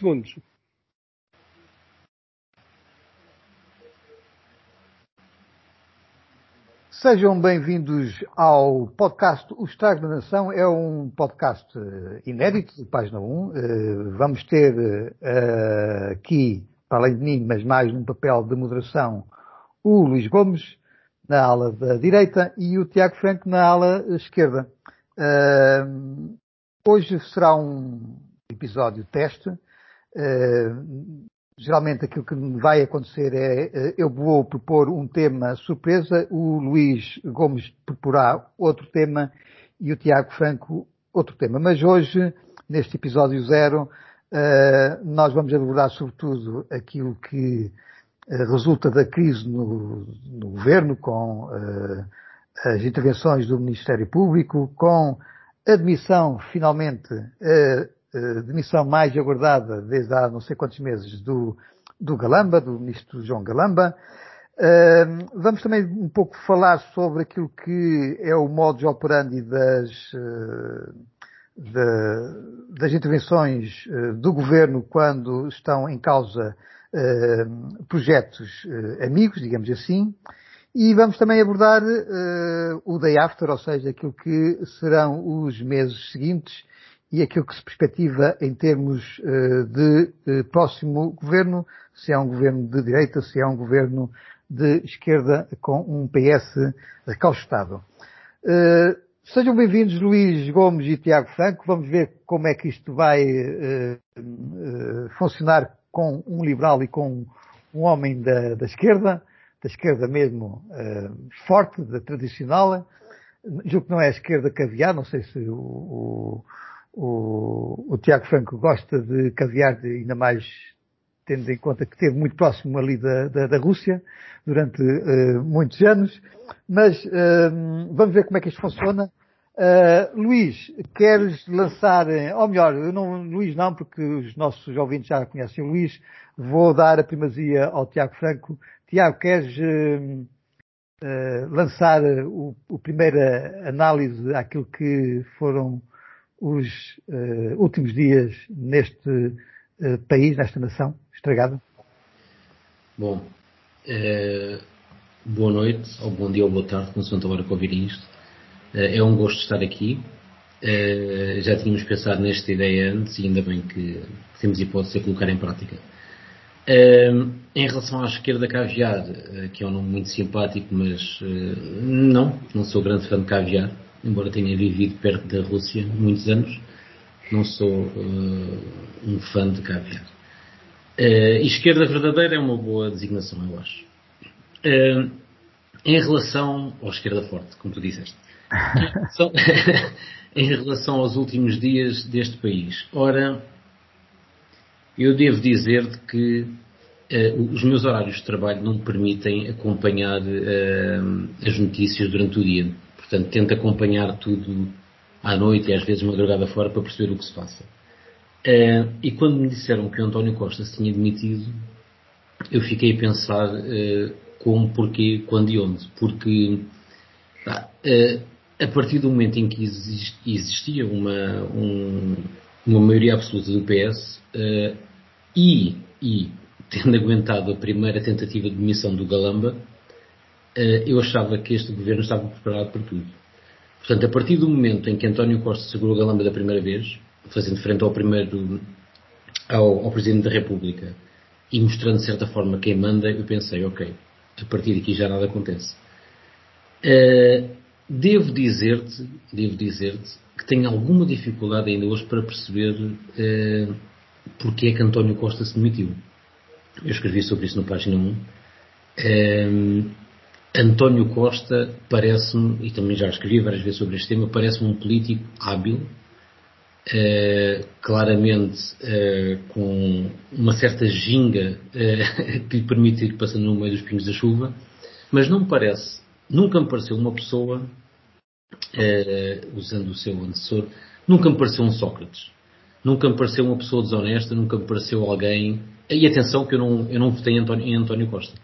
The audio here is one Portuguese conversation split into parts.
segundos. Sejam bem-vindos ao podcast O Estrago da Nação. É um podcast eh, inédito, de página 1. Eh, vamos ter eh, aqui, para além de mim, mas mais num papel de moderação, o Luís Gomes, na ala da direita, e o Tiago Franco, na ala esquerda. Hoje será um episódio teste geralmente aquilo que vai acontecer é, eh, eu vou propor um tema surpresa, o Luís Gomes proporá outro tema e o Tiago Franco outro tema. Mas hoje, neste episódio zero, eh, nós vamos abordar sobretudo aquilo que eh, resulta da crise no, no governo, com as intervenções do Ministério Público, com a admissão, finalmente, eh, demissão mais aguardada desde há não sei quantos meses do, do Galamba, do ministro João Galamba. Uh, vamos também um pouco falar sobre aquilo que é o modus operandi das, uh, de, das intervenções uh, do governo quando estão em causa projetos amigos, digamos assim. E vamos também abordar o day after, ou seja, aquilo que serão os meses seguintes e aquilo que se perspectiva em termos uh, de uh, próximo governo, se é um governo de direita, se é um governo de esquerda com um PS recaustado. Uh, sejam bem-vindos Luís Gomes e Tiago Franco. Vamos ver como é que isto vai funcionar com um liberal e com um homem da, da esquerda, da esquerda mesmo forte, da tradicional. Julgo que não é a esquerda caviar, não sei se o, o o, o Tiago Franco gosta de caviar, ainda mais tendo em conta que esteve muito próximo ali da, da, da Rússia durante uh, muitos anos. Mas uh, vamos ver como é que isto funciona. Uh, Luís, queres lançar, ou melhor, não, Luís não, porque os nossos ouvintes já conhecem o Luís, vou dar a primazia ao Tiago Franco. Tiago, queres lançar o, o primeira análise àquilo que foram os uh, últimos dias neste uh, país, nesta nação estragada? Bom, é, boa noite, ou bom dia ou boa tarde, consoante a hora que ouvirem isto. É, é um gosto estar aqui. É, já tínhamos pensado nesta ideia antes e ainda bem que temos hipótese de colocar em prática. em relação à esquerda caviar, que é um nome muito simpático, mas não, não sou grande fã de caviar embora tenha vivido perto da Rússia muitos anos, não sou uh, um fã de caviar. Uh, esquerda verdadeira é uma boa designação, eu acho. Uh, em relação, ou esquerda forte, como tu disseste, em relação aos últimos dias deste país, ora, eu devo dizer-te que uh, os meus horários de trabalho não me permitem acompanhar uh, as notícias durante o dia. Portanto, tento acompanhar tudo à noite e às vezes madrugada fora para perceber o que se passa. Uh, e quando me disseram que o António Costa se tinha demitido, eu fiquei a pensar uh, como, porquê, quando e onde. Porque uh, a partir do momento em que existia uma, um, uma maioria absoluta do PS e, e tendo aguentado a primeira tentativa de demissão do Galamba, eu achava que este governo estava preparado para tudo. Portanto, a partir do momento em que António Costa segurou a galamba da primeira vez, fazendo frente ao primeiro, ao, ao Presidente da República e mostrando de certa forma quem manda, eu pensei, ok, a partir daqui já nada acontece. Uh, devo dizer-te, devo dizer-te que tenho alguma dificuldade ainda hoje para perceber uh, porque é que António Costa se demitiu. Eu escrevi sobre isso na página 1. Uh, António Costa parece-me, e também já escrevi várias vezes sobre este tema, parece-me um político hábil, eh, claramente eh, com uma certa ginga eh, que lhe permite ir passando no meio dos pingos da chuva, mas não me parece, nunca me pareceu uma pessoa, usando o seu antecessor, nunca me pareceu um Sócrates. Nunca me pareceu uma pessoa desonesta, nunca me pareceu alguém. E atenção que eu não, eu não votei em António, em António Costa.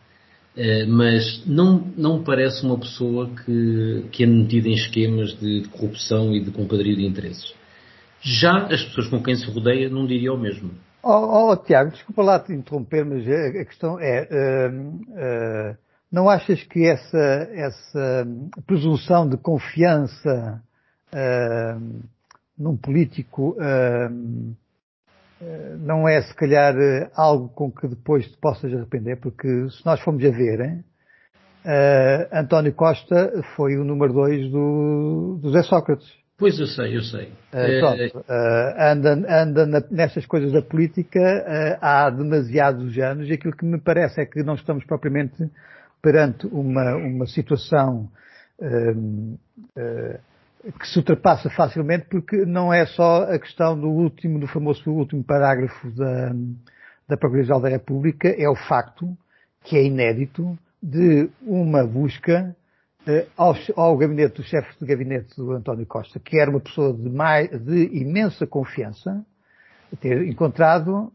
Eh, mas não, não parece uma pessoa que, que é metida em esquemas de, de, corrupção e de compadrio de interesses. Já as pessoas com quem se rodeia não diriam o mesmo. Oh, oh, Tiago, desculpa lá te interromper, mas a, questão é, uh, uh, não achas que essa, essa presunção de confiança num político não é se calhar algo com que depois te possas arrepender? Porque se nós formos a ver, hein, António Costa foi o número dois do, do Zé Sócrates. Pois eu sei, eu sei. Uh, pronto, uh, anda, anda na, nessas coisas da política uh, há demasiados anos e aquilo que me parece é que não estamos propriamente perante uma, uma situação que se ultrapassa facilmente porque não é só a questão do último, do famoso último parágrafo da, da Procuradoria da República, é o facto, que é inédito, de uma busca eh, ao, ao, gabinete do chefe de gabinete do António Costa, que era uma pessoa de, mais, de imensa confiança, ter encontrado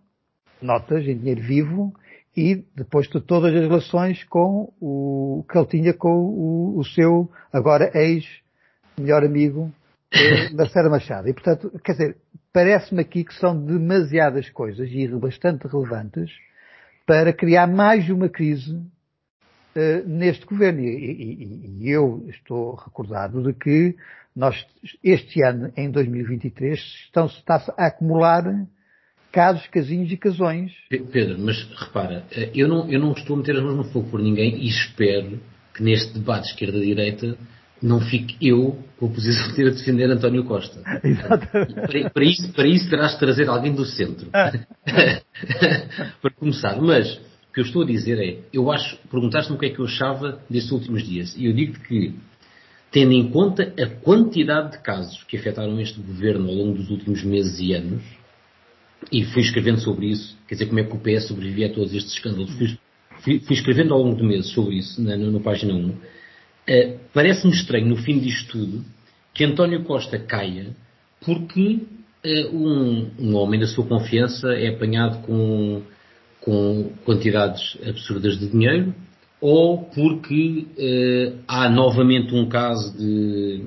notas em dinheiro vivo e depois de todas as relações com o que ele tinha com o, o seu agora ex melhor amigo da Serra Machado. E portanto, quer dizer, parece-me aqui que são demasiadas coisas e bastante relevantes para criar mais uma crise uh, neste governo. E, e, e, eu estou recordado de que nós, este ano, em 2023, estão-se está a acumular casos, casinhos e casões. Pedro, mas repara, eh, eu não, eu não estou a meter as mãos no fogo por ninguém e espero que neste debate esquerda-direita não fique eu com a posição de ter a defender António Costa. Para, para, isso, para isso terás de trazer alguém do centro. Ah. para começar. Mas o que eu estou a dizer é, eu acho, perguntaste-me o que é que eu achava destes últimos dias, e eu digo que, tendo em conta a quantidade de casos que afetaram este governo ao longo dos últimos meses e anos, e fui escrevendo sobre isso, quer dizer, como é que o PS sobrevivia a todos estes escândalos, fui, fui, escrevendo ao longo de meses sobre isso, na, na, página 1, eh, parece-me estranho, no fim disto tudo, que António Costa caia, porque uh, um, um homem da sua confiança é apanhado com com quantidades absurdas de dinheiro, ou porque uh, há novamente um caso de,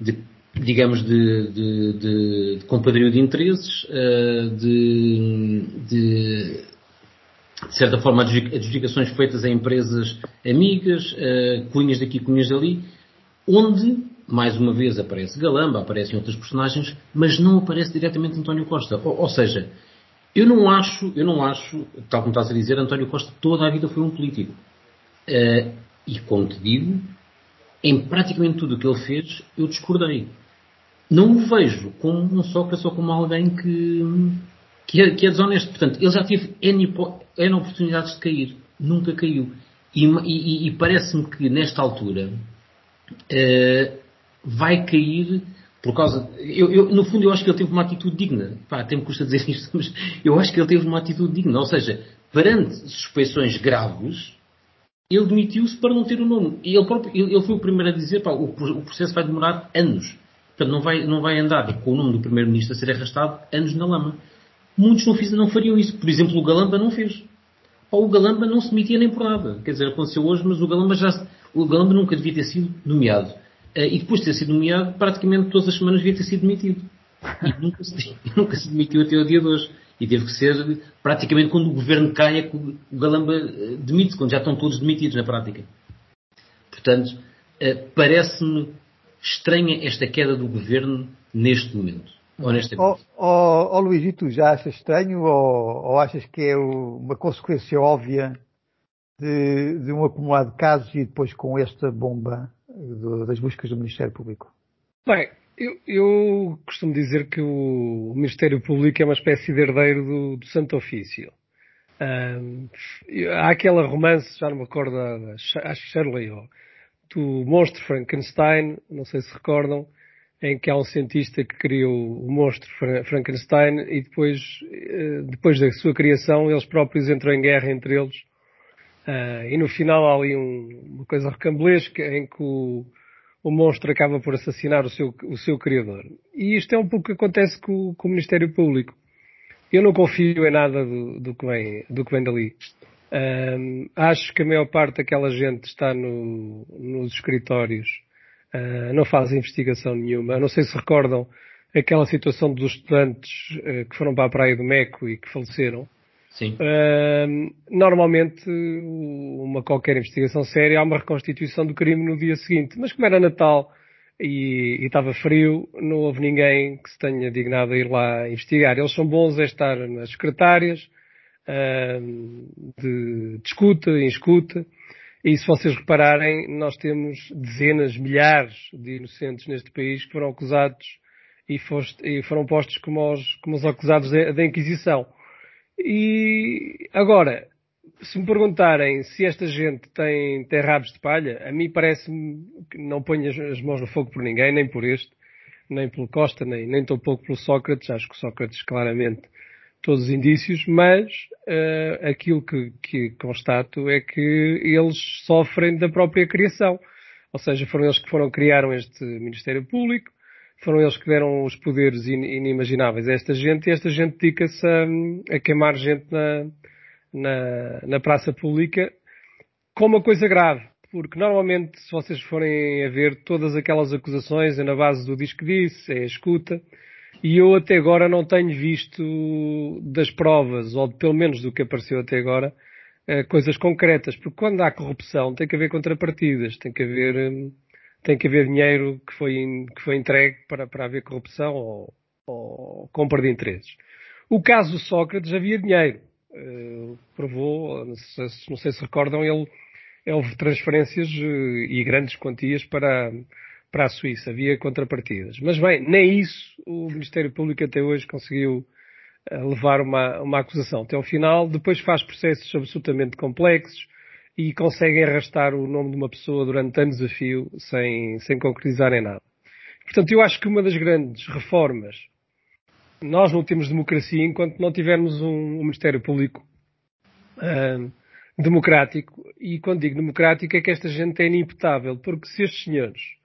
de digamos, de, de, de, de compadrio de interesses, de, de, certa forma, adjudicações feitas a empresas amigas, uh, cunhas daqui, cunhas dali, onde, mais uma vez, aparece Galamba, aparecem outras personagens, mas não aparece diretamente António Costa. Ou, ou seja, eu não acho, eu não acho, tal como estás a dizer, António Costa toda a vida foi um político. Uh, e como te digo, em praticamente tudo o que ele fez, eu discordei. Não o vejo como um Sócrates ou como alguém que, que, é, que é desonesto. Portanto, ele já teve N, N oportunidades de cair. Nunca caiu. E, e, e parece-me que nesta altura uh, vai cair por causa. Eu, eu, no fundo, eu acho que ele teve uma atitude digna. Pá, até me custa dizer isto, mas eu acho que ele teve uma atitude digna. Ou seja, perante suspeições graves, ele demitiu-se para não ter o nome. E ele, próprio, ele, ele foi o primeiro a dizer, pá, o, o, processo vai demorar anos. Portanto, não vai, não vai andar com o nome do primeiro-ministro a ser arrastado anos na lama. Muitos não, fiz, não fariam isso. Por exemplo, o Galamba não fez. O Galamba não se demitia nem por nada. Quer dizer, aconteceu hoje, mas o Galamba já, o Galamba nunca devia ter sido nomeado. Eh, e depois de ter sido nomeado, praticamente todas as semanas devia ter sido demitido. E nunca se, nunca se demitiu até o dia de hoje. E teve que ser praticamente quando o governo cai é que o Galamba eh, demite-se, quando já estão todos demitidos na prática. Portanto, eh, parece-me estranha esta queda do governo neste momento. Honestamente. Oh, oh, oh Luís, e tu já achas estranho ou, ou achas que é uma consequência óbvia de, de um acumulado de casos e depois com esta bomba do, das buscas do Ministério Público? Bem, eu, eu, costumo dizer que o Ministério Público é uma espécie de herdeiro do, do Santo Ofício. Um, há aquela romance, já não me recordo, acho que Shirley, do monstro Frankenstein, não sei se recordam, em que há um cientista que criou o monstro Frankenstein e depois, eh, depois da sua criação, eles próprios entram em guerra entre eles Uh, e no final há ali um, uma coisa recambulesca em que o, o monstro acaba por assassinar o seu, o seu criador. E isto é um pouco que acontece com, com o Ministério Público. Eu não confio em nada do, do, que, vem, do que vem dali. Uh, acho que a maior parte daquela gente está no, nos escritórios, uh, não faz investigação nenhuma. Não sei se recordam aquela situação dos estudantes uh, que foram para a Praia do Meco e que faleceram. Sim. Uh, normalmente, uma qualquer investigação séria, há uma reconstituição do crime no dia seguinte. Mas como era Natal e, e estava frio, não houve ninguém que se tenha dignado a ir lá investigar. Eles são bons a estar nas secretárias, uh, de, de escuta, em escuta. E se vocês repararem, nós temos dezenas, milhares de inocentes neste país que foram acusados e, foste, e foram postos como os, como os acusados da Inquisição. E agora, se me perguntarem se esta gente tem, tem rabos de palha, a mim parece-me que não ponho as, as, mãos no fogo por ninguém, nem por este, nem pelo Costa, nem, nem pouco pelo Sócrates. Acho que Sócrates claramente todos os indícios, mas uh, aquilo que, que constato é que eles sofrem da própria criação. Ou seja, foram eles que foram criaram este Ministério Público, foram eles que deram os poderes inimagináveis a esta gente e esta gente dedica-se a, a, queimar gente na, na, na praça pública com uma coisa grave. Porque normalmente, se vocês forem a ver todas aquelas acusações, é na base do disco disse, é a escuta, e eu até agora não tenho visto das provas, ou pelo menos do que apareceu até agora, eh, coisas concretas. Porque quando há corrupção tem que haver contrapartidas, tem que haver hum, tem que haver dinheiro que foi, que foi entregue para, para haver corrupção ou, ou compra de interesses. O caso Sócrates havia dinheiro. Uh, provou, não sei, não sei, se recordam, ele, houve transferências uh, e grandes quantias para, para a Suíça. Havia contrapartidas. Mas bem, nem isso o Ministério Público até hoje conseguiu uh, levar uma, uma acusação até ao final. Depois faz processos absolutamente complexos e conseguem arrastar o nome de uma pessoa durante anos a fio sem, sem concretizar em nada. Portanto, eu acho que uma das grandes reformas, nós não temos democracia enquanto não tivermos um, um Ministério Público uh, democrático. E quando digo democrático é que esta gente é inimputável, porque se estes senhores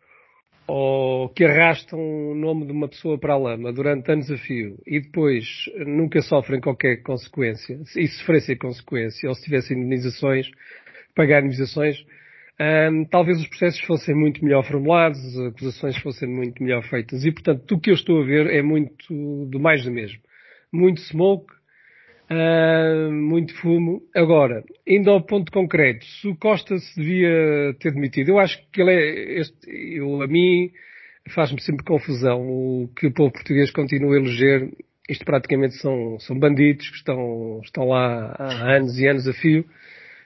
ou que arrastam o nome de uma pessoa para a lama durante anos a fio e depois nunca sofrem qualquer consequência, e sofressem consequência, ou se tivessem indenizações, pagar indemnizações, um, talvez os processos fossem muito melhor formulados, as acusações fossem muito melhor feitas. E, portanto, o que eu estou a ver é muito do mais do mesmo. Muito smoke, uh, muito fumo. Agora, indo ao ponto concreto, se o Costa se devia ter demitido, eu acho que ele é, este, eu, a mim, faz-me sempre confusão o que o povo português continua a eleger. Isto praticamente são, são bandidos que estão, estão lá há anos e anos a fio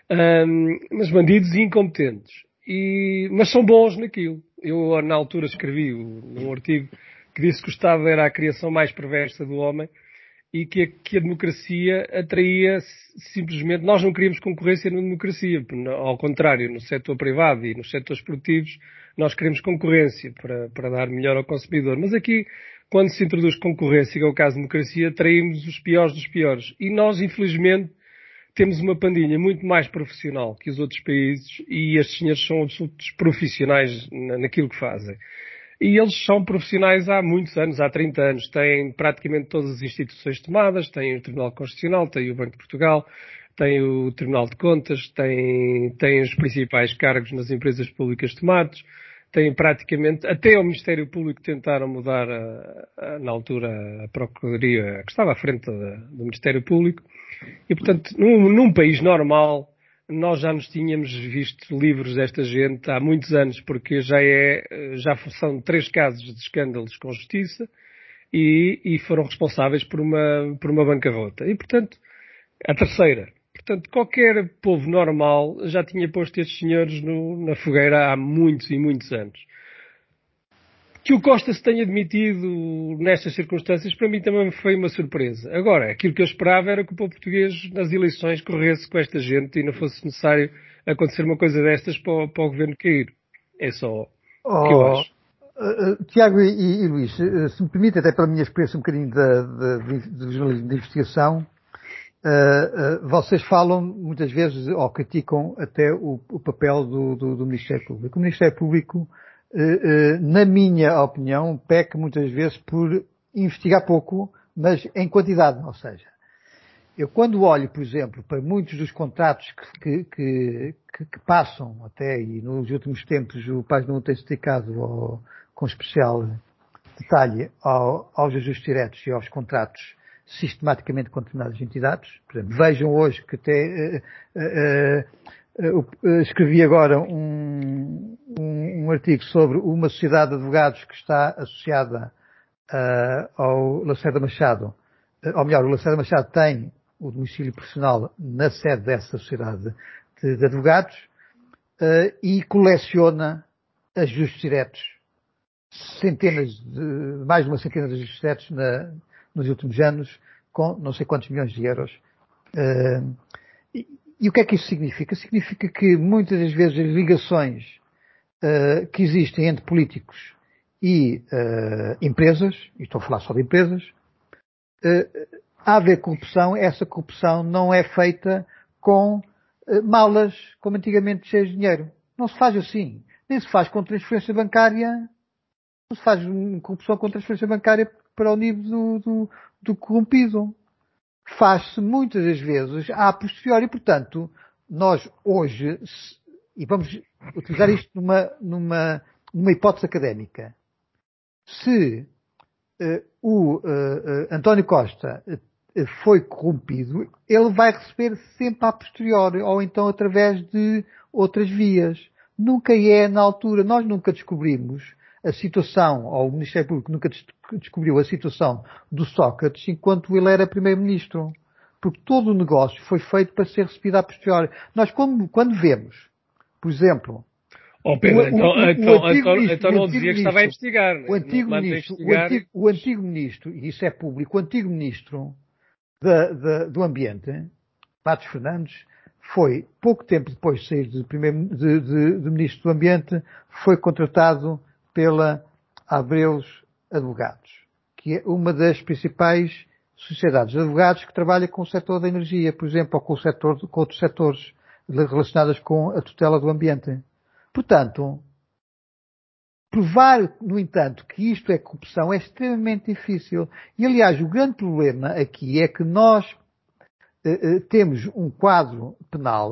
um, mas bandidos incompetentes. E, mas são bons naquilo. Eu, na altura, escrevi um artigo que disse que o Estado era a criação mais perversa do homem e que a, que a democracia atraía simplesmente. Nós não queríamos concorrência na democracia. Ao contrário, no setor privado e nos setores produtivos, nós queremos concorrência para, para dar melhor ao consumidor. Mas aqui, quando se introduz concorrência, que é o caso da democracia, atraímos os piores dos piores. E nós, infelizmente, temos uma pandilha muito mais profissional que os outros países e estes senhores são absolutos profissionais naquilo que fazem. E eles são profissionais há muitos anos, há 30 anos. Têm praticamente todas as instituições tomadas, têm o Tribunal Constitucional, têm o Banco de Portugal, têm o Tribunal de Contas, têm, têm os principais cargos nas empresas públicas tomados, têm praticamente, até o Ministério Público tentaram mudar a, a, na altura a Procuradoria que estava à frente da, do Ministério Público. E portanto, num, num, país normal, nós já nos tínhamos visto livros desta gente há muitos anos, porque já é, já são três casos de escândalos com justiça e, e foram responsáveis por uma, por uma bancarrota. E portanto, a terceira. Portanto, qualquer povo normal já tinha posto estes senhores no, na fogueira há muitos e muitos anos. Que o Costa se tenha demitido nestas circunstâncias, para mim também foi uma surpresa. Agora, aquilo que eu esperava era que o povo português, nas eleições, corresse com esta gente e não fosse necessário acontecer uma coisa destas para, para o governo cair. É só oh, o que eu acho. Uh, Tiago e, e Luís, uh, se me permite, até pela minha experiência um bocadinho de, jornalismo de investigação, uh, vocês falam muitas vezes, ou criticam até o, o papel do, do, do Ministério Público. O Ministério Público eh, eh, na minha opinião, peca muitas vezes por investigar pouco, mas em quantidade, ou seja, eu quando olho, por exemplo, para muitos dos contratos que, que, que, que passam até, e nos últimos tempos o Paz não tem dedicado ao, com especial detalhe ao, aos ajustes diretos e aos contratos sistematicamente com determinadas entidades. Por exemplo, vejam hoje que até uh, uh, uh, escrevi agora um, um, um, artigo sobre uma sociedade de advogados que está associada ao Lacerda Machado. ou melhor, o Lacerda Machado tem o domicílio profissional na sede dessa sociedade de, de advogados e coleciona ajustes diretos. Centenas de, mais de uma centena de ajustes diretos na, nos últimos anos, com não sei quantos milhões de euros. Uh, e, o que é que isso significa? Significa que muitas das vezes as ligações uh, que existem entre políticos e uh, empresas, e estou a falar só de empresas, há a haver corrupção, essa corrupção não é feita com malas, como antigamente cheias de dinheiro. Não se faz assim. Nem se faz com transferência bancária, não se faz corrupção com transferência bancária para o nível do, do, do corrompido. Faz-se muitas das vezes a posteriori, portanto, nós hoje, e vamos utilizar isto numa, numa, numa hipótese académica, se uh, o uh, uh, António Costa foi corrompido, ele vai receber sempre a posteriori, ou então através de outras vias. Nunca é na altura, nós nunca descobrimos a situação, ou o Ministério Público nunca descobriu a situação do Sócrates enquanto ele era Primeiro-Ministro. Porque todo o negócio foi feito para ser recebido a posteriori. Nós, quando, quando vemos, por exemplo, Oh, Pedro, o, então, o, então, o então, então não dizia que estava a investigar. O antigo, ministro, o, antigo, o antigo ministro, e isso é público, o antigo ministro do Ambiente, Matos Fernandes, foi, pouco tempo depois de sair de, primeiro, de, de, de ministro do Ambiente, foi contratado pela Abreus Advogados, que é uma das principais sociedades de advogados que trabalha com o setor da energia, por exemplo, ou com, o setor, com outros setores relacionados com a tutela do ambiente. Portanto, provar, no entanto, que isto é corrupção é extremamente difícil. E, aliás, o grande problema aqui é que nós eh, eh temos um quadro penal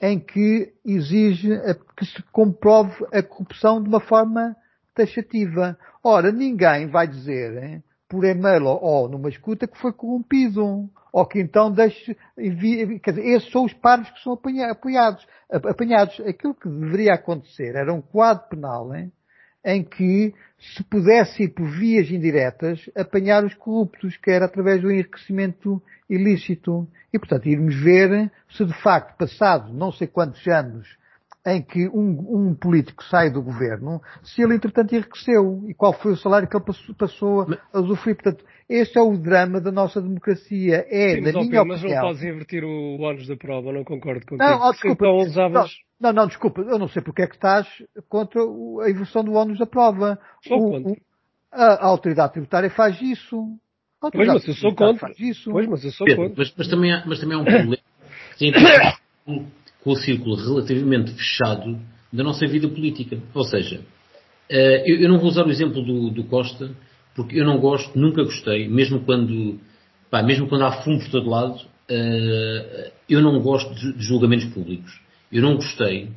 em que exige que se comprove a corrupção de uma forma taxativa. Ora, ninguém vai dizer, hein, por e-mail ou numa escuta, que foi corrompido. Ou que então deixe, quer dizer, esses são os pares que são apoiados, apanhados. Aquilo que deveria acontecer era um quadro penal, hein, em que se pudesse ir por vias indiretas apanhar os corruptos, que era através do enriquecimento ilícito. E, portanto, irmos ver se de facto, passado não sei quantos anos em que um, um, político sai do governo, se ele entretanto enriqueceu e qual foi o salário que ele passou, passou a usufruir. Portanto, este é o drama da nossa democracia. É, Sim, na minha opinião... Mas não podes invertir o ónus da prova, não concordo contigo. Não, oh, desculpa. Então usavas... não, não, desculpa, eu não sei porque é que estás contra a inversão do ónus da prova. Sou o, contra. A, a autoridade tributária faz isso. Pois, mas eu sou contra. Faz isso. Pois, mas eu sou contra. Mas, mas, também há, mas também há um problema. com o círculo relativamente fechado da nossa vida política. Ou seja, eh, eu não vou usar o exemplo do, do Costa, porque eu não gosto, nunca gostei, mesmo quando, pá, mesmo quando há fumo por todo lado, eh, eu não gosto de julgamentos públicos. Eu não gostei.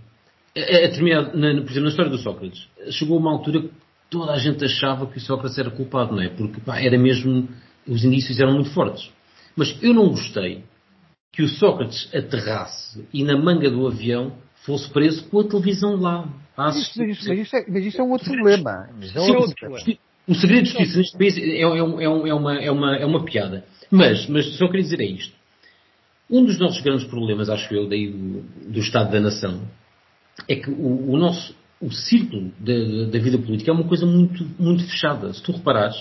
A, a terminar, na, por exemplo, na história do Sócrates, chegou uma altura que toda a gente achava que o Sócrates era culpado, não é? Porque pá, era mesmo, os indícios eram muito fortes. Mas eu não gostei que o Sócrates aterrasse e na manga do avião fosse preso com a televisão lá. Mas isso, mas, isso é, mas isso é um outro problema. É um outro problema. O segredo de justiça neste país é, é, é, é, uma, é, uma, é uma piada. Mas, mas só queria dizer é isto. Um dos nossos grandes problemas, acho eu, daí do, do Estado da Nação, é que o, o nosso o círculo da, da, vida política é uma coisa muito, muito fechada. Se tu reparares,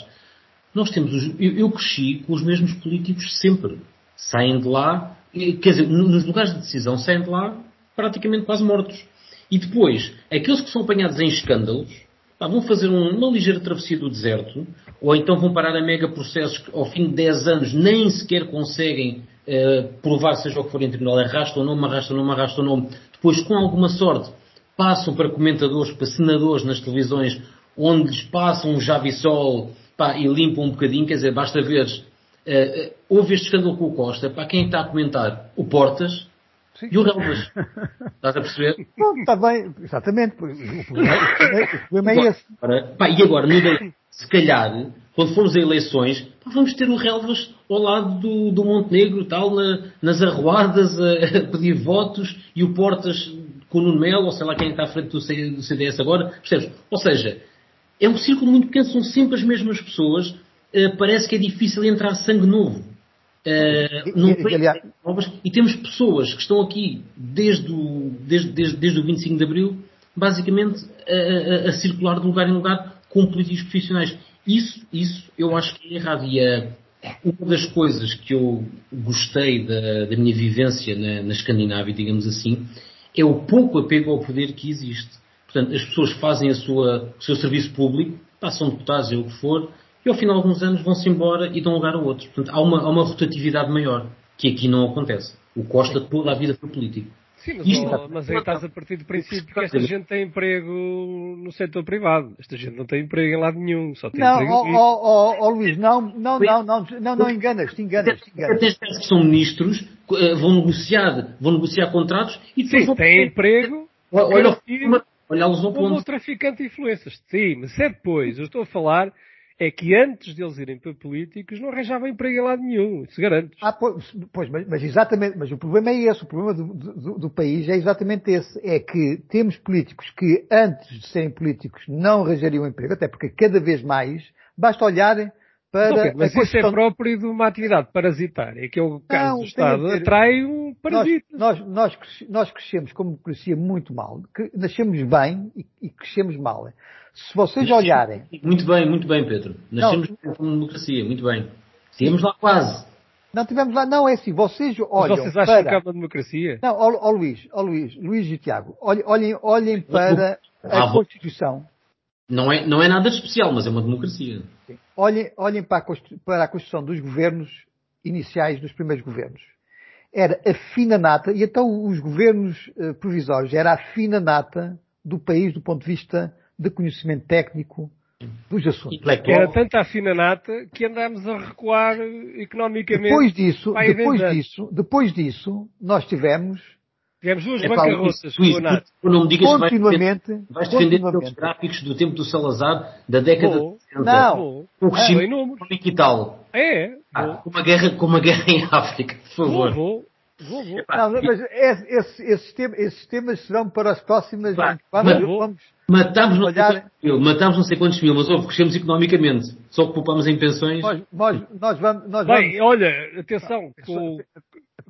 nós temos os, eu, eu cresci com os mesmos políticos sempre. Saem de lá, quer dizer, nos lugares de decisão saem de lá praticamente quase mortos. E depois, aqueles que são apanhados em escândalos, pá, vão fazer uma ligeira travessia do deserto, ou então vão parar a mega processos que ao fim de 10 anos nem sequer conseguem uh, provar, seja o que for em tribunal, arrastam o nome, arrastam o nome, arrastam o nome. Depois, com alguma sorte, passam para comentadores, para senadores nas televisões, onde lhes passam um javissol pá, e limpam um bocadinho, quer dizer, basta ver Uh, houve este escândalo com o Costa, para quem está a comentar, o Portas Sim. e o Relvas. Estás a perceber? Não, está bem, exatamente. O problema, o problema é esse. Agora, pá, e agora, no day, se calhar, quando formos a eleições, vamos ter o Relvas ao lado do, do Montenegro, tal, na, nas arruadas, a, a, pedir votos, e o Portas com o Nuno Melo, ou sei lá quem está à frente do, do CDS agora, percebes? Ou seja, é um círculo muito pequeno, são sempre as mesmas pessoas, parece que é difícil entrar sangue novo. Uh, não e, e temos pessoas que estão aqui desde o, desde, desde, desde o 25 de Abril, basicamente a, a, a circular de lugar em lugar com políticos profissionais. Isso, isso eu acho que é errado. E uh, uma das coisas que eu gostei da, da minha vivência na, na Escandinávia, digamos assim, é o pouco apego ao poder que existe. Portanto, as pessoas fazem a sua, o seu serviço público, passam deputados, é o que for, e ao final de alguns anos vão-se embora e dão lugar a outros. Portanto, há uma, há uma rotatividade maior, que aqui não acontece. O Costa toda a vida foi político. Sim, mas, Isto, mas aí estás a partir do princípio que esta gente tem emprego no setor privado. Esta gente não tem emprego em lado nenhum, só tem não, emprego oh, oh, oh, oh, Luís, não, não, não, não, não, não enganas, te enganas, te enganas. Tens que são ministros, eh, vão negociar, vão negociar contratos e depois Sim, vão... têm emprego, olha, olha os ao ponto. traficante de influências. Sim, mas é depois. Eu estou a falar é que antes deles irem para políticos não arranjavam emprego em lado nenhum, se garante. Ah, pois, pois mas, mas, exatamente, mas o problema é esse, o problema do, do, do, país é exatamente esse, é que temos políticos que antes de serem políticos não arranjariam emprego, até porque cada vez mais, basta olharem para... Não, Pedro, mas isso é próprio de uma atividade parasitária, que é o caso não, do Estado, atrai um parasita. Nós, nós, nós, crescemos como democracia muito mal, que nascemos bem e, e crescemos mal. Se vocês olharem. Muito bem, muito bem, Pedro. Nascemos com democracia, muito bem. Estivemos lá quase. Não tivemos lá, não é assim, vocês olham Mas vocês acham para... que é uma democracia? Não, ó, ó Luís, ó Luís, Luís e Tiago, olhem, olhem, para a ah, Constituição. Não é, não é nada especial, mas é uma democracia. Olhem, olhem para, a, para a Constituição dos governos iniciais, dos primeiros governos. Era a fina nata, e então os governos uh, provisórios, era a fina nata do país do ponto de vista de conhecimento técnico dos assuntos. Era tanta a fina nata que andámos a recuar economicamente. Depois disso, depois disso, depois disso, nós tivemos Tivemos duas é, bancarrotas Luís, não me digas continuamente, que vais defender, os gráficos do tempo do Salazar da década de 60. Não. Com o crescimento ah, e tal. É. Ah, com, uma guerra, com uma guerra em África, por favor. Vou, Vou, vou. Não, mas esses, esses, temas, esses, temas serão para as próximas. Vamos, vamos, matamos, não olhar... mil, matamos não sei quantos mil, mas houve, crescemos economicamente. Só que poupamos em pensões. Nós, nós, nós vamos, nós Bem, vamos... olha, atenção, com,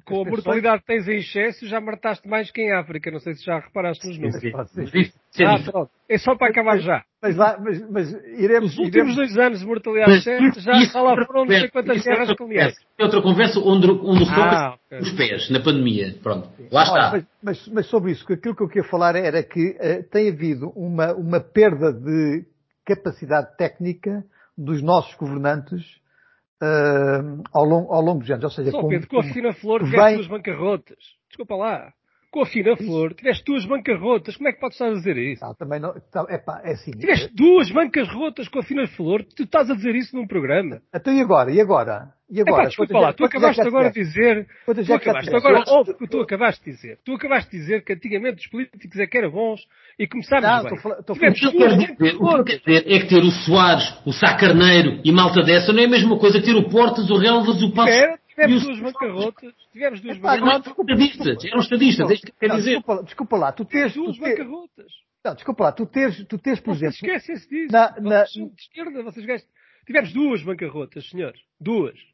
com a mortalidade que tens em excesso, já mataste mais que em África. Não sei se já reparaste nos números. Sim, sim. Sim. Ah, pronto. É só para acabar já. Mas, lá, mas, mas iremos. Os últimos iremos... dois anos de mortalidade excesso, já está lá foram não sei quantas guerras é coloniais. É outra conversa onde, onde ah, okay. os pés, na pandemia. Pronto. Lá está. Mas, mas, mas, sobre isso, aquilo que eu queria falar era que uh, tem havido uma, uma perda de capacidade técnica dos nossos governantes uh, ao, longo, ao longo dos anos. Ou seja, Só, com, Pedro, com a fina flor vem... as duas bancarrotas. Desculpa lá. Com a fina flor, tiveste duas bancarrotas. Como é que podes estar a dizer isso? Não, também não. Tá, epá, é assim. Tiveste duas bancas rotas com a fina flor. Tu estás a dizer isso num programa. Então e agora? E agora? E agora? Epá, desculpa lá, tu acabaste agora de dizer. Tu acabaste agora, óbvio que tu acabaste de dizer. Tu acabaste de dizer que antigamente os políticos é que eram bons e bem. Tô, tô Tivemos o que dizer, o é que ter o Soares, o Sá Carneiro e malta dessa não é a mesma coisa que ter o Portas, o Relvas, o Passo. Tivemos duas bancarrotas. Tivemos duas bancarrotas. Eram estadistas, é isso que quer dizer. Desculpa, desculpa lá, tu tens... Duas bancarrotas. Não, desculpa lá, tu tens, tu tens por exemplo... Esquecem-se disso. Na, na... De esquerda, vocês gastam... Tivemos duas bancarrotas, senhores. Duas.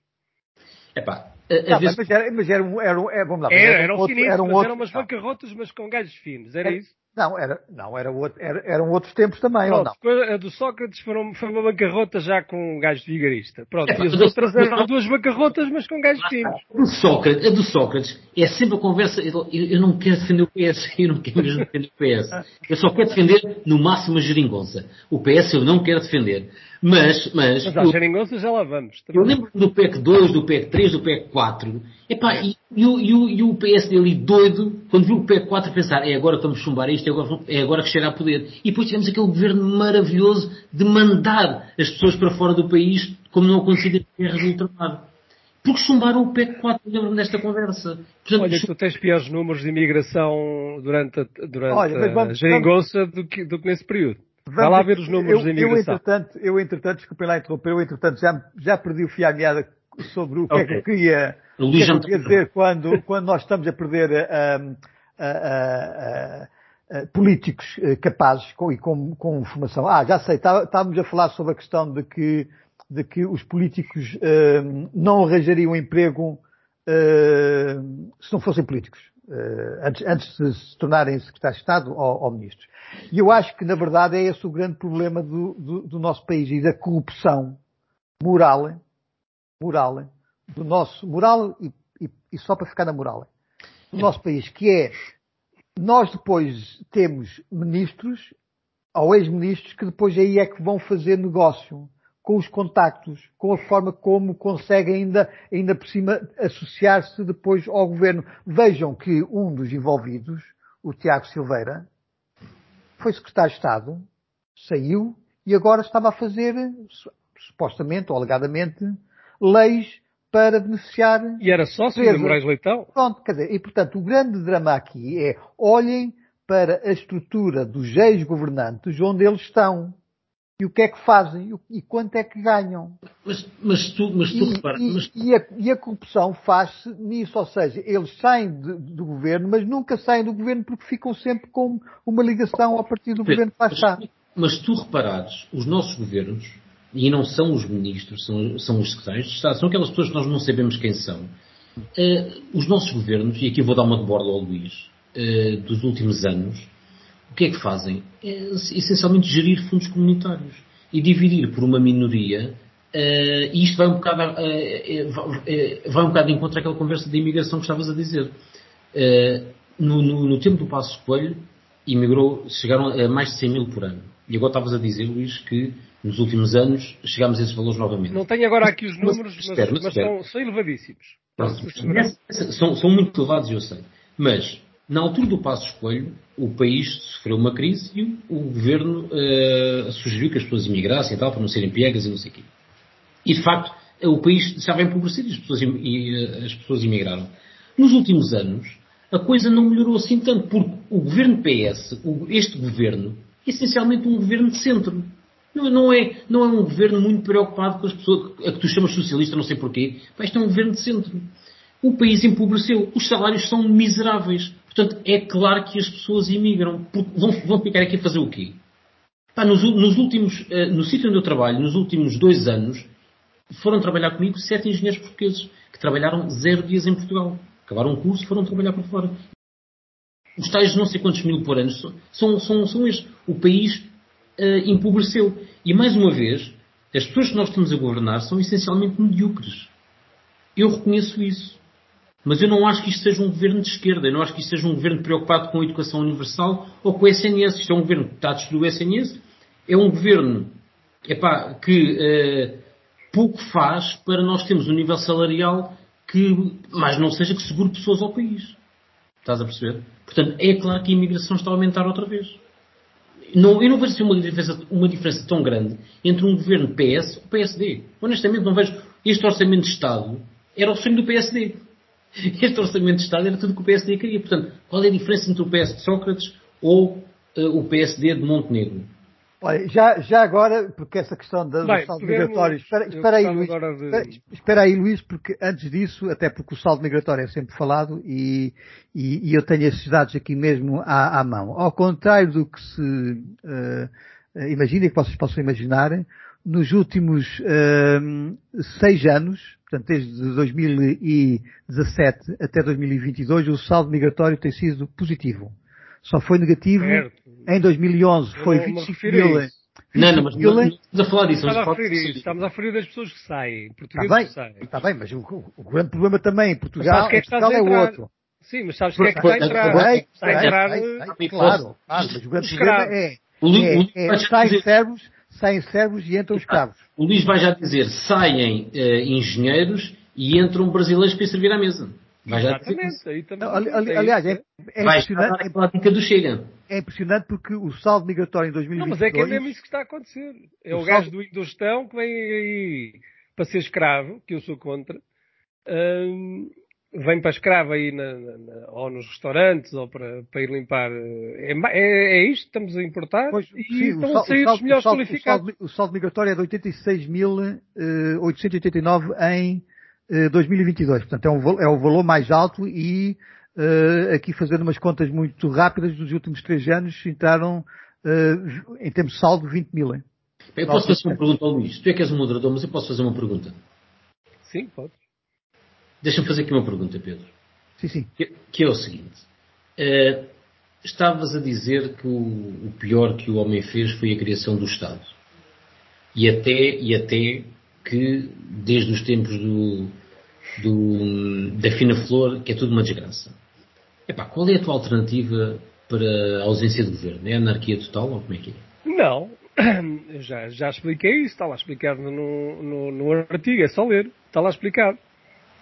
Epá, não, vez... mas, era, mas era, um, era, um, é, vamos lá, era, eram, outro, finíssimos, eram, outro, eram umas bancarrotas, mas com galhos finos, era, isso? Não, era, não, era outro, era, eram outros tempos também, Pronto, ou não? A do Sócrates foi uma, foi uma bancarrota já com um gajo vigarista. Pronto, é, e as outras eram duas bancarrotas, mas com gajos finos. A do Sócrates, a do Sócrates é sempre a conversa, eu, eu não quero defender o PS, eu não quero mesmo defender o PS. Eu só quero defender no máximo a geringonça. O PS eu não quero defender. Mas, mas. Mas à geringonça já lá vamos. Também. Eu lembro do PEC 2, do PEC 3, do PEC 4. Epá, é. e, e, e, e o PS dele doido, quando viu o PEC 4 pensar, é agora que vamos chumbar isto, é agora, é agora que chega a poder. E depois tivemos aquele governo maravilhoso de mandar as pessoas para fora do país, como não acontecia desde a guerra do ultramar. Porque chumbaram o PEC 4, lembro-me desta conversa. Portanto, Olha, tu tens piores números de imigração durante a, durante Olha, vamos, a geringonça vamos... do, que, do que nesse período. Vai lá ver os números eu, da imigração. Eu, entretanto, eu, entretanto, desculpem lá interromper, eu, entretanto, já, já perdi o fio à meada sobre o okay. que é que eu queria, que é que eu queria dizer quando, quando nós estamos a perder um, políticos eh, capazes com, e com, com formação. Ah, já sei, tá, estávamos a falar sobre a questão de que, de que os políticos uh, não arranjariam emprego uh, se não fossem políticos, antes, antes de se tornarem secretários de Estado ou, ou, ministros. E eu acho que, na verdade, é esse o grande problema do, do, do nosso país e da corrupção moral, moral, do nosso, moral e, e, e só para ficar na moral, do nosso país, que é nós depois temos ministros ou ex-ministros que depois aí é que vão fazer negócio com os contactos, com a forma como conseguem ainda, ainda por cima associar-se depois ao governo. Vejam que um dos envolvidos, o Tiago Silveira, foi secretário de Estado, saiu e agora estava a fazer, supostamente ou alegadamente, leis para beneficiar. E era sócio de Moraes Leitão? Pronto, quer dizer, e portanto o grande drama aqui é olhem para a estrutura dos ex-governantes onde eles estão. E o que é que fazem? E quanto é que ganham? Mas, mas tu, mas tu e, repara, mas... e, a, e, a, corrupção faz-se nisso, ou seja, eles saem de, do governo, mas nunca saem do governo porque ficam sempre com uma ligação a partir do Pedro, governo que lá está. Mas tu reparares, os nossos governos, e não são os ministros, são, são os secretários de Estado, são aquelas pessoas que nós não sabemos quem são. Uh, os nossos governos, e aqui vou dar uma de borda ao Luís, uh, dos últimos anos, o que é que fazem? É, essencialmente gerir fundos comunitários e dividir por uma minoria, uh, e isto vai um bocado, vai um bocado de encontro àquela conversa de imigração que estavas a dizer. No, no, no, tempo do Passo Coelho, imigrou, chegaram a mais de 100 mil por ano. E agora estavas a dizer, Luís, que nos últimos anos chegámos a esses valores novamente. Não tenho agora aqui os números, mas, mas, mas, mas são, são, elevadíssimos. são, são, muito elevados, eu sei. Mas, na altura do Passo Escolho, o país sofreu uma crise e o, governo uh, sugeriu que as pessoas imigrassem e tal, para não serem piegas e não sei o quê. E, de facto, o país estava a empobrecer e as pessoas, e, eh, as pessoas imigraram. Nos últimos anos, a coisa não melhorou assim tanto, porque o governo PS, este governo, é essencialmente um governo de centro. Não, não, é, não é um governo muito preocupado com as pessoas, a que tu chamas socialista, não sei porquê. Mas isto é um governo de centro. O país empobreceu. Os salários são miseráveis. Portanto, é claro que as pessoas imigram. Vão, vão ficar aqui a fazer o quê? Pá, nos, nos, últimos, uh, no sítio onde eu trabalho, nos últimos dois anos, foram trabalhar comigo sete engenheiros portugueses que trabalharam zero dias em Portugal. Acabaram o curso, foram trabalhar para fora. Os tais não sei quantos mil por ano são, são, são estes. O país uh, empobreceu. E mais uma vez, as pessoas que nós estamos a governar são essencialmente medíocres. Eu reconheço isso. Mas eu não acho que isto seja um governo de esquerda. Eu não acho que isto seja um governo preocupado com a educação universal ou com o SNS. Isto é um governo que está a destruir o SNS. É um governo epá, que uh, pouco faz para nós termos um nível salarial que, mais não seja que segure pessoas ao país. Estás a perceber? Portanto, é claro que a imigração está a aumentar outra vez não, eu não vejo assim uma diferença, uma diferença tão grande entre um governo PS e o PSD. Honestamente, não vejo. Este orçamento de Estado era o sonho do PSD. Este orçamento de Estado era tudo que o PSD queria. Portanto, qual é a diferença entre o PS de Sócrates ou uh, o PSD de Montenegro? Olha, já, já agora, porque essa questão do Bem, saldo migratório. Espera, espera aí, Luís. De... Espera, espera, aí, Luís, porque antes disso, até porque o saldo migratório é sempre falado e, e, e eu tenho esses dados aqui mesmo à, à, mão. Ao contrário do que se uh, imagina e que vocês possam imaginar, nos últimos uh, seis anos, portanto desde 2017 até 2022, o saldo migratório tem sido positivo. Só foi negativo certo. em 2011, foi 25 mil. Não, não, mas não, não estamos a falar disso. Estamos a referir, estamos a referir das pessoas que saem, portugueses está bem, que saem. Está bem, mas o, o, grande problema também em Portugal, que é, que Portugal é outro. Sim, mas sabes que é que está a entrar? Está a entrar... Claro, claro, mas o grande problema é, é, é saem servos, saem servos e entram escravos. O Luís vai já dizer, saem uh, engenheiros e entram brasileiros para servir à mesa. Vai já Exatamente, aí também. ali, ali, aliás, é, é impressionante. É, prática do Chega. É impressionante porque o saldo migratório em 2022... Não, mas é que é mesmo isso que está a acontecer. É o, o gajo saldo... do Indostão que vem aí para ser escravo, que eu sou contra, hum, vem para escravo aí na, na, ou nos restaurantes ou para, para ir limpar. É, é, é isto que estamos a importar pois, e sim, estão a sair os melhores qualificados. O saldo, migratório é de 86.889 eh, em 2022. Eh, Portanto, é, um, é o valor mais alto e uh, aqui fazendo umas contas muito rápidas, dos últimos três anos entraram, uh, em termos de saldo, 20 mil. Hein? Eu posso fazer uma pergunta ao Luís. Tu é que és o moderador, mas eu posso fazer uma pergunta. Sim, pode. Deixa-me fazer aqui uma pergunta, Pedro. Sim, sim. Que, que é o seguinte. Uh, estavas a dizer que o, o, pior que o homem fez foi a criação do Estado. E até, e até que, desde os tempos do, do, da fina flor, que é tudo uma desgraça. Epá, qual é a tua alternativa para a ausência de governo? É anarquia total ou como é que é? Não, já, já expliquei isso, está lá explicado no, no, no artigo, é só ler, está lá explicado.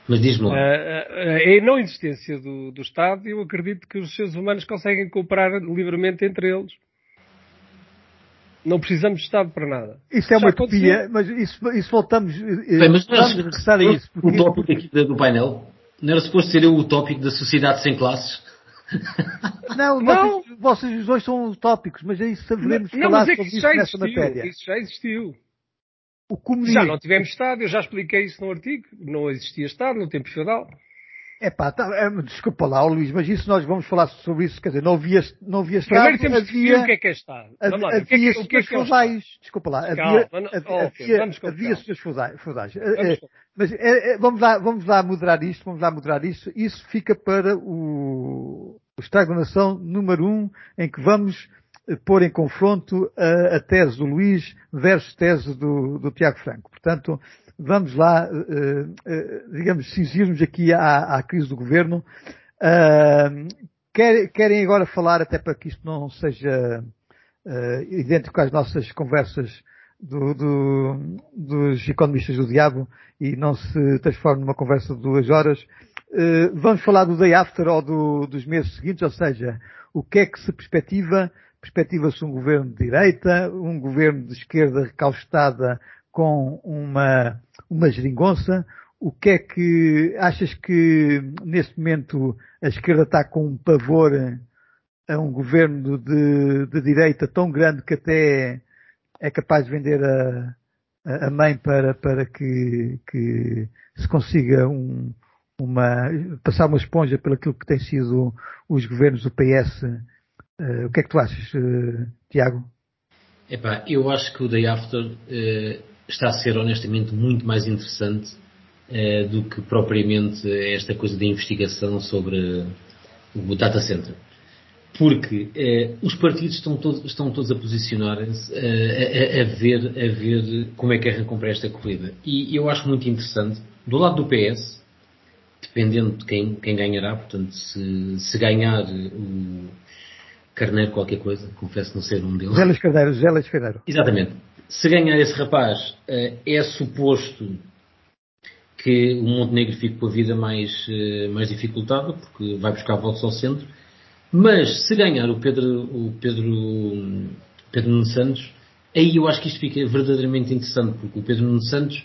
Mas diz-me lá. É a não existência do, do Estado, eu acredito que os seres humanos conseguem cooperar livremente entre eles. Não precisamos de Estado para nada. Isso é uma utopia, mas isso, isso voltamos. Eh, Bem, mas vamos regressar a isso. Porque... O tópico aqui do painel não era suposto ser o tópico da sociedade sem classes? Não, não. Vocês, vocês dois são utópicos, mas aí saberemos não, falar é sobre isso nessa matéria. Isso já existiu. Já não tivemos Estado, eu já expliquei isso no artigo. Não existia Estado no tempo feudal. É pá, tá, é, desculpa lá, Luís, mas isso nós vamos falar sobre isso, quer dizer, não havia, não havia Estado. Primeiro temos havia, o que é que é Estado. Vamos lá, havia o que é que é, feudais, desculpa lá, havia, Calma, havia, havia senhores feudais. É, é, mas é, é, vamos lá, vamos lá moderar isto, vamos lá moderar isto, isso fica para o, o Estado da Nação número um, em que vamos pôr em confronto a, a tese do Luís versus tese do, do Tiago Franco. Portanto, vamos lá, uh, uh, digamos, cingirmos aqui à, à, crise do governo. Uh, quer, querem agora falar, até para que isto não seja idêntico às nossas conversas do, do, dos economistas do diabo e não se transforme numa conversa de duas horas, vamos falar do day after ou do, dos meses seguintes, ou seja, o que é que se perspectiva perspectiva-se um governo de direita, um governo de esquerda recaustada com uma, uma geringonça. O que é que achas que neste momento a esquerda está com um pavor a um governo de, de direita tão grande que até é capaz de vender a, a mãe para, para que, que se consiga um, uma, passar uma esponja pelo que tem sido os governos do PS o que é que tu achas, uh, Tiago? Epá, eu acho que o Day After uh, está a ser honestamente muito mais interessante do que propriamente esta coisa de investigação sobre o data center. Porque os partidos estão todos, estão todos a posicionar-se a, a, ver, a ver como é que arrancam para esta corrida. E eu acho muito interessante, do lado do PS, dependendo de quem, quem ganhará, portanto, se, se ganhar o Carneiro qualquer coisa, confesso não ser um deles. Gélis Carneiro, Gélis Carneiro. Exatamente. Se ganhar esse rapaz, eh, é suposto que o Montenegro fique com a vida mais, eh, mais dificultada, porque vai buscar votos ao centro. Mas se ganhar o Pedro, o Pedro, Pedro Nuno Santos, aí eu acho que isto fica verdadeiramente interessante, porque o Pedro Nuno Santos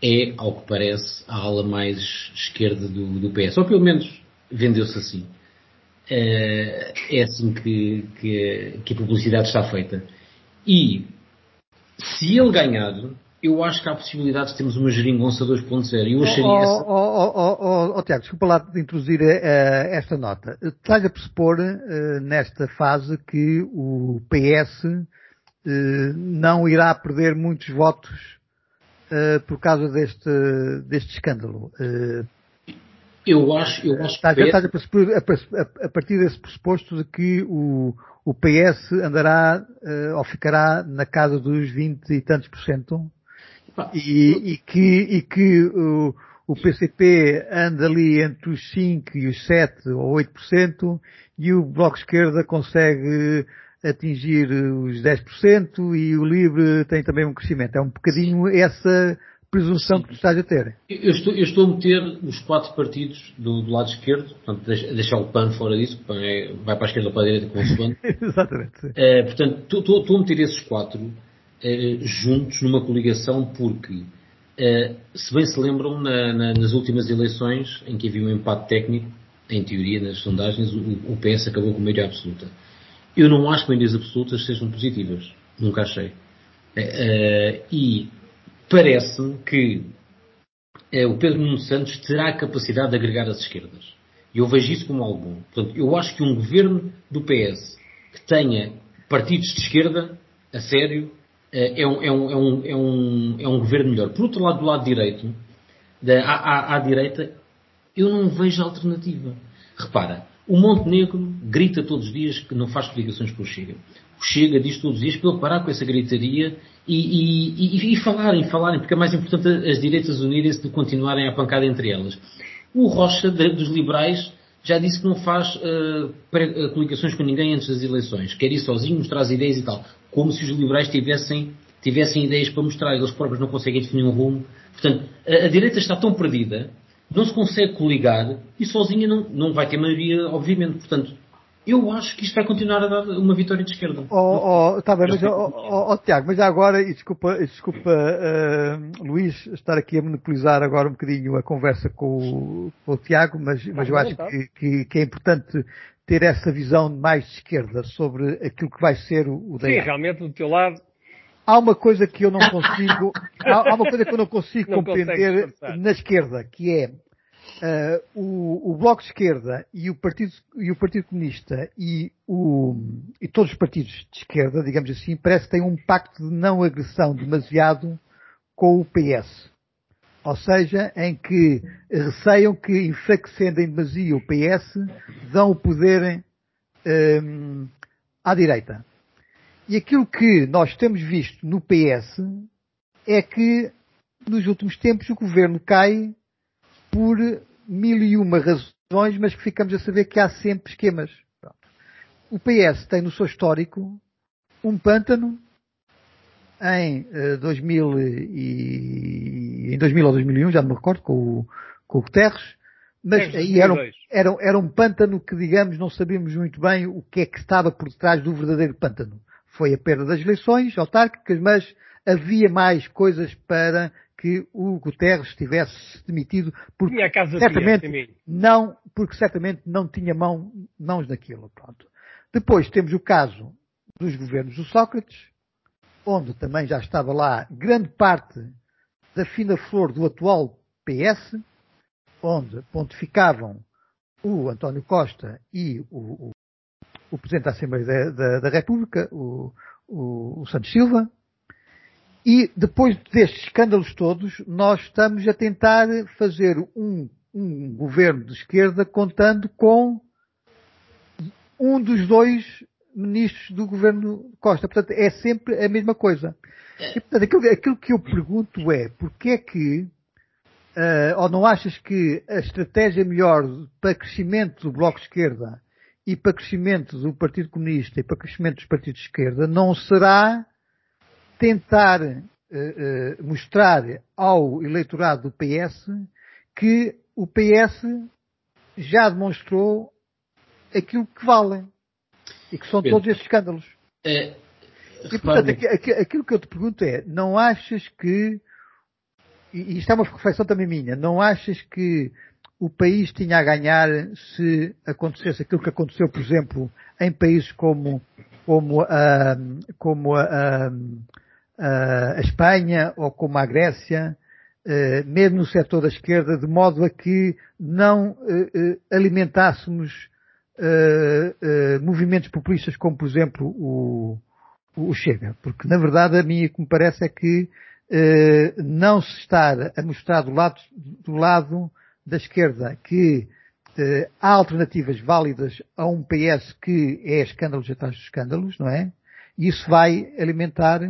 é, ao que parece, a ala mais esquerda do, do PS. Ou pelo menos vendeu-se assim. Eh, é assim que, que, que, a publicidade está feita. E se ele ganhar, eu acho que há possibilidade de termos uma geringonça 2.0. Eu acharia oh, essa... oh, oh, oh, oh, Tiago, desculpa lá de introduzir uh, esta nota. Estás a pressupor nesta fase que o PS não irá perder muitos votos por causa deste, deste escândalo. Eu acho, eu acho que. Estás a, a, partir desse pressuposto de que o, o PS andará uh, ou ficará na casa dos 20 e tantos por cento e, e, que, e que o, o PCP anda ali entre os 5 e os 7 ou 8% e o Bloco Esquerda consegue atingir os 10% e o Livre tem também um crescimento. É um bocadinho essa presunção que tu estás a ter. Eu estou, eu estou a meter os quatro partidos do, do lado esquerdo, portanto, deixar o PAN fora disso, o PAN é, vai para a esquerda ou para a direita com o segundo. Exatamente. É, portanto, estou, estou, a meter esses quatro é, juntos numa coligação porque Uh, se bem se lembram, na, na, nas últimas eleições, em que havia um empate técnico, em teoria, nas sondagens, o, o PS acabou com maioria absoluta. Eu não acho que maiorias absolutas sejam positivas. Nunca achei. E parece-me que uh, o Pedro Nuno Santos terá a capacidade de agregar as esquerdas. E eu vejo isso como algo bom. Portanto, eu acho que um governo do PS que tenha partidos de esquerda, a sério, é, é um, é um, é um, é um, é um governo melhor. Por outro lado, do lado direito, da, à, à, à direita, eu não vejo alternativa. Repara, o Montenegro grita todos os dias que não faz coligações com o Chega. O Chega diz todos os dias para ele parar com essa gritaria e, e, e, falarem, falarem, porque é mais importante as direitas unirem-se do continuarem a pancada entre elas. O Rocha, dos liberais, já disse que não faz uh, coligações com ninguém antes das eleições. Quer ir sozinho, mostrar as ideias e tal. Como se os liberais tivessem, tivessem ideias para mostrar. Eles próprios não conseguem definir um rumo. Portanto, a, a direita está tão perdida não se consegue coligar e sozinha não, não vai ter maioria, obviamente. Portanto, eu acho que isto vai continuar a dar uma vitória de esquerda. Oh, oh, tá bem, mas, oh, oh, oh, Tiago, mas agora, e desculpa, desculpa uh, Luís, estar aqui a monopolizar agora um bocadinho a conversa com o, com o Tiago, mas, mas eu acho que, que, que, é importante ter essa visão mais de esquerda sobre aquilo que vai ser o, o Sim, realmente do teu lado há uma coisa que eu não consigo, há, há, uma coisa que eu não consigo não compreender na esquerda, que é uh, o, o, Bloco de Esquerda e o Partido, e o Partido Comunista e, o, e todos os partidos de esquerda, digamos assim, parece que têm um pacto de não agressão demasiado com o PS. Ou seja, em que receiam que, enfraquecendo em demasia o PS, dão o poder um, à direita. E aquilo que nós temos visto no PS é que nos últimos tempos o governo cai por mil e uma razões, mas que ficamos a saber que há sempre esquemas. O PS tem no seu histórico um pântano em 2000 eh, e, em 2000 ou 2001, já não me recordo, com o, com o Guterres, mas aí era, era, era um pântano que, digamos, não sabíamos muito bem o que é que estava por detrás do verdadeiro pântano. Foi a perda das eleições autárquicas, mas havia mais coisas para que o Guterres tivesse demitido, porque certamente não, porque certamente não tinha mão, mãos naquilo. Pronto. Depois temos o caso dos governos do Sócrates, onde também já estava lá grande parte da fina flor do atual PS, onde pontificavam o António Costa e o, o Presidente da Assembleia da, da, da República, o, o, o, Santos Silva, e depois destes escândalos todos, nós estamos a tentar fazer um, um governo de esquerda contando com um dos dois ministros do governo Costa. Portanto, é sempre a mesma coisa. E, portanto, aquilo, aquilo que eu pergunto é, porquê é que, uh, ou não achas que a estratégia melhor para crescimento do Bloco de Esquerda e para crescimento do Partido Comunista e para crescimento dos partidos de esquerda não será tentar uh, uh, mostrar ao eleitorado do PS que o PS já demonstrou aquilo que vale e que são Pedro, todos esses escândalos. É, e portanto, aquilo que eu te pergunto é, não achas que, e isto é uma reflexão também minha, não achas que o país tinha a ganhar se acontecesse aquilo que aconteceu, por exemplo, em países como, como, a, como a, a, a Espanha ou como a Grécia, eh, mesmo no setor da esquerda, de modo a que não eh, eh, alimentássemos movimentos populistas como, por exemplo, o, o Chega. Porque, na verdade, a mim o que me parece é que não se está a mostrar do lado, do lado da esquerda que há alternativas válidas a um PS que é escândalos atrás de escândalos, não é? E isso vai alimentar,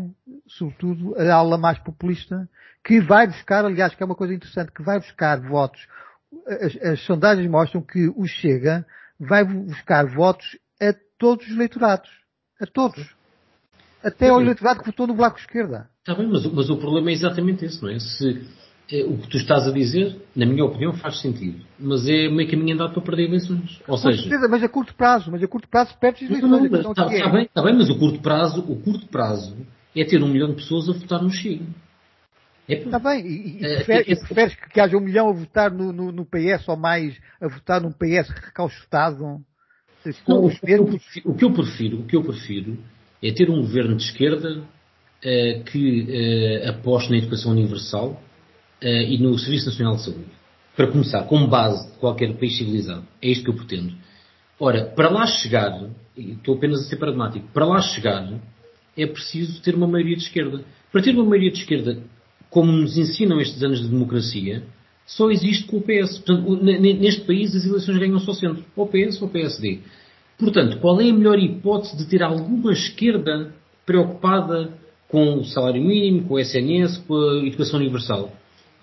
sobretudo, a ala mais populista, que vai buscar, aliás, que é uma coisa interessante, que vai buscar votos. As, as sondagens mostram que o Chega vai buscar votos a todos os eleitorados. A todos. Até ao eleitorado que votou no Bloco Esquerda. Está bem, mas, mas o problema é exatamente esse, não é? Se, é, o que tu estás a dizer, na minha opinião, faz sentido. Mas é meio caminho andado para perder eleições. Ou seja, certeza, mas a curto prazo, mas a curto prazo perde eleições. Está, está, é. bem, está bem, mas o curto prazo, o curto prazo é ter um milhão de pessoas a votar no Chega. Está bem, e, e, uh, preferes, e preferes que, que, haja um milhão a votar no, no, no, PS ou mais a votar num PS recalchutado? Não, o, que prefiro, o, que eu prefiro, o que eu prefiro é ter um governo de esquerda uh, que uh, aposte na educação universal e no Serviço Nacional de Saúde. Para começar, como base de qualquer país civilizado. É isto que eu pretendo. Ora, para lá chegar, estou apenas a ser pragmático, para lá chegar é preciso ter uma maioria de esquerda. Para ter uma maioria de esquerda, como nos ensinam estes anos de democracia, só existe com o PS. Portanto, neste país as eleições ganham só centro, ou PS ou PSD. Portanto, qual é a melhor hipótese de ter alguma esquerda preocupada com o salário mínimo, com o SNS, com a educação universal?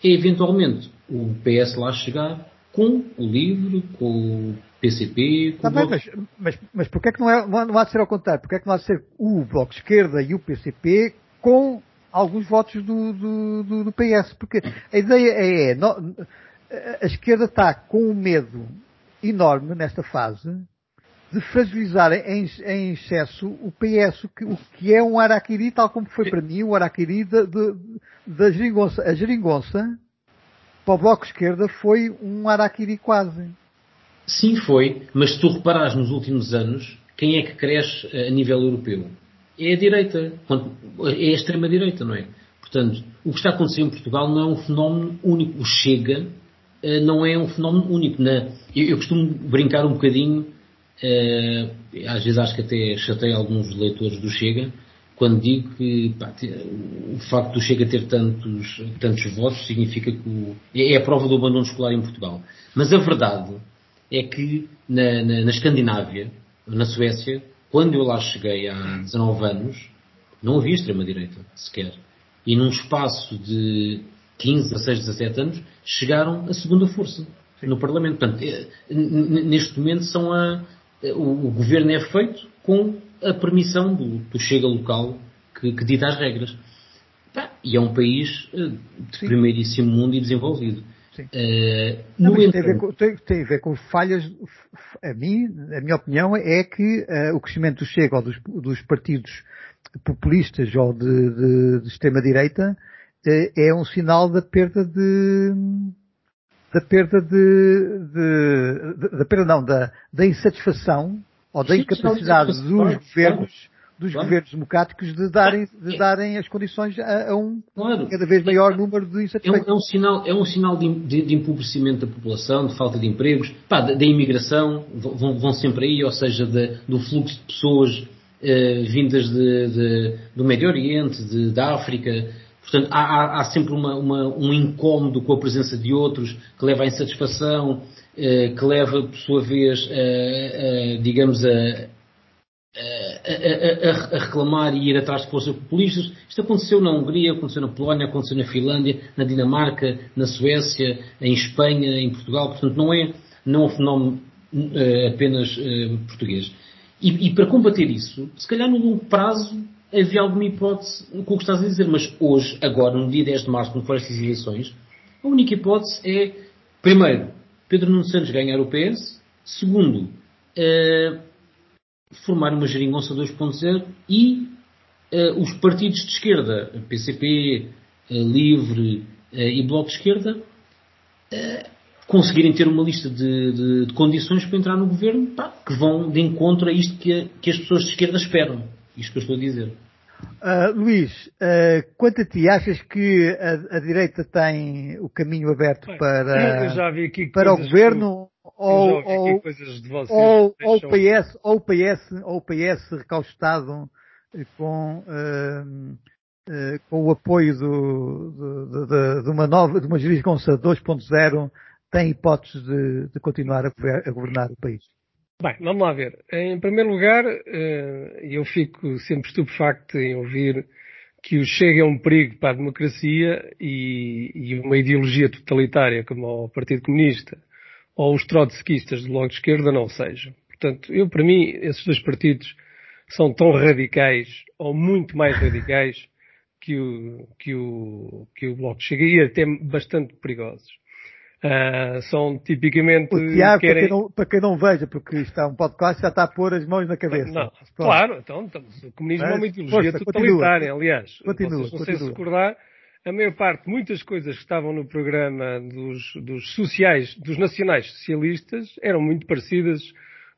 É eventualmente o PS lá chegar com o LIVRE, com o PCP. Tá bem, mas, mas, mas porquê é que não, é, não há de ser ao contrário? Porquê é que não há de ser o Bloco de Esquerda e o PCP com alguns votos do, do, do, do PS? Porque a ideia é, é a esquerda está com um medo enorme nesta fase de fragilizar em, em excesso o PS, que, o que é um araquiri, tal como foi para mim o araquiri da, geringonça. A geringonça, para o Bloco Esquerda, foi um araquiri quase. Sim, foi, mas se tu reparares nos últimos anos, quem é que cresce a nível europeu? É a direita, é a extrema-direita, não é? Portanto, o que está a acontecer em Portugal não é um fenómeno único. O Chega eh, não é um fenómeno único. Eu, costumo brincar um bocadinho, eh, às vezes acho que até chatei alguns leitores do Chega, quando digo que pá, o facto do Chega ter tantos, tantos votos significa que o, é a prova do abandono escolar em Portugal. Mas a verdade é que na, na, na Escandinávia, na Suécia, quando eu lá cheguei há 19 anos, não havia extrema-direita sequer. E num espaço de 15, 16, 17 anos, chegaram a segunda força no Parlamento. Portanto, é, neste momento são a, o, o, governo é feito com a permissão do, do Chega local que, que dita as regras. e é um país eh, de primeiríssimo mundo e desenvolvido. Uh, não, tem, a ver com, tem, tem, a ver com falhas. A mim, a minha opinião é que uh, o crescimento do Chega ou dos, dos partidos populistas ou de, de, de extrema-direita uh, é um sinal da perda de. Da perda de. de da perda não, da, da insatisfação ou da incapacidade dos governos dos claro. governos democráticos de darem, de darem as condições a, a um claro. cada vez maior número de insatisfeitos. É um, é um sinal, é um sinal de, de, de, empobrecimento da população, de falta de empregos, pá, da, da, imigração, vão, vão, sempre aí, ou seja, de, do fluxo de pessoas eh, vindas de, do Médio Oriente, da África. Portanto, há, há, há sempre uma, uma, um incómodo com a presença de outros que leva à insatisfação, eh, que leva, por sua vez, digamos, a a, a, a, reclamar e ir atrás de forças populistas. Isto aconteceu na Hungria, aconteceu na Polónia, aconteceu na Finlândia, na Dinamarca, na Suécia, em Espanha, em Portugal. Portanto, não é, não é um fenómeno uh, apenas uh, português. E, e, para combater isso, se calhar no longo prazo havia alguma hipótese com o que estás a dizer, mas hoje, agora, no dia 10 de março, quando forem estas eleições, a única hipótese é, primeiro, Pedro Nuno Santos ganhar o PS, segundo, uh, formar uma geringonça 2.0 e uh, os partidos de esquerda, PCP, eh, Livre e Bloco de Esquerda, conseguirem ter uma lista de, de, de, condições para entrar no governo pá, que vão de encontro a isto que, a, que, as pessoas de esquerda esperam. Isto que eu estou a dizer. Uh, Luís, uh, quanto a ti, achas que a, a direita tem o caminho aberto Bem, para, para o governo ou, ou, ou, ou, o PS, ou o PS, ou o PS recaustado com, uh, uh, com o apoio do, do, de, de, uma nova, de uma geringonça 2.0 tem hipóteses de, de continuar a, a, governar o país? Bem, vamos lá ver. Em primeiro lugar, uh, eu fico sempre estupefacto em ouvir que o Chega é um perigo para a democracia e, e uma ideologia totalitária como o Partido Comunista ou os trotskistas do Bloco de Esquerda não sejam. Portanto, eu, para mim, esses dois partidos são tão radicais, ou muito mais radicais, que o, que o, que o Bloco de Esquerda, e até bastante perigosos. Uh, são tipicamente. O Tiago, querem... para, quem não, para quem não veja, porque isto é um podcast, já está a pôr as mãos na cabeça. Não, claro, então, então o comunismo é uma ideologia força, totalitária, continua, aliás. Continua, vocês não sei se recordar, a maior parte, muitas coisas que estavam no programa dos, dos sociais, dos nacionais socialistas, eram muito parecidas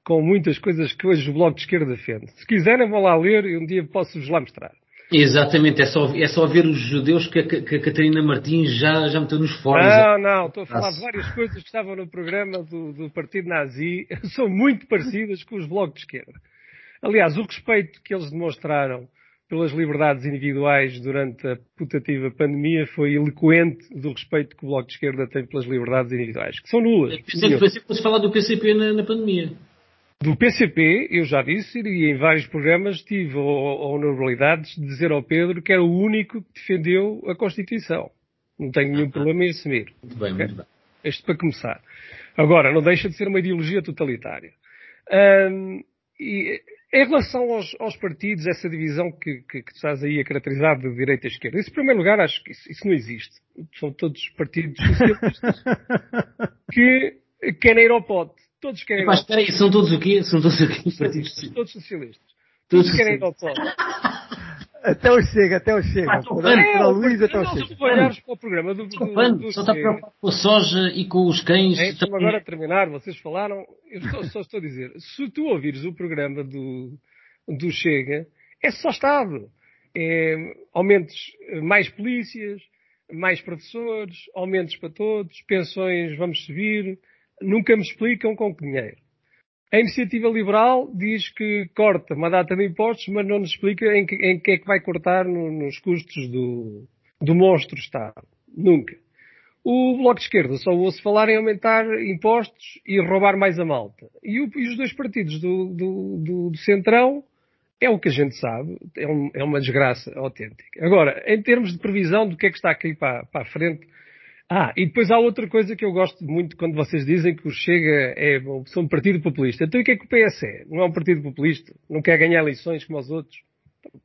com muitas coisas que hoje o Bloco de Esquerda defende. Se quiserem, vão lá ler e um dia posso-vos lá mostrar. Exatamente, é só, é só ver os judeus que a, que a Catarina Martins já, já meteu nos fóruns. Não, não, estou a falar de várias coisas que estavam no programa do, do Partido Nazi, são muito parecidas com os blocos de esquerda. Aliás, o respeito que eles demonstraram pelas liberdades individuais durante a putativa pandemia foi eloquente do respeito que o Bloco de Esquerda tem pelas liberdades individuais, que são nulas. Pensei que fosse falar do PCP na, na pandemia. Do PCP, eu já disse, e em vários programas tive a honorabilidade de dizer ao Pedro que era o único que defendeu a Constituição. Não tenho nenhum problema em assumir. Muito bem, muito bem. Este para começar. Agora, não deixa de ser uma ideologia totalitária. e em relação aos, aos, partidos, essa divisão que, que, que estás aí a caracterizar de direita e esquerda, isso, em primeiro lugar, acho que isso, isso não existe. São todos partidos socialistas que querem ir ao pote. Todos querem. Mas espera aí, são todos o quê? São todos o quê? Partidos todos socialistas. Todos, todos querem ir ao pote. Até o Chega, até o Chega. Ah, para, é, o Luís, até o Chega. Se olharmos para o programa do, do, do, do Só está preocupado com a soja e com os cães. É, agora terminar, vocês falaram, eu estou, só estou a dizer, se tu ouvires o programa do, do Chega, é só Estado. É, aumentos, mais polícias, mais professores, aumentos para todos, pensões vamos subir, nunca me explicam com que dinheiro. A iniciativa liberal diz que corta uma data de impostos, mas não nos explica em que, em que é que vai cortar no, nos custos do, do monstro Estado. Nunca. O Bloco de Esquerda só ouço falar em aumentar impostos e roubar mais a malta. E, o, e os dois partidos do, do, do, do, Centrão é o que a gente sabe, é, um, é, uma desgraça autêntica. Agora, em termos de previsão do que é que está aqui para, para a frente, ah, e depois há outra coisa que eu gosto muito quando vocês dizem que o Chega é são um partido populista. Então o que é que o PS é? Não é um partido populista? Não quer ganhar eleições como os outros?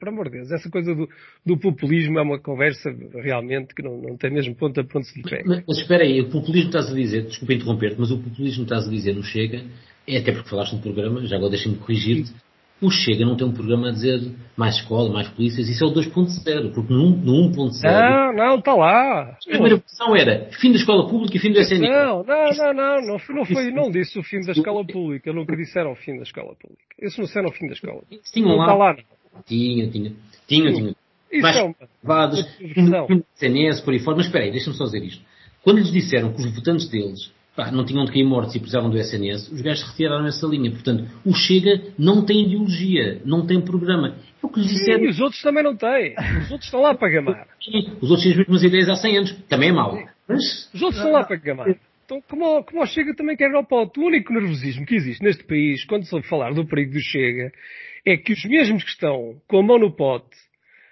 Por amor de Deus, essa coisa do, do populismo é uma conversa realmente que não, não tem mesmo ponto a ponto de pé. Mas, mas espera aí, o populismo estás a dizer, desculpa interromper-te, mas o populismo estás a dizer no Chega, é até porque falaste no programa, já agora deixa-me corrigir-te, o Chega não tem um programa a dizer mais escola, mais polícias, isso é o 2.0, porque no, no 1.0. Não, não, está lá. A primeira opção era fim da escola pública e fim do SNS. Não, não, não, não, não, não, foi, não disse o fim da escola pública, nunca disseram o fim da escola pública. Isso não disseram o fim da escola pública. Tinham lá. Está lá, não. Tinha, tinha. Tinha, tinha. Isso mais é vados, uma SNS, por aí fora. Mas espera aí, deixa-me só dizer isto. Quando lhes disseram que os votantes deles pá, não tinham de cair mortos e precisavam do SNS, os gajos retiraram essa linha. Portanto, o Chega não tem ideologia, não tem programa. É o que lhes disseram. E os outros também não têm. Os outros estão lá para gamar. Os outros têm as mesmas ideias há 100 anos. Também é mau. Mas... Os outros estão lá para gamar. Então, como, como o Chega também quer ir ao pote. O único nervosismo que existe neste país, quando se ouve falar do perigo do Chega, é que os mesmos que estão com a mão no pote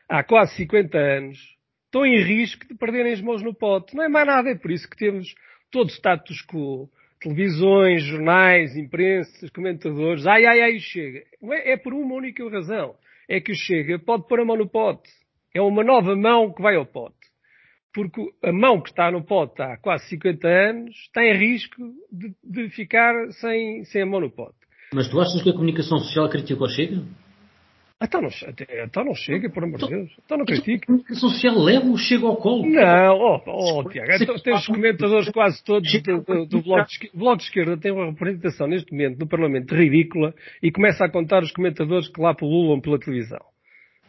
há quase 50 anos estão em risco de perderem as mãos no pote. Não é mais nada. É por isso que temos todo status quo, televisões, jornais, imprensa, comentadores, ai, ai, ai, chega. É, é por uma única razão. É que o Chega pode pôr a mão no pote. É uma nova mão que vai ao pote. Porque a mão que está no pote há quase 50 anos está em risco de, de ficar sem, sem a mão no pote. Mas tu achas que a comunicação social critica o Chega? Então não, então não chega, por amor de Deus. Então não critique. A comunicação social leva o chega ao colo. Não, oh, oh Tiago, então tens os comentadores quase todos do, do, do bloco, de, bloco de Esquerda tem uma representação neste momento no Parlamento ridícula e começa a contar os comentadores que lá pululam pela televisão.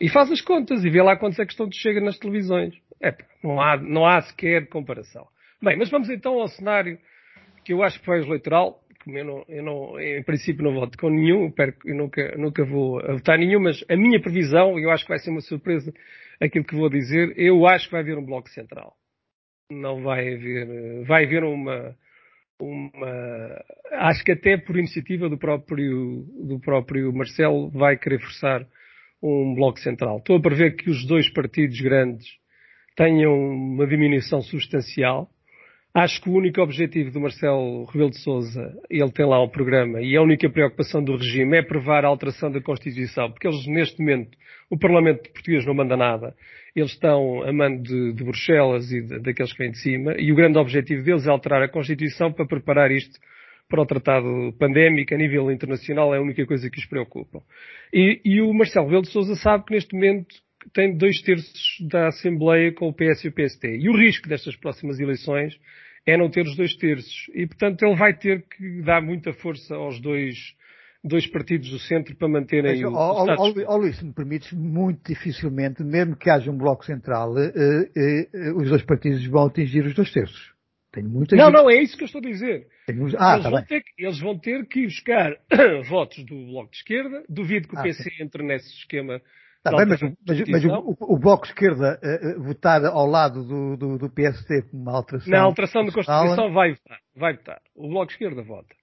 E faz as contas e vê lá quantos é que estão de chega nas televisões. É, não há, não há sequer comparação. Bem, mas vamos então ao cenário que eu acho que foi eleitoral eu não, eu não, em princípio não voto com nenhum, eu nunca, nunca vou votar nenhum, mas a minha previsão, e eu acho que vai ser uma surpresa aquilo que vou dizer, eu acho que vai haver um bloco central. Não vai haver, vai haver uma, uma, acho que até por iniciativa do próprio, do próprio Marcelo vai querer forçar um bloco central. Estou a prever que os dois partidos grandes tenham uma diminuição substancial, Acho que o único objetivo do Marcelo Rebelo de Sousa, ele tem lá um programa, e a única preocupação do regime é provar a alteração da Constituição, porque eles, neste momento, o Parlamento português não manda nada. Eles estão a mando de, de Bruxelas e de, daqueles que vêm de cima, e o grande objetivo deles é alterar a Constituição para preparar isto para o tratado pandémico a nível internacional, é a única coisa que os preocupa. E, e o Marcelo Rebelo de Sousa sabe que neste momento tem dois terços da Assembleia com o PS e o PST. E o risco destas próximas eleições é não ter os dois terços. E, portanto, ele vai ter que dar muita força aos dois, dois partidos do centro para manterem Mas, o, o ó, ó, Luís, se me permites, muito dificilmente, mesmo que haja um bloco central, eh, eh, eh, os dois partidos vão atingir os dois terços. Tenho muita não, gente... não, é isso que eu estou a dizer. Tenho... Ah, eles, tá vão que, eles, vão ter que, buscar votos do Bloco de Esquerda. Duvido que o ah, PC sim. entre nesse esquema Tá bem, mas, mas, mas o, o, Bloco de Esquerda uh, votar ao lado do, do, do com uma alteração. Na alteração da Constituição vai votar. Vai votar. O Bloco de Esquerda vota.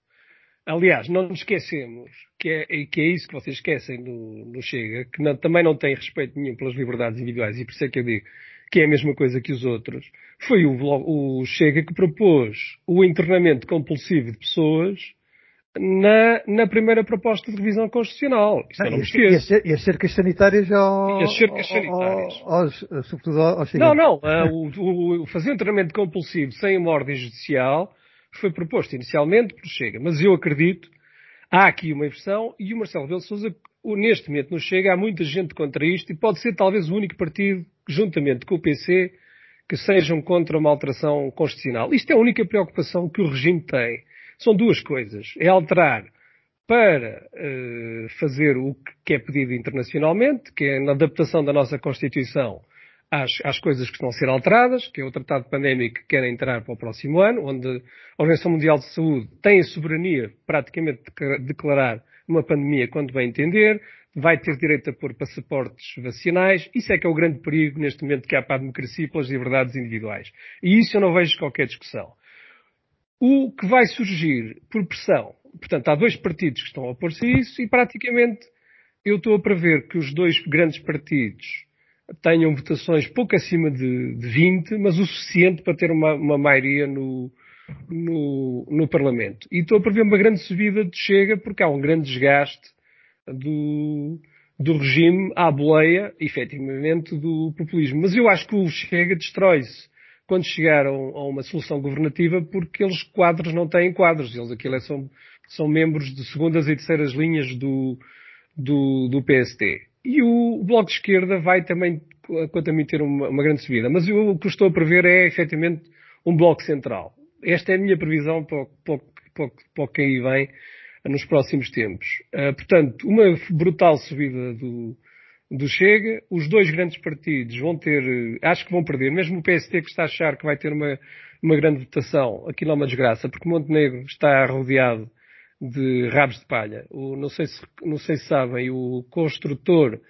Aliás, não nos esquecemos que é, que é isso que vocês esquecem no, no Chega, que não, também não tem respeito nenhum pelas liberdades individuais, e por isso é que eu digo que é a mesma coisa que os outros. Foi o, o Chega que propôs o internamento compulsivo de pessoas na, na primeira proposta de revisão constitucional. Isso não, não me esqueço. E as, cercas sanitárias ao, e as cercas sanitárias. Aos, aos, sobretudo aos Não, não. Uh, o, o, fazer um treinamento compulsivo sem uma ordem judicial foi proposto inicialmente por Chega. Mas eu acredito, há aqui uma inversão e o Marcelo Rebelo Sousa, neste momento no Chega, há muita gente contra isto e pode ser talvez o único partido, juntamente com o PC, que sejam contra uma alteração constitucional. Isto é a única preocupação que o regime tem são duas coisas. É alterar para uh, fazer o que é pedido internacionalmente, que é a adaptação da nossa Constituição às, às, coisas que estão a ser alteradas, que é o Tratado Pandémico que quer entrar para o próximo ano, onde a Organização Mundial de Saúde tem a soberania praticamente de declarar uma pandemia quando bem entender, vai ter direito a pôr passaportes vacinais. Isso é que é o grande perigo neste momento que há para a democracia e pelas liberdades individuais. E isso eu não vejo qualquer discussão. O que vai surgir por pressão, portanto, há dois partidos que estão a opor-se a isso e praticamente eu estou a prever que os dois grandes partidos tenham votações pouco acima de, de 20, mas o suficiente para ter uma, uma maioria no, no, no, Parlamento. E estou a prever uma grande subida de Chega porque há um grande desgaste do, do regime à boleia, efetivamente, do populismo. Mas eu acho que o Chega destrói-se quando chegaram a uma solução governativa porque eles quadros não têm quadros. Eles aquilo é, são, são membros de segundas e terceiras linhas do, do, do PST. E o Bloco de Esquerda vai também, quanto a mim, ter uma, uma grande subida. Mas eu, o que estou a prever é, efetivamente, um Bloco Central. Esta é a minha previsão para, para, o que aí vem nos próximos tempos. Uh, portanto, uma brutal subida do, do Chega, os dois grandes partidos vão ter, eh, acho que vão perder, mesmo o PST que está a achar que vai ter uma, uma grande votação, aquilo é uma desgraça, porque Montenegro está rodeado de rabos de palha. O, não, sei se, não sei se sabem, o construtor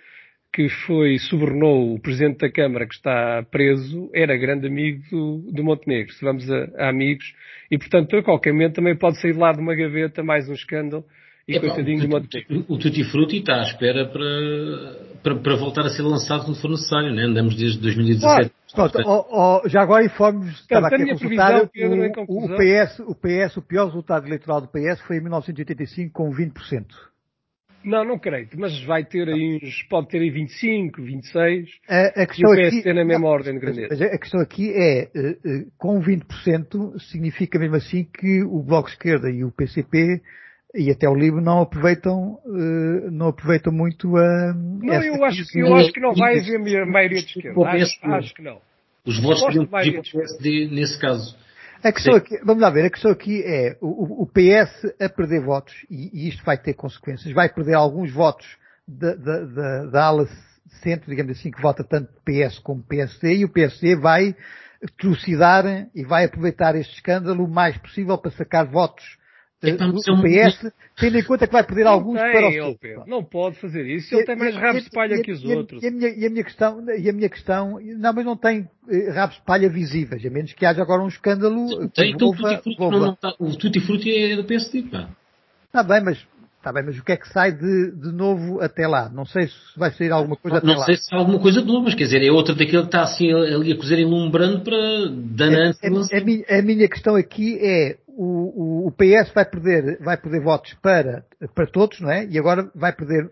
que foi, subornou o Presidente da Câmara que está preso, era grande amigo do, do Montenegro, se vamos a, a amigos, e portanto a qualquer momento também pode sair lá de uma gaveta mais um escândalo, e é, coitadinho bom, o, o Tutti Frutti está à espera para, para, para, voltar a ser lançado quando for necessário, né? Andamos desde 2017. Pronto, oh, oh, já agora informo estava aqui a consultar, o, o, PS, o PS, o pior resultado eleitoral do PS foi em 1985 com 20%. Não, não creio, mas vai ter aí uns, pode ter aí 25, 26, a, a questão e o PS aqui, na mesma não, ordem de grandeza. a questão aqui é, eh, eh, com 20% significa mesmo assim que o Bloco de Esquerda e o PCP e até o livro não aproveitam, uh, não aproveitam muito a. Não, eu acho, que, eu acho que não vai haver maioria de esquerda. Acho, acho que não. Os votos podiam pedir para o PSD nesse caso. A questão aqui, vamos lá ver, a questão aqui é o, o PS a perder votos, e, e, isto vai ter consequências, vai perder alguns votos da, da, da, da ala centro, digamos assim, que vota tanto PS como PSD, e o PSD vai trucidar e vai aproveitar este escândalo o mais possível para sacar votos então, o PS, tendo em conta que vai perder não alguns tem, para o seu. Não pode fazer isso, ele tem mais rabos de palha que os e, outros. E a, minha, e a minha questão, e a minha questão, não, mas não tem eh, rabos de palha visíveis, a menos que haja agora um escândalo. Tem, então o Tutti Frutti, não, não tá, o Tutti Frutti é do PSD, pá. Está bem, mas Está bem, mas o que é que sai de, de novo até lá? Não sei se vai sair alguma coisa não, até lá. Não sei se sai alguma coisa de novo, mas quer dizer, é outra daquele que está assim ali a cozer enlumbrando para danante. A, a, a, minha, a minha questão aqui é o, o, o, PS vai perder, vai perder votos para, para todos, não é? E agora vai perder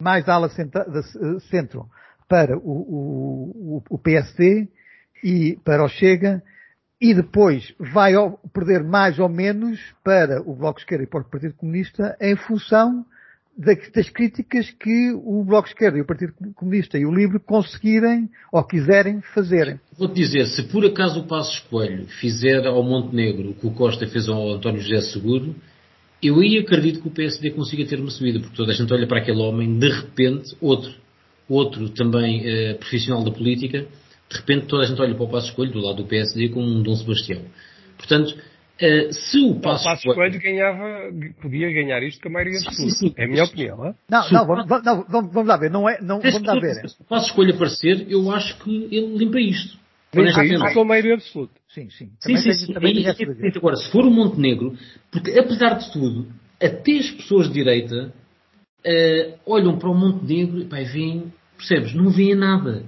mais ala centro, centro para o, o, o PSD e para o Chega e depois vai perder mais ou menos para o Bloco de Esquerda e para o Partido Comunista em função das críticas que o Bloco de Esquerda e o Partido Comunista e o Livre conseguirem ou quiserem fazer. Vou-te dizer, se por acaso o Passos Coelho fizer ao Montenegro o que o Costa fez ao António José Seguro, eu aí acredito que o PSD consiga ter uma subida, porque toda a gente olha para aquele homem, de repente, outro, outro também eh, profissional da política, de repente toda a gente olha para o Passos Coelho do lado do PSD como um Dom Sebastião. Portanto, Uh, se o Passos, o Passos Coelho ganhava, podia ganhar isto com a maioria absoluta. É a minha opinião. Hein? Não, não, vamos, não vamos, vamos lá ver. Não é, não, vamos lá ver. Se o Passos Coelho aparecer, eu acho que ele limpa isto. Limpa isto com a maioria absoluta. Sim, sim. Sim, sim, sim. Também e, agora, se for o Montenegro, porque apesar de tudo, até as pessoas de direita uh, olham para o Montenegro e pá, veem, percebes, não veem nada.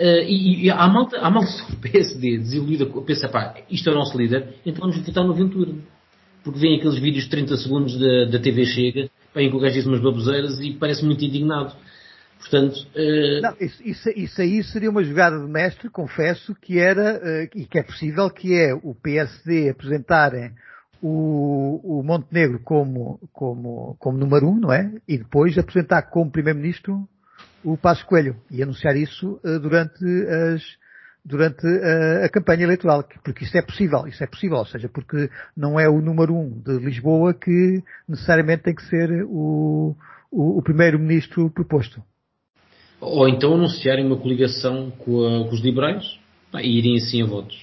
Uh, e, e há malta, há malta do PSD desiludida, pensa, pá, isto é o nosso líder, então vamos votar no Ventura. Porque vêm aqueles vídeos de 30 segundos da, da TV Chega, em que o gajo diz umas baboseiras e parece muito indignado. Portanto, uh... não, isso, isso, isso, aí seria uma jogada de mestre, confesso, que era, uh, e que é possível, que é o PSD apresentarem o, o Montenegro como, como, como número um, não é? E depois apresentar como primeiro-ministro o Passo Coelho e anunciar isso uh, durante as durante uh, a campanha eleitoral, porque isso é possível, isso é possível, ou seja, porque não é o número um de Lisboa que necessariamente tem que ser o, o, o primeiro-ministro proposto. Ou então anunciarem uma coligação com, a, com os liberais e irem assim a votos.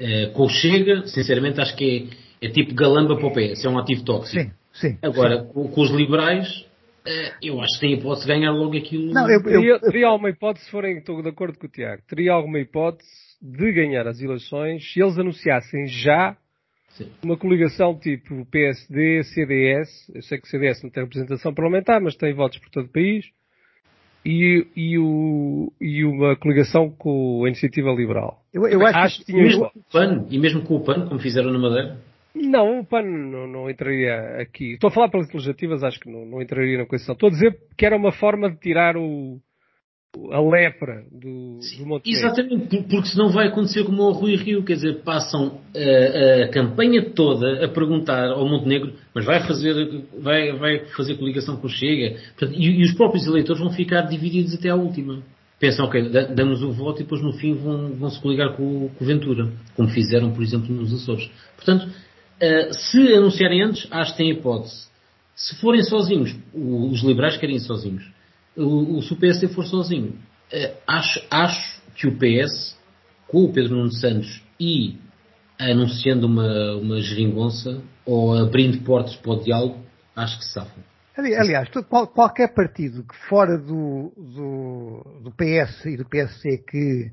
Uh, com o Chega, sinceramente, acho que é, é tipo galamba para o PS, é um ativo tóxico. Sim, sim. Agora, sim. Com, com, os liberais, eh, eu acho que tem hipótese de ganhar logo aquilo. Não, eu, teria, teria alguma hipótese, se forem, estou de acordo com o Tiago, teria alguma hipótese de ganhar as eleições se eles anunciassem já Sim. uma coligação tipo PSD, CDS, eu sei que o CDS não tem representação parlamentar, mas tem votos por todo o país, e, e, o, e uma coligação com a Iniciativa Liberal. Eu, eu acho, acho que, que tinha mesmo com o PAN, e mesmo com o PAN, como fizeram na Madeira. Não, o PAN não, não, entraria aqui. Estou a falar pelas legislativas, acho que não, não entraria na questão. Estou a dizer que era uma forma de tirar o, a lepra do, do Montenegro. Exatamente, porque senão vai acontecer como o Rui Rio, quer dizer, passam a, a, campanha toda a perguntar ao Montenegro, mas vai fazer, vai, vai fazer coligação com o Chega, Portanto, e, e, os próprios eleitores vão ficar divididos até à última. Pensam, ok, damos o voto e depois no fim vão, vão se coligar com, com o Ventura, como fizeram, por exemplo, nos Açores. Portanto, Uh, se anunciarem antes, acho que têm hipótese. Se forem sozinhos, os liberais querem ir sozinhos. O, se o PSD for sozinho, uh, acho, acho que o PS, com o Pedro Nuno Santos e anunciando uma, uma geringonça ou abrindo portas para o diálogo, acho que se safam. Aliás, qualquer partido que fora do, do, do PS e do PSC que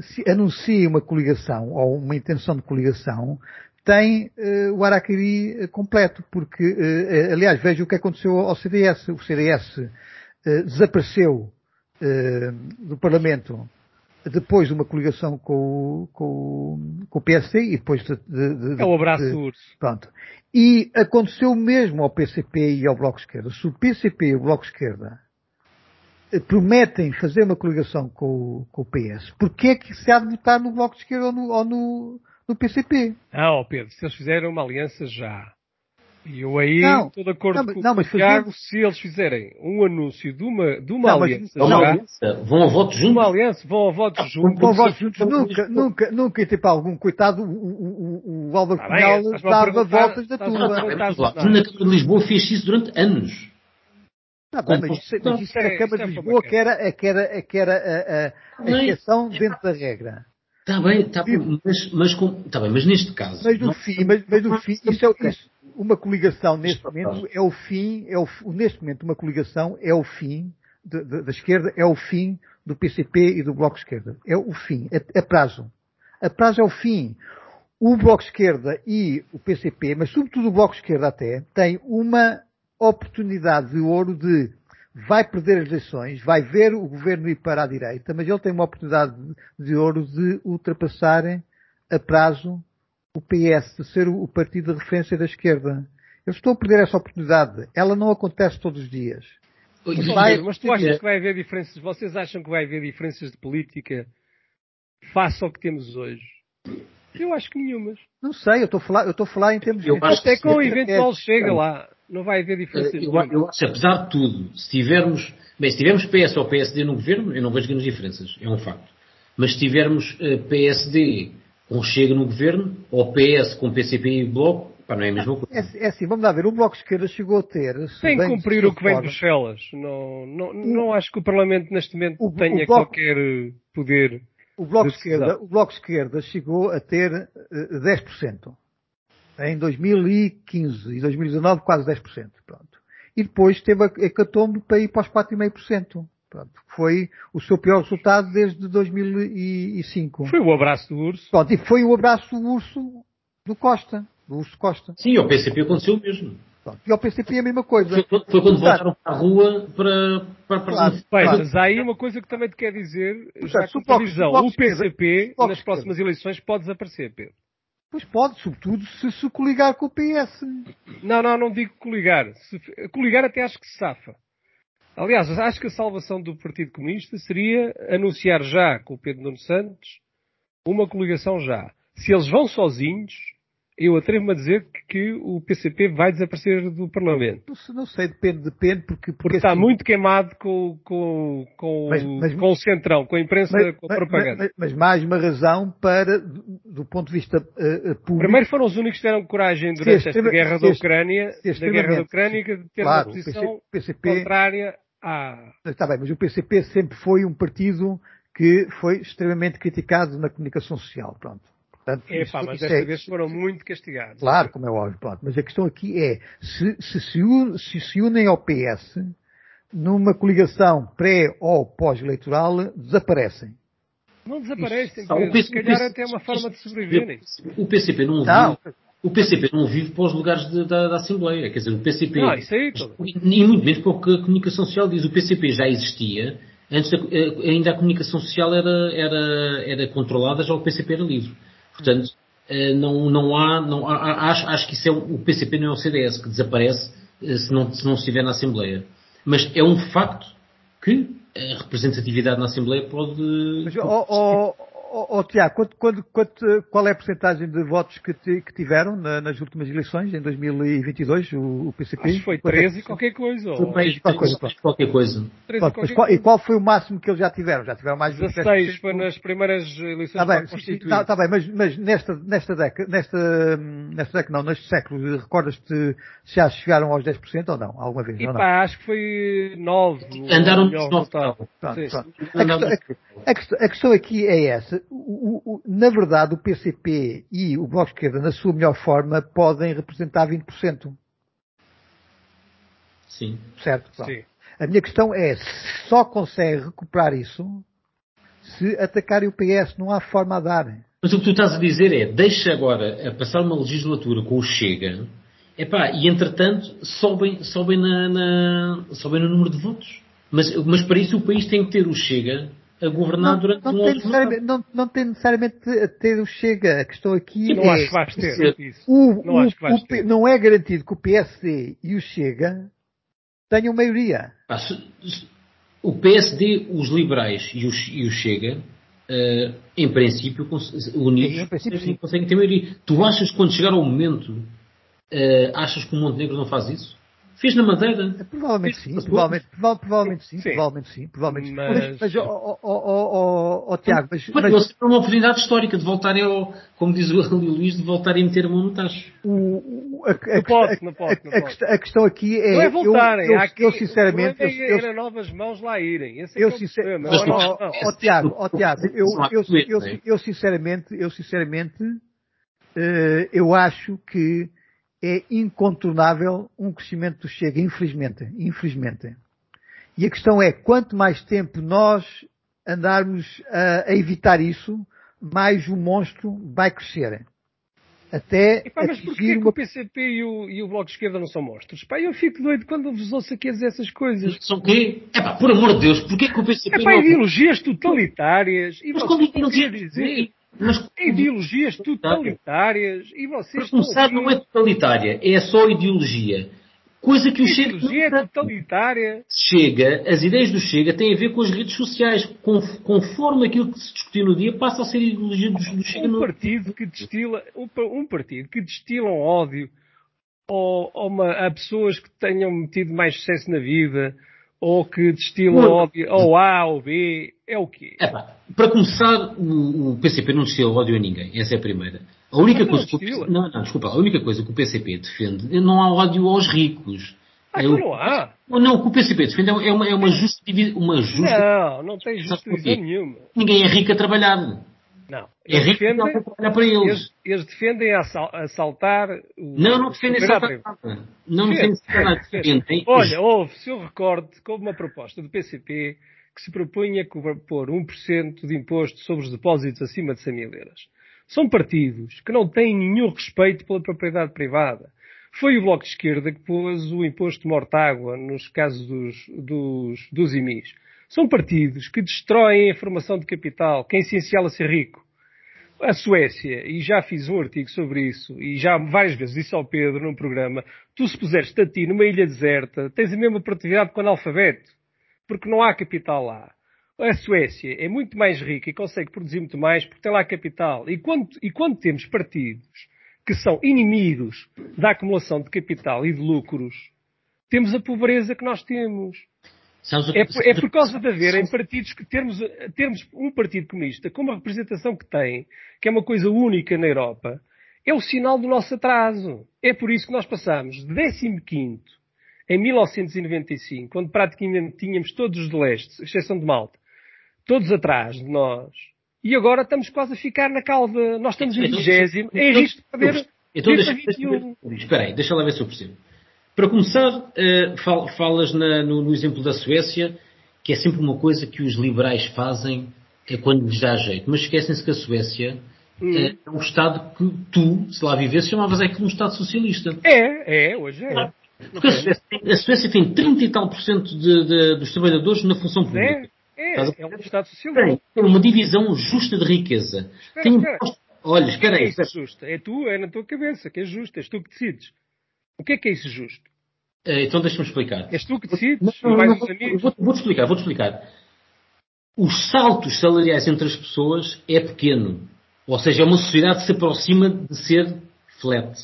se anuncie uma coligação ou uma intenção de coligação, tem uh, o Araquiri eh, completo, porque, uh, aliás, veja o que aconteceu ao CDS. O CDS uh, desapareceu do Parlamento depois de uma coligação com o, com, com o PSD e depois de, de, de, É o abraço de. Pronto. E aconteceu o mesmo ao PCP e ao Bloco de Esquerda. Se o PCP e o Bloco de Esquerda prometem fazer uma coligação com, com o PS, porquê é que se há de votar no Bloco de Esquerda ou no, ou no, do PCP. Ah, oh Pedro, se eles fizerem uma aliança já. E eu aí não, estou de acordo não, com não, o Tiago, se eles fizerem um anúncio de uma, de uma não, aliança já, aliança. vão a votos juntos. Uma aliança, vão a votos juntos. Vão a votos juntos. Nunca, nunca, nunca, tipo, algum coitado, o, o, o Álvaro Cunhal dava voltas da tua. Na Câmara de Lisboa fez isso durante anos. Não, bem, mas, isso, mas isso era a Câmara de Lisboa que era, que era, que era a, a, a exceção dentro da regra. Está bem, está bem, mas, mas, com, tá bem, mas neste caso. Mas no fim, mas, mas no fim, isso é isso, uma coligação neste momento é o fim, é o, neste momento uma coligação é o fim de, de, da esquerda, é o fim do PCP e do Bloco Esquerda. É o fim, é, é prazo. A prazo é o fim. O Bloco Esquerda e o PCP, mas sobretudo o Bloco Esquerda até, tem uma oportunidade de ouro de vai perder as eleições, vai ver o governo ir para a direita, mas ele tem uma oportunidade de ouro de ultrapassarem a prazo o PS, de ser o partido de referência da esquerda. Eu estou a perder essa oportunidade. Ela não acontece todos os dias. Mas, vai, mas tu achas que vai haver diferenças? Vocês acham que vai haver diferenças de política face ao que temos hoje? Eu acho que nenhumas. Não sei, eu estou a falar, eu estou a falar em termos eu de... Até com o eventual chega lá. Não vai haver diferença. Eu, eu acho, apesar de tudo, se tivermos, bem, se tivermos PS ou PSD no governo, eu não vejo grandes diferenças, é um facto. Mas se tivermos uh, PSD com Chega no governo, ou PS com PCP e Bloco, pá, não é a mesma coisa. É, é assim, vamos lá ver, o Bloco de Esquerda chegou a ter... Sem cumprir o que vem dos Bruxelas. Não, não, não acho que o Parlamento neste momento o, tenha o bloco, qualquer poder o bloco, de esquerda, o bloco de Esquerda chegou a ter uh, 10%. Em 2015 e 2019 quase 10%. Pronto. E depois teve a hecatombe para ir para os 4,5%. Pronto, foi o seu pior resultado desde 2005. Foi o abraço do urso. Pronto, e foi o abraço do urso do Costa, do urso Costa. Sim, ao PCP aconteceu o mesmo. Pronto, e ao PCP a mesma coisa. Foi, foi quando voltaram para a rua para... para, para... Claro, claro. Mas há aí uma coisa que também te quer dizer, já com o PCP, nas próximas eleições, pode desaparecer, Pedro. Pois pode, sobretudo se se coligar com o PS. Não, não, não digo coligar. Se, coligar até acho que se safa. Aliás, acho que a salvação do Partido Comunista seria anunciar já com o Pedro Nuno Santos uma coligação já. Se eles vão sozinhos, eu atrevo-me a dizer que, que, o PCP vai desaparecer do Parlamento. Não, não sei, depende, depende, porque... Porque, porque está assim, muito queimado com, com, com, mas, mas, com o Centrão, com a imprensa, mas, com a propaganda. Mas, mais uma razão para, do ponto de vista uh, público... Primeiro foram os únicos que tiveram coragem durante esta guerra da Ucrânia, da guerra da Ucrânia, de ter claro, uma posição PCP, contrária à... Está bem, mas o PCP sempre foi um partido que foi extremamente criticado na comunicação social, pronto. Portanto, é, pá, mas desta é, vez foram muito castigados. Claro, como é óbvio, pronto. Mas a questão aqui é, se se, se, se, se unem ao PS, numa coligação pré ou pós-eleitoral, desaparecem. Não desaparecem, Isso, PCP, se calhar até é uma forma de sobreviverem. O PCP não, não. Vive, o PCP não vive para os lugares de, da, da, Assembleia. Quer dizer, o PCP. Não, isso aí, e muito menos para o que a comunicação social diz. O PCP já existia. Antes da, eh, ainda a comunicação social era, era, era controlada, já o PCP era livre. Portanto, eh, não, não há, não acho, acho que isso é o PCP não é o CDS que desaparece eh, se não, se não estiver na Assembleia. Mas é um facto que a representatividade na Assembleia pode. Mas, oh, oh, oh, oh, Tiago, quanto, quanto, quanto, qual é a porcentagem de votos que, te, que tiveram na, nas últimas eleições, em 2022, o, o PCP? Acho que foi 13 e qualquer coisa. Ou... 13 qualquer coisa. Qualquer coisa. Qualquer qual, e qual foi o máximo que eles já tiveram? Já tiveram mais de 16 foi nas primeiras eleições tá bem, Está tá bem, mas, mas nesta, nesta década, nesta, nesta década não, neste século, recordas-te se já chegaram aos 10% ou não? Alguma vez? E pá, não? acho que foi 9. Andaram nos 9. Pronto, pronto. A, questão, a, a, questão, a questão aqui é essa o, o, na verdade, o PCP e o Bloco de Esquerda, na sua melhor forma, podem representar 20%. Sim. Certo? Sim. A minha questão é, só consegue recuperar isso se atacarem o PS. Não há forma a dar. Mas o que tu estás a dizer é, deixa agora a passar uma legislatura com o Chega, epá, e entretanto sobem, sobem, na, na, sobem no número de votos. Mas, mas para isso o país tem que ter o Chega a governar não, durante não um tem não, não tem necessariamente a ter o Chega. A questão aqui não é... Acho que vais ter isso. O, não, o, acho que vais o, ter. não é garantido que o PSD e o Chega tenham maioria. Ah, se, se, o PSD, os liberais e, os, e o Chega, uh, em princípio, unidos, em princípio, conseguem ter maioria. Tu achas que quando chegar ao momento, uh, achas que o Montenegro não faz isso? Fez na Madeira? É, provavelmente sim, provavelmente, provavelmente sim, sim, provavelmente sim, provavelmente mas... sim. Mas, ó, ó, ó, Tiago, mas... Mas, mas... é uma oportunidade histórica de voltarem ao, como diz o Luís, de voltarem a meter a mão no tacho. O, a, a, não posso, não posso, não posso. A, questão aqui é... Não é voltarem, eu, eu, eu sinceramente... É eu, eu, novas mãos lá irem. Esse é eu, sinceramente... Ó, Tiago, ó, Tiago, eu, eu, eu, eu sinceramente, eu sinceramente, uh, eu acho que é incontornável um crescimento do Chega, infelizmente, infelizmente. E a questão é, quanto mais tempo nós andarmos a, a evitar isso, mais o monstro vai crescer. Até Epá, mas porquê uma... que o PCP e o, e o Bloco de Esquerda não são monstros? Pá, eu fico doido quando vos ouço aqui a dizer essas coisas. São quê? Epá, por amor de Deus, porquê que o PCP Epá, não... ideologias totalitárias. E mas como ideologias dizer? Mas ideologias totalitárias e vocês. Para começar, não é totalitária, é só ideologia. Coisa que o Chega. Ideologia é totalitária. Chega, as ideias do Chega têm a ver com as redes sociais. Conforme aquilo que se discutiu no dia, passa a ser ideologia do, Chega. Um partido que destila, um partido que destila ódio ou, ou uma, a pessoas que tenham tido mais sucesso na vida, ou que destilam ódio ou A ou B, é o quê? para começar, o, o, PCP não destila ódio a ninguém, essa é a primeira. A única não coisa que o, não, não, desculpa, a única coisa que o PCP defende, não há ódio aos ricos. Ah, é, não há? Não, o que o PCP defende é uma, é uma justa, uma justa... Não, não tem justiça nenhuma. Ninguém é rico a trabalhar. Não. É rico defendem, trabalhar para eles. Eles, eles defendem assaltar... O, não, não defendem assaltar nada. Não defendem nada. Defendem... Olha, houve, se eu recordo, que houve uma proposta do PCP que se propunha pôr 1% de imposto sobre os depósitos acima de 100 mil euros. São partidos que não têm nenhum respeito pela propriedade privada. Foi o Bloco de Esquerda que pôs o imposto de mortágua nos casos dos, dos, dos IMIs. São partidos que destroem a formação de capital, que é essencial a ser rico. A Suécia, e já fiz um artigo sobre isso, e já várias vezes disse ao Pedro num programa, tu se puseres-te a ti numa ilha deserta, tens a mesma produtividade que o analfabeto, porque não há capital lá. A Suécia é muito mais rica e consegue produzir muito mais porque tem lá capital. E quando, e quando temos partidos que são inimigos da acumulação de capital e de lucros, temos a pobreza que nós temos. É por, é por causa de haverem partidos que termos, termos um partido comunista com uma representação que tem, que é uma coisa única na Europa, é o sinal do nosso atraso. É por isso que nós passamos de 15 em 1995, quando praticamente tínhamos todos os de leste, exceção de Malta, todos atrás de nós, e agora estamos quase a ficar na cauda. Nós estamos em então, vigésimo, em risco de perder então, deixa, deixa, Espera aí, deixa lá ver se eu percebo. Para começar, uh, falas na, no, no, exemplo da Suécia, que é sempre uma coisa que os liberais fazem é quando lhes dá jeito. Mas esquecem-se que a Suécia hum. uh, é um Estado que tu, se lá vivesse, chamavas aquilo um Estado socialista. É, é, hoje é. Porque a Suécia, a Suécia tem 30 e tal por cento de, de, dos trabalhadores na função pública. É, é, é um Estado socialista. Tem uma divisão justa de riqueza. Espera, tem espera. Olha, espera aí. É, é justo? É tu, é na tua cabeça que é justo, és tu que decides. O que é que é isso justo? Eh, então deixa-me explicar. És tu que decides? Não, não, não, vou-te vou explicar, vou-te explicar. Os saltos salariais entre as pessoas é pequeno. Ou seja, é uma sociedade que se aproxima de ser flat.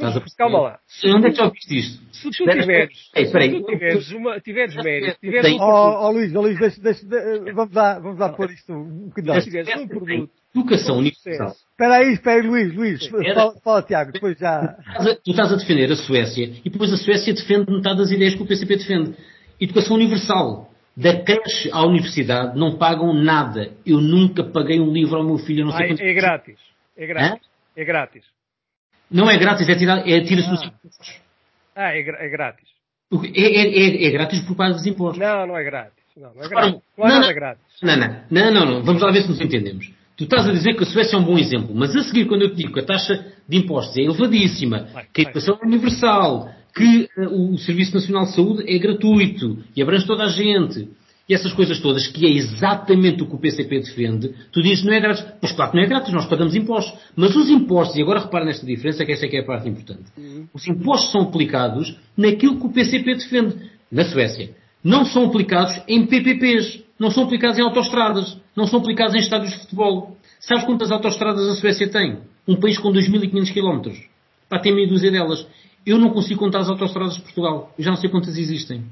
Mas, calma lá. Onde é que já ouviste isto? Se tu tiveres, Ei, se tu tiveres, uma, tiveres mérito, tiveres um oh, oh, Luís, oh, Luís, deixa, deixa, vamos lá, vamos lá pôr isto um bocadinho. Se tiveres um produto. Educação universal. Espera aí, espera aí, Luís, Luís. Fala, fala, Tiago, depois já. Tu estás a defender a Suécia e depois a Suécia defende metade das ideias que o PCP defende. Educação universal. Da creche à universidade não pagam nada. Eu nunca paguei um livro ao meu filho, não sei Ai, É grátis. É grátis. Hã? É grátis. Não é grátis, é, tirar, é tira-se ah. impostos. Ah, é, é grátis. É, é, é, grátis por parte dos impostos. Não, não é grátis. Não, não é grátis. Não, não, não, grátis. Não, não, não, não, não. Vamos lá ver se nos entendemos. Tu estás a dizer que a Suécia é um bom exemplo, mas a seguir, quando eu te digo que a taxa de impostos é elevadíssima, vai, que a educação é universal, que uh, o Serviço Nacional de Saúde é gratuito e abrange toda a gente, e essas coisas todas, que é exatamente o que o PCP defende, tu dizes não é grátis. Pois claro que não é grátis, nós pagamos impostos. Mas os impostos, e agora repara nesta diferença, que essa é que é a parte importante. Uhum. Os impostos são aplicados naquilo que o PCP defende. Na Suécia. Não são aplicados em PPPs. Não são aplicados em autoestradas. Não são aplicados em estádios de futebol. Sabes quantas autoestradas a Suécia tem? Um país com 2.500 km. Pá, tem meia dúzia delas. Eu não consigo contar as autoestradas de Portugal. Eu já não sei quantas existem.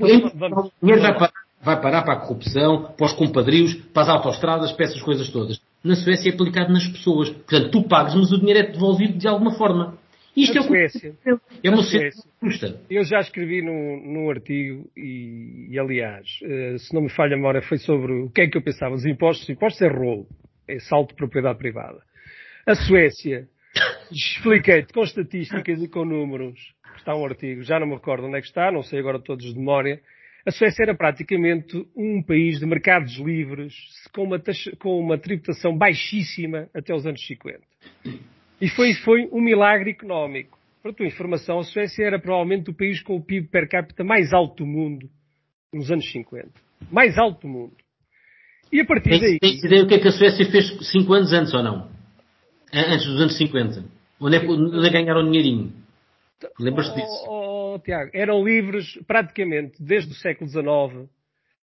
O dinheiro vai parar, vai parar para a corrupção, para os compadrios, para as autostradas, para essas coisas todas. Na Suécia é aplicado nas pessoas. Portanto, tu pagas, mas o dinheiro é devolvido de alguma forma. Isto é, Suécia. é uma Suécia. Eu já escrevi num, num artigo e, e, aliás, uh, se não me falha a memória, foi sobre o que é que eu pensava. Os impostos, os impostos é rolo, é salto de propriedade privada. A Suécia, expliquei-te com estatísticas e com números, está um artigo, já não me recordo onde é que está, não sei agora todos de memória, a Suécia era praticamente um país de mercados livres com uma, taxa, com uma tributação baixíssima até os anos 50. E foi, foi um milagre económico. Para a tua informação, a Suécia era provavelmente o país com o PIB per capita mais alto do mundo nos anos 50. Mais alto do mundo. E a partir daí... Tens ideia o que é que a Suécia fez 5 anos antes ou não? Antes dos anos 50. Onde é, onde é ganharam dinheirinho? Lembras-te disso? Oh, oh, Tiago, eram livres praticamente desde o século XIX.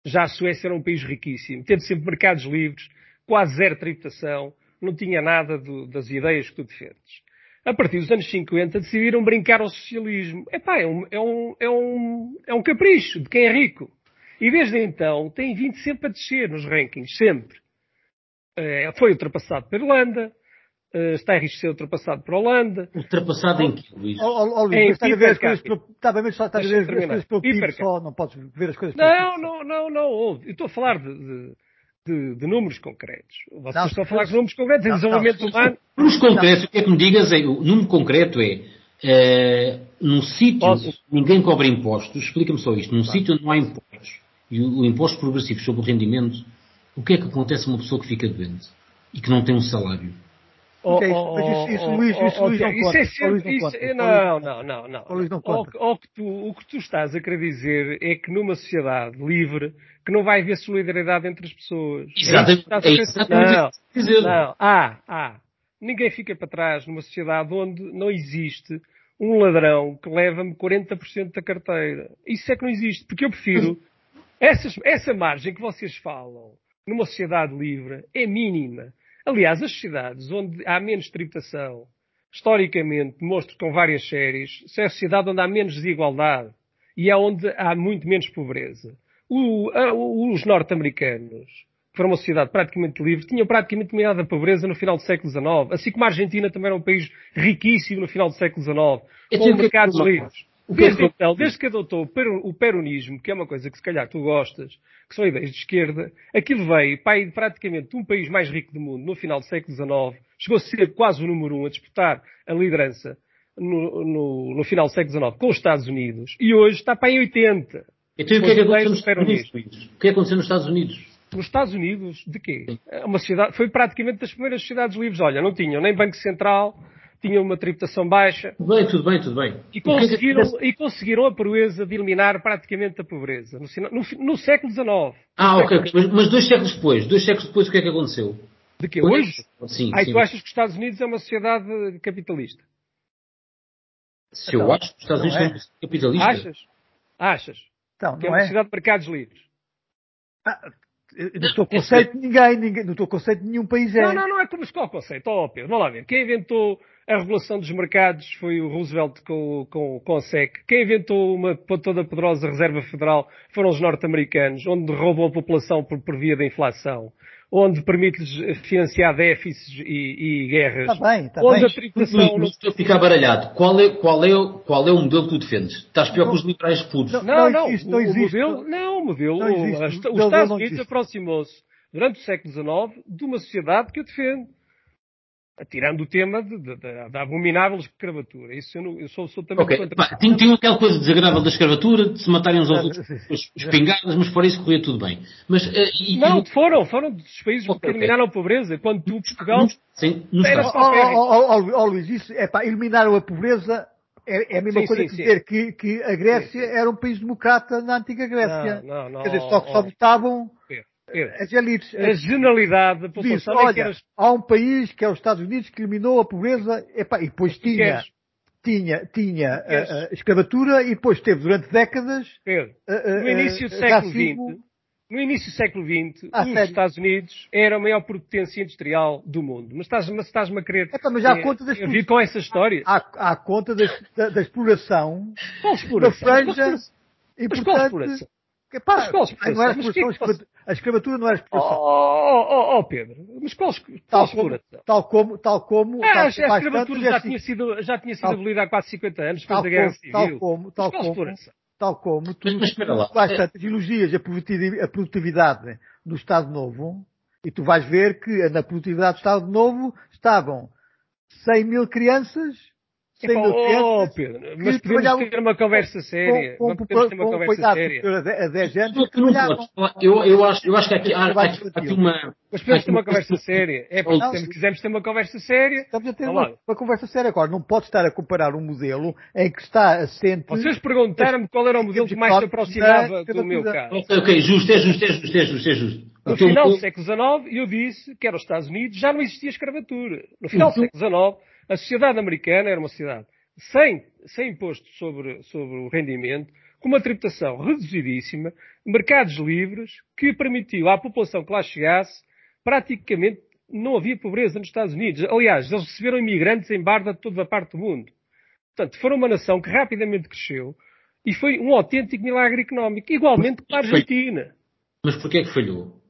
Já a Suécia era um país riquíssimo. Teve sempre mercados livres, quase zero tributação, não tinha nada do, das ideias que tu defendes. a partir dos anos 50, decidiram brincar ao socialismo. Epá, é um, é um, é um, é um capricho de quem é rico. E desde então tem vindo sempre a descer nos rankings, sempre. É, foi ultrapassado pela Irlanda, uh, está a risco de ser ultrapassado por Holanda. Ultrapassado em que, Luís? Oh, oh, oh, Luís, está a ver as coisas pelo, está bem, mas só está a ver as coisas pelo PIB só, não podes ver as coisas pelo Não, não, não, não, eu estou a falar de, de, de, de números concretos. Vocês não, estão a falar de números concretos, de desenvolvimento humano. Números concretos, o que é que me digas é, o número concreto é, é num sítio onde ninguém cobra impostos, explica-me só isto, num sítio onde não há impostos, e o, o imposto progressivo sobre o rendimento, o que é que acontece a uma pessoa que fica doente e que não tem um salário? Oh, okay, oh, mas isso, isso, Luís, isso, Luís não conta. Isso é isso, não, não, não, não. Luís não conta. O, o, que tu, o que tu estás a querer dizer é que numa sociedade livre que não vai haver solidariedade entre as pessoas. Exatamente. É isso é não, não. Há, há. Ninguém fica para trás numa sociedade onde não existe um ladrão que leva-me 40% da carteira. Isso é que não existe. Porque eu prefiro essas, essa margem que vocês falam numa sociedade livre é mínima. Aliás, as sociedades onde há menos tributação, historicamente, mostro com várias séries, é a sociedade onde há menos desigualdade e é onde há muito menos pobreza. O, a, os norte-americanos, que foram uma sociedade praticamente livre, tinham praticamente eliminado a pobreza no final do século XIX, assim como a Argentina também era um país riquíssimo no final do século XIX, com mercados livres. Desde então, desde que adotou o peronismo, que é uma coisa que se calhar tu gostas, que são ideias de esquerda, aquilo veio para praticamente um país mais rico do mundo no final do século XIX, chegou a ser quase o número um a disputar a liderança no, no, no final do século XIX com os Estados Unidos, e hoje está para em 80. Então o que é que aconteceu nos Estados Unidos? O que é que aconteceu nos Estados Unidos? Nos Estados Unidos, de quê? Uma sociedade, foi praticamente das primeiras sociedades livres. Olha, não tinham nem Banco Central, tinham uma tributação baixa. Tudo bem, tudo bem, tudo bem. E conseguiram, que... e conseguiram a proeza de eliminar praticamente a pobreza no, no, no século XIX. Ah, ok, mas, mas, dois séculos depois, dois séculos depois o que é que aconteceu? De que? Hoje? Sim, Aí sim. tu achas que os Estados Unidos é uma sociedade capitalista? Se eu então, acho que os Estados Unidos é. são capitalistas. Achas? Achas? Então, que é uma é? sociedade de mercados livres. Ah, no teu conceito, ninguém, ninguém, no teu conceito, nenhum país é. Não, não, não é como qual conceito. Ó, oh, Pedro, vamos lá ver. Quem inventou a regulação dos mercados foi o Roosevelt com, com, com a SEC. Quem inventou uma toda poderosa reserva federal foram os norte-americanos, onde roubam a população por, por via da inflação onde permite-lhes financiar déficits e, e guerras. Está bem, está onde bem. a tributação... Não estou a ficar baralhado. Qual é, qual, é, qual é o modelo que tu defendes? Estás pior que os liberais puros. Não, não, não, existe, não, o, modelo, não, o modelo, não existe, os Estados Unidos aproximou-se durante o século XIX de uma sociedade que eu defendo tirando o tema de, de, de, da abominável escravatura. Isso eu, não, eu sou, sou também okay. contra. Tinha, tinha aquela coisa desagradável da escravatura, de se matarem uns aos outros espingardas, mas fora isso corria tudo bem. Mas, uh, e, não, e... foram, foram dos países okay, que eliminaram okay. a pobreza, quando tu, Portugal, sim, era só oh, oh, oh, Luís, isso, é pá, eliminaram a pobreza é, é a mesma sim, coisa sim, que dizer sim. Que, que a Grécia era um país democrata na antiga Grécia. Não, não, não, Quer dizer, só que só votavam as elites. A generalidade da população. Diz, olha, há um país que é os Estados Unidos que eliminou a pobreza e depois tinha, tinha, tinha a, a, escravatura e depois teve durante décadas. Pedro, no início do século XX, no início do século XX, ah, os sério? Estados Unidos era a maior potência industrial do mundo. Mas estás-me estás a querer Epa, mas há é, conta das, vir com essa história? Há, há conta das, da, da, exploração qual exploração? da franja. Mas, mas qual exploração? Que, pá, mas qual exploração? Não era exploração, a escravatura não era exploração. Oh, oh, oh, Pedro, mas qual, tal como, tal como, tal como, ah, tal, a escravatura já, tinha sido, já tinha sido abolida há quase 50 anos, depois da Guerra Civil. Tal como, tal como, tal como, tu, mas, mas tu vais tantas elogias a produtividade do Estado Novo, e tu vais ver que na produtividade do Estado Novo estavam 100 mil crianças sem oh, Pedro, mas podemos ter uma conversa séria. Com, com, podemos ter uma conversa séria. A 10 anos. Eu, eu, acho, eu acho que aqui, há, aqui, aqui uma. Mas podemos ter uma conversa séria. É porque se quisermos ter uma conversa séria. Estamos a ter uma, uma, conversa séria agora. Não pode estar a comparar um modelo em que está assente. Vocês perguntaram-me qual era o modelo que mais se aproximava do meu caso. Ok, ok, justo, é justo, é justo, é justo, é justo. No final do século XIX, eu disse que era os Estados Unidos, já não existia escravatura. No final do século XIX, a sociedade americana era uma sociedade sem, sem imposto sobre, sobre o rendimento, com uma tributação reduzidíssima, mercados livres, que permitiu à população que lá chegasse praticamente não havia pobreza nos Estados Unidos. Aliás, eles receberam imigrantes em barda de toda a parte do mundo. Portanto, foram uma nação que rapidamente cresceu e foi um autêntico milagre económico, igualmente com a Argentina. Mas porquê é que falhou?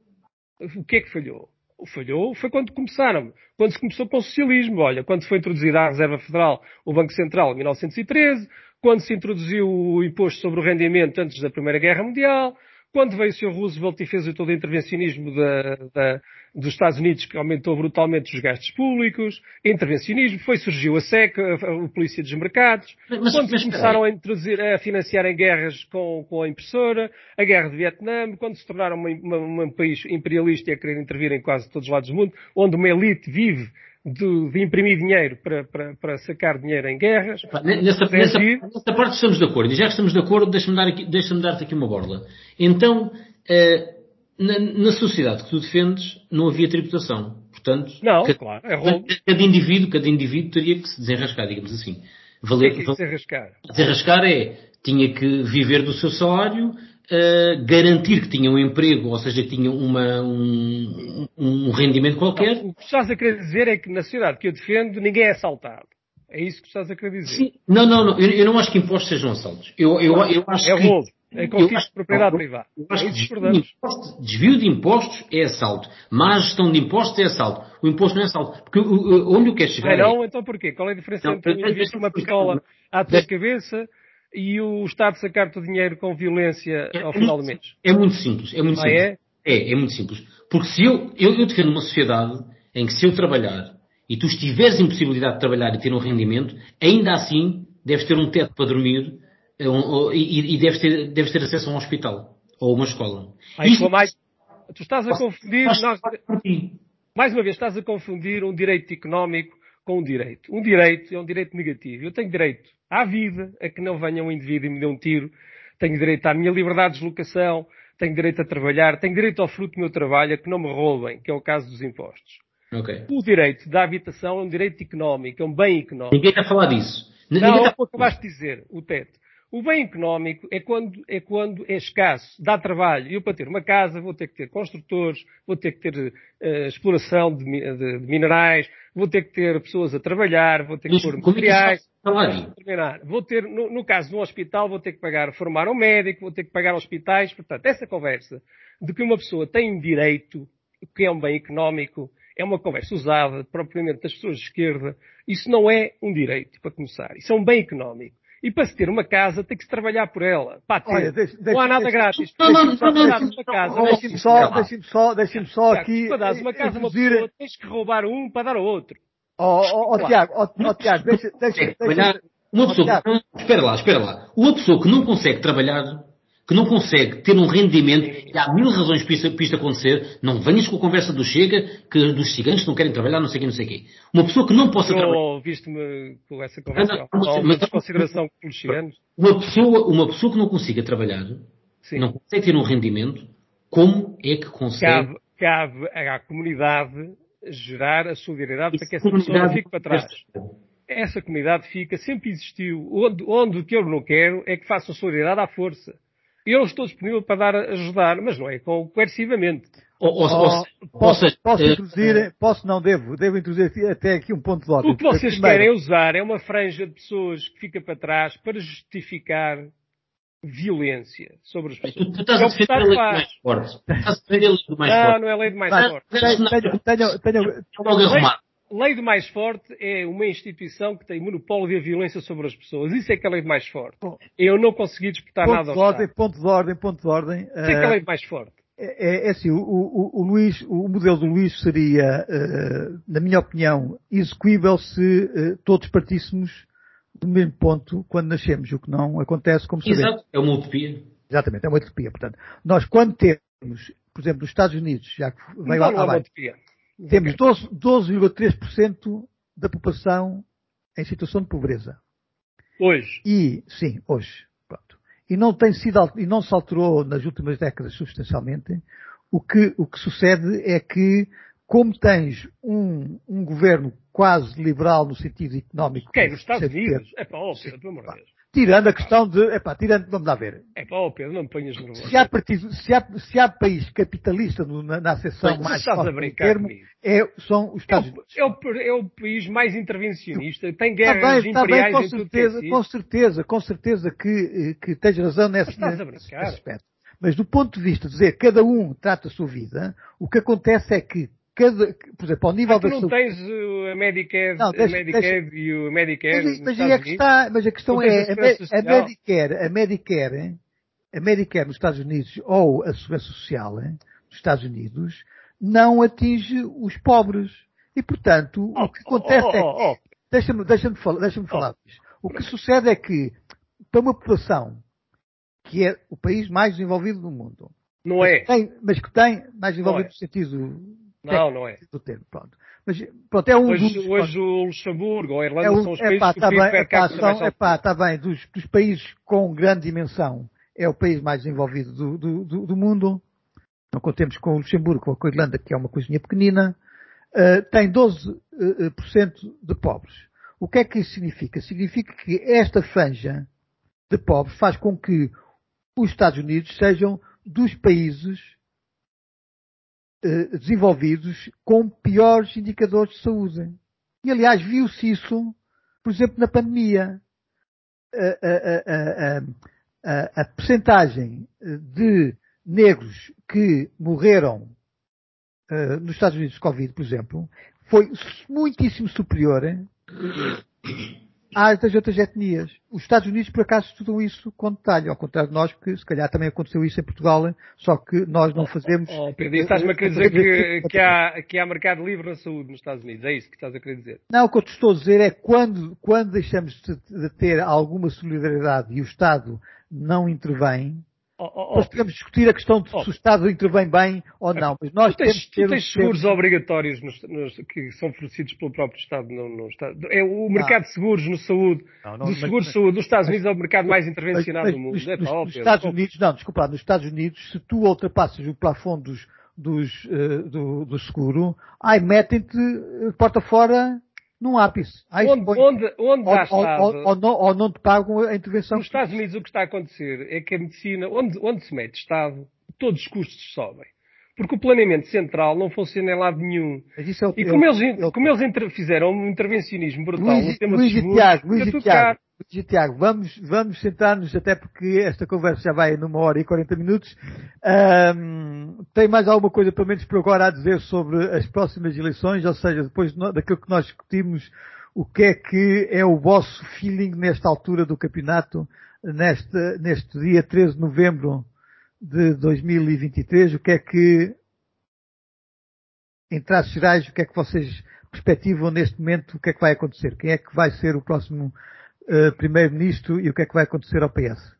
O que é que falhou? Falhou foi quando começaram, quando se começou com o socialismo. Olha, quando foi introduzida a Reserva Federal, o Banco Central, em 1913, quando se introduziu o imposto sobre o rendimento antes da Primeira Guerra Mundial, quando veio o Sr. Roosevelt e fez todo o intervencionismo da, da, dos Estados Unidos, que aumentou brutalmente os gastos públicos, intervencionismo, foi, surgiu a SEC, a, a, a Polícia dos Mercados, mas, quando mas, começaram a, introduzir, a financiar em guerras com, com, a impressora, a guerra de Vietnã, quando se tornaram um país imperialista e a querer intervir em quase todos os lados do mundo, onde uma elite vive de, de, imprimir dinheiro para, para, para, sacar dinheiro em guerras. Nessa, nessa, nessa, parte estamos de acordo. E já que estamos de acordo, deixa-me dar aqui, deixa dar-te aqui uma borla. Então, eh, na, na, sociedade que tu defendes, não havia tributação. Portanto, não, cada, claro, é. Cada indivíduo, cada indivíduo teria que se desenrascar, digamos assim. Valer, que desenrascar? Desenrascar é, tinha que viver do seu salário, uh, garantir que tinha um emprego, ou seja, que tinha uma, um, um rendimento qualquer. O que estás a querer dizer é que na sociedade que eu defendo ninguém é assaltado. É isso que estás a querer dizer. Sim. Não, não, não. Eu, eu não acho que impostos sejam assaltos. Eu, eu, eu acho é que... roubo. É conquista de propriedade privada. Eu acho que desvio de, impostos, desvio de impostos é assalto. Má gestão de impostos é assalto. O imposto não é assalto. Porque onde eu quero chegar é... Não, então porquê? Qual é a diferença não, entre investir uma pistola à tua cabeça e o Estado sacar-te o dinheiro com violência é, ao é final do mês? É muito simples. É muito ah, simples. É? é? É, muito simples. Porque se eu, eu, eu defendo uma sociedade em que se eu trabalhar e tu estiveres em possibilidade de trabalhar e ter um rendimento, ainda assim deves ter um teto para dormir eh, um, e, e deves, ter, deves ter acesso a um hospital ou uma escola. Aí, Isto... mais, tu estás a confundir, nós, mais uma vez, estás a confundir um direito económico com um direito. Um direito é um direito negativo. Eu tenho direito à vida, a que não venha um indivíduo e me dê um tiro. Tenho direito à minha liberdade de deslocação. Tenho direito a trabalhar. Tenho direito ao fruto do meu trabalho, a que não me roubem, que é o caso dos impostos. Okay. O direito da habitação é um direito económico, é um bem económico. Ninguém está a falar disso. Não, está... acabaste de dizer, o teto. O bem económico é quando, é quando é escasso, dá trabalho. Eu, para ter uma casa, vou ter que ter construtores, vou ter que ter uh, exploração de, de, de, minerais, vou ter que ter pessoas a trabalhar, vou ter que pôr materiais. terminar. Vou ter, no, no, caso de um hospital, vou ter que pagar, formar um médico, vou ter que pagar hospitais. Portanto, essa conversa de que uma pessoa tem direito, que é um bem económico, é uma conversa usada propriamente das pessoas de esquerda. Isso não é um direito, para começar. Isso é um bem económico. E para se ter uma casa tem que se trabalhar por ela. Pá, ter. Olha, deixa, não há nada grátis. Não, não, não, não. Deixa-me só, deixa-me só, deixa-me só aqui. Para dar uma casa a uma pessoa, tens que roubar um para dar ao outro. Ó, ó, ó, Tiago, ó, Tiago, deixa, deixa, deixa. Uma pessoa espera lá, espera lá. Uma pessoa que não consegue trabalhar que não consegue ter um rendimento, e há mil razões para isto, para isto acontecer, não venhas com a conversa do Chega, que dos ciganos não querem trabalhar, não sei o que, não sei o quê. Uma pessoa que não possa eu trabalhar... ouviste-me com essa conversa, não, não, não, mas, consideração pelos ciganos? Uma pessoa, uma pessoa que não consiga trabalhar, Sim. não consegue ter um rendimento, como é que consegue... Cabe, cabe à comunidade gerar a solidariedade para que essa pessoa não fique para trás. Essa comunidade fica, sempre existiu. Onde, onde o que eu não quero é que façam solidariedade à força. Eu estou disponível para dar, ajudar, mas não é coercivamente. Ou, ou, oh, posso, posso, introduzir, posso não devo, devo introduzir até aqui um ponto de ordem. O que vocês primeiro... querem usar é uma franja de pessoas que fica para trás para justificar violência sobre as pessoas. Tu, tu estás a defender a lei do mais forte. Estás a defender a lei do mais não, forte. Não, não é a lei do mais forte. Tenho, tenho, tenho, tenho, tenho, lei do mais forte é uma instituição que tem monopólio da violência sobre as pessoas. Isso é que é a lei do mais forte. Eu não consegui disputar ponto nada de ordem, Ponto de ordem, ponto de ordem. Isso é que é a lei do mais forte. É, é, é assim, o, o, o, Luís, o modelo do Luís seria, uh, na minha opinião, execuível se uh, todos partíssemos do mesmo ponto quando nascemos, o que não acontece como sabemos. Exato, é uma utopia. Exatamente, é uma utopia. Portanto, nós quando temos, por exemplo, nos Estados Unidos, já que veio lá, lá é uma utopia. Temos 12,3% da população em situação de pobreza. Hoje. E, sim, hoje. Pronto. E não tem sido, e não se alterou nas últimas décadas substancialmente. O que, o que sucede é que, como tens um, um governo quase liberal no sentido económico. Quem? Nos Estados Unidos? É para óbvio, pelo amor de Deus. Tirando a questão de, epá, tirando, vamos lá ver. É pá, oh Pedro, não me ponhas nervoso. Se há, partido, se há, se há país capitalista no, na, na acessão mais estás a brincar termo, é, são os É Estados o, Unidos. é, o, é o país mais intervencionista, tem Está guerras bem, está bem, imperiais com em tudo que é certeza, com certeza, com certeza que, eh, que tens razão nesse, nesse aspecto. Mas do ponto de vista de dizer cada um trata a sua vida, o que acontece é que cada, por exemplo, ao nível Ah, tu da não saúde. tens a Medicare, Não, deixa- a Medicaid e o Medicare Mas, mas é que está, mas a questão Não a é, a, a social? Medicare, a Medicare, a Medicare nos Estados Unidos ou a Segurança Social hein, nos Estados Unidos não atinge os pobres. E portanto, o que acontece oh, é oh, que, oh. deixa-me, deixa-me falar, deixa-me falar disso. O que sucede é que, para uma população que é o país mais desenvolvido do mundo, Não é. tem- mas que tem mais desenvolvido é. no sentido Não, não é. do termo, pronto. Mas, pronto, é um Hoje, dos, hoje o Luxemburgo ou a Irlanda é um, são os países que tá bem, per pá, capita mais são, é alto. pá, tá bem, dos, dos países com grande dimensão, é o país mais desenvolvido do, do, do, do mundo. Não contemos com o Luxemburgo ou com a Irlanda, que é uma coisinha pequenina. Uh, tem 12% uh, cento de pobres. O que é que isso significa? Significa que esta franja de pobres faz com que os Estados Unidos sejam dos países eh, desenvolvidos com piores indicadores de saúde. E aliás, viu-se isso, por exemplo, na pandemia. A, a, a, a, percentagem de negros que morreram eh, nos Estados Unidos de Covid, por exemplo, foi muitíssimo superior às das outras etnias. Os Estados Unidos, por acaso, estudam isso com detalhe, ao contrário de nós, porque se calhar também aconteceu isso em Portugal, só que nós não fazemos. Oh, Pedro, e estás-me a querer dizer que, que, há, que há mercado livre na saúde nos Estados Unidos. É isso que estás a querer dizer? Não, o que eu te estou a dizer é quando, quando deixamos de, de ter alguma solidariedade e o Estado não intervém, Oh, oh, nós oh, podemos discutir a questão de Oh. se o Estado intervém bem ou não, mas nós tu tens, temos que tu tens seguros obrigatórios nos- nos- que são oferecidos pelo próprio Estado. No, no Estado. É o mercado de seguros no saúde, Não, não, dos mas- seguros de mas- saúde dos Estados mas- Unidos é o mercado mais mas- intervencionado mas do mundo. nos, É nos- ó, nos Pedro, Estados Unidos, não, desculpa, nos Estados Unidos, se tu ultrapassas o plafond dos, dos, eh, do, do seguro, ai, metem-te eh, porta fora num ápice. Ai, Onde, põe- onde, onde ou, ou- ou não, ou não te pagam a intervenção. nos Estados Unidos o que está a acontecer é que a medicina, onde, onde se mete Estado, todos os custos sobem. Porque o planeamento central não funciona em lado nenhum. Mas isso é o- E é como o- eles, é como eles fizeram um intervencionismo brutal Luís, no tema Luís dos e seguros, Tiago, Luís tudo Tiago. Luís Tiago, vamos, vamos sentar-nos, até porque esta conversa já vai numa hora e 40 minutos. Ahm, tem mais alguma coisa, pelo menos por agora, a dizer sobre as próximas eleições, ou seja, depois daquilo que nós discutimos, o que é que é o vosso feeling nesta altura do campeonato, neste, neste dia 13 de novembro de 2023, o que é que, em traços gerais, o que é que vocês perspectivam neste momento, o que é que vai acontecer? Quem é que vai ser o próximo eh, primeiro-ministro e o que é que vai acontecer ao PS?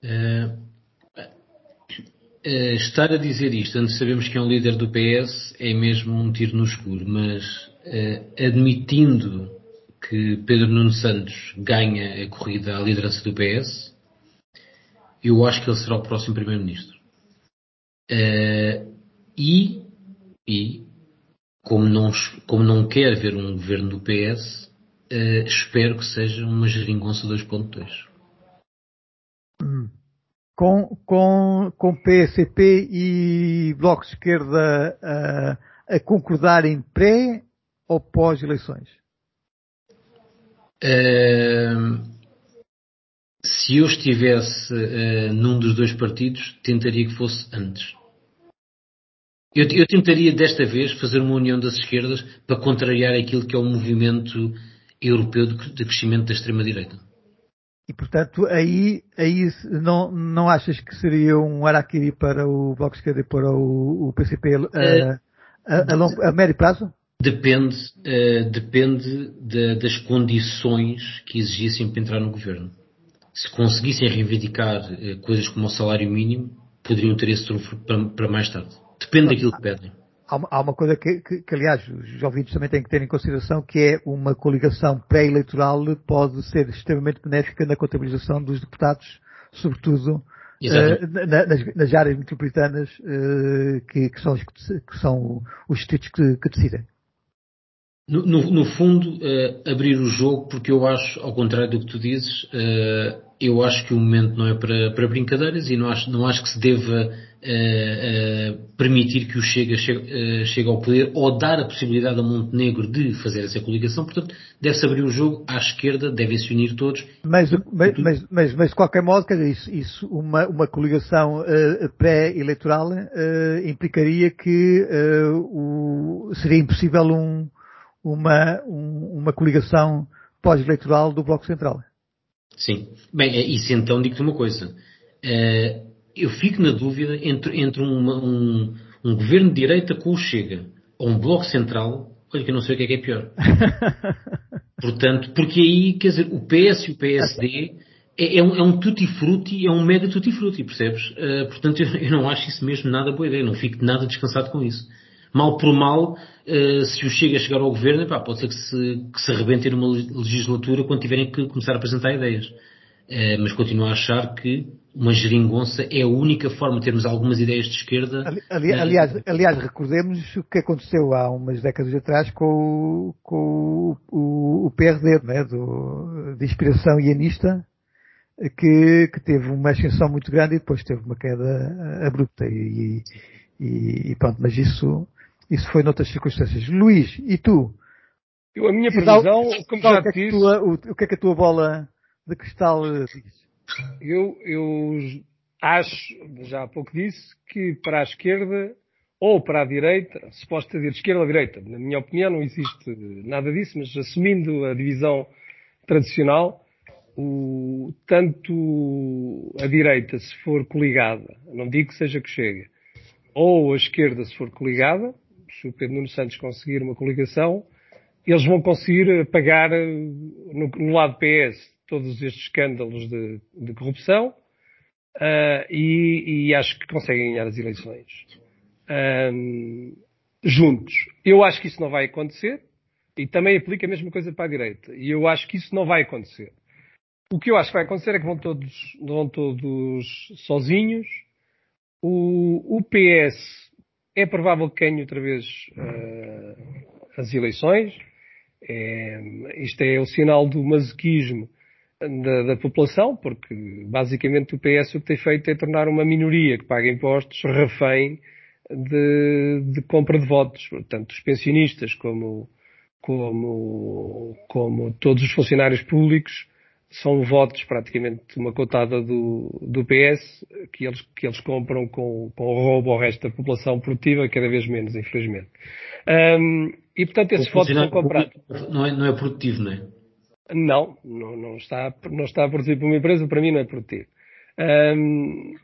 Eh, eh, estar a dizer isto antes sabemos que é um líder do PS é mesmo um tiro no escuro, mas admitindo que Pedro Nuno Santos ganha a corrida à liderança do PS, eu acho que ele será o próximo primeiro-ministro. Eh, e, e como, não, como não quer ver um governo do PS, eh, espero que seja uma geringonça 2.2. Com, com, com PSP e Bloco de Esquerda a, a concordar em pré ou pós-eleições? Se eu estivesse uh, num dos dois partidos, tentaria que fosse antes. Eu, eu, tentaria desta vez fazer uma união das esquerdas para contrariar aquilo que é o movimento europeu de, crescimento da extrema-direita. E portanto, aí, aí não, não achas que seria um araquiri para o Bloco de Esquerda e para o, o PCP uh, a, a, longo, a médio prazo? Depende, uh, depende de, das condições que exigissem para entrar no governo. Se conseguissem reivindicar uh, coisas como o salário mínimo, poderiam ter esse trunfo para, mais tarde. Depende daquilo que pedem. Há uma, há uma coisa que, que, que, aliás, os ouvintes também têm que ter em consideração, que é uma coligação pré-eleitoral pode ser extremamente benéfica na contabilização dos deputados, sobretudo uh, na, nas, nas, áreas metropolitanas uh, que, que, são, que são os distritos que, que decidem. No, no, no fundo, uh, abrir o jogo, porque eu acho, ao contrário do que tu dizes, uh, eu acho que o momento não é para, para brincadeiras e não acho, não acho que se deva uh, permitir que o Chega chegue, chegue, ao poder ou dar a possibilidade a Montenegro de fazer essa coligação. Portanto, deve-se abrir o jogo à esquerda, devem se unir todos. Mas, mas, mas, mas, mas de qualquer modo, quer dizer, isso, isso uma, uma coligação pré-eleitoral implicaria que o, seria impossível um uma, um, uma coligação pós-eleitoral do Bloco Central. Sim. Bem, é isso então digo-te uma coisa. Uh, eu fico na dúvida entre, entre uma, um, um governo de direita com o Chega ou um Bloco Central, olha que eu não sei o que é que é pior. Portanto, porque aí, quer dizer, o PS e o PSD é, é um, é um tutti-frutti, é um mega tutti-frutti, percebes? Uh, portanto, eu, eu, não acho isso mesmo nada boa ideia, não fico nada descansado com isso mal por mal, uh, se o Chega a chegar ao governo, epá, pode ser que se, que se arrebentem numa legislatura quando tiverem que começar a apresentar ideias. Uh, mas continuo a achar que uma geringonça é a única forma de termos algumas ideias de esquerda. Ali, ali, aliás, aliás, recordemos o que aconteceu há umas décadas atrás com, o, com o, o, PRD, né, do, de inspiração ianista, que, que teve uma ascensão muito grande e depois teve uma queda abrupta. E, e, e pronto, mas isso isso foi noutras circunstâncias. Luís, e tu? Eu, a minha previsão, como já te disse... Tua, o, o, que é que a tua bola de cristal eh, diz? Eu, eu acho, já há pouco disse, que para a esquerda ou para a direita, se posso dizer esquerda ou direita, na minha opinião não existe nada disso, mas assumindo a divisão tradicional, o, tanto a direita, se for coligada, não digo que seja que chegue, ou a esquerda, se for coligada, o Pedro Nuno Santos conseguir uma coligação, eles vão conseguir apagar eh, no, no lado PS todos estes escândalos de, de corrupção uh, e, e, acho que conseguem ganhar as eleições um, juntos. Eu acho que isso não vai acontecer e também aplica a mesma coisa para a direita. E eu acho que isso não vai acontecer. O que eu acho que vai acontecer é que vão todos, vão todos sozinhos. O, o PS é provável que ganhe outra vez uh, as eleições. É, isto é o sinal do masoquismo da, da, população, porque basicamente o PS o que tem feito é tornar uma minoria que paga impostos refém de, de compra de votos. Portanto, os pensionistas, como, como, como todos os funcionários públicos, são votos praticamente uma cotada do, do PS que eles, que eles compram com, com o roubo ao resto da população produtiva, cada vez menos, infelizmente. Um, e portanto esses votos são comprados. Não é, não é produtivo, não é? Não, não, não, está, não está a produzir para uma empresa, para mim não é produtivo. Um,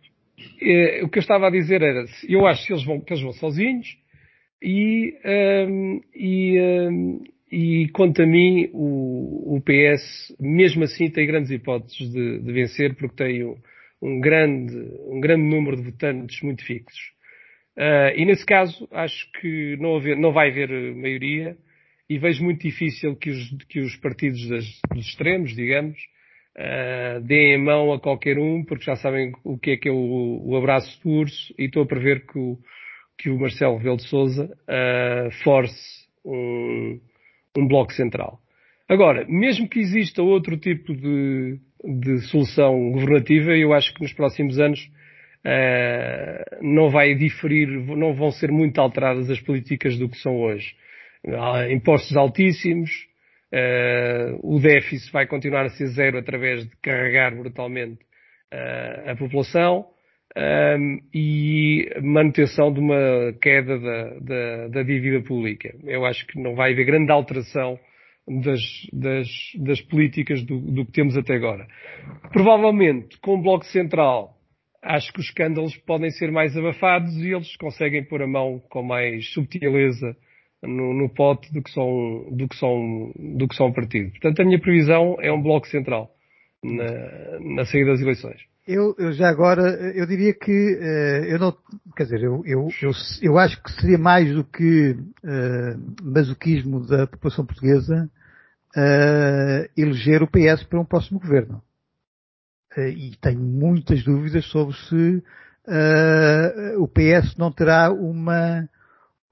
o que eu estava a dizer era, eu acho que eles vão, que eles vão sozinhos e, um, e, e quanto a mim, o, o, PS, mesmo assim, tem grandes hipóteses de, de vencer, porque tem um, um, grande, um grande número de votantes muito fixos. Uh, e nesse caso, acho que não, haver, não vai haver maioria e vejo muito difícil que os, que os partidos das, dos extremos, digamos, uh, deem a mão a qualquer um, porque já sabem o que é que é o, o abraço de urso e estou a prever que o, que o Marcelo Rebelo de Sousa uh, force um, um bloco central. Agora, mesmo que exista outro tipo de, de solução governativa, eu acho que nos próximos anos uh, não vai diferir, não vão ser muito alteradas as políticas do que são hoje. Há impostos altíssimos, uh, o déficit vai continuar a ser zero através de carregar brutalmente uh, a população. Um, e manutenção de uma queda da, da, da, dívida pública. Eu acho que não vai haver grande alteração das, das, das políticas do, do, que temos até agora. Provavelmente, com o Bloco Central, acho que os escândalos podem ser mais abafados e eles conseguem pôr a mão com mais subtileza no, no pote do que, são, do, que são, do que são partido. Portanto, a minha previsão é um Bloco Central na, na saída das eleições. Eu, eu, já agora, eu diria que uh, eu não, quer dizer, eu, eu, eu, eu, acho que seria mais do que uh, masoquismo da população portuguesa uh, eleger o PS para um próximo governo. e tenho muitas dúvidas sobre se o PS não terá uma,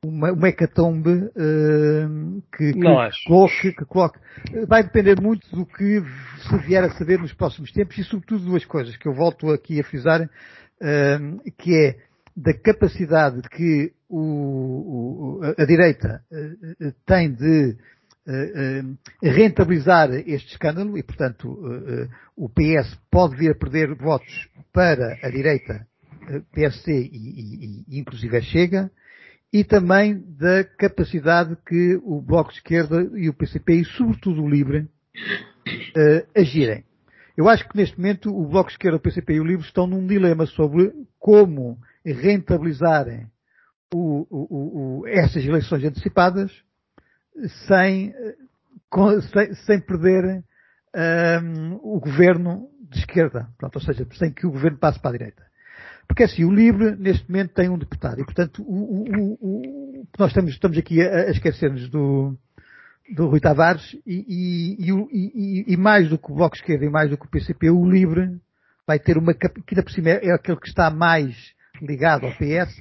uma, uma hecatombe uh, que, que, coloque, que coloque. Vai depender muito do que se vier a saber nos próximos tempos e sobretudo duas coisas que eu volto aqui a frisar, uh, que é da capacidade que o, o, a direita uh, tem de rentabilizar este escândalo e, portanto, o PS pode vir a perder votos para a direita, PSC e, e, e inclusive a Chega, e também da capacidade que o Bloco de Esquerda e o PCP, e sobretudo o Livre, uh, agirem. Eu acho que neste momento o Bloco de Esquerda, o PCP e o Livre estão num dilema sobre como rentabilizarem o, o, o, essas eleições antecipadas sem, sem, sem perder um, o governo de esquerda. Pronto, ou seja, sem que o governo passe para a direita. Porque assim, o LIVRE neste momento tem um deputado e portanto o, o, o, nós estamos, estamos aqui a, a esquecer-nos do, do Rui Tavares e, e, e, e, mais do que o Bloco de Esquerda e mais do que o PCP, o LIVRE vai ter uma, que ainda por cima é aquele que está mais ligado ao PS,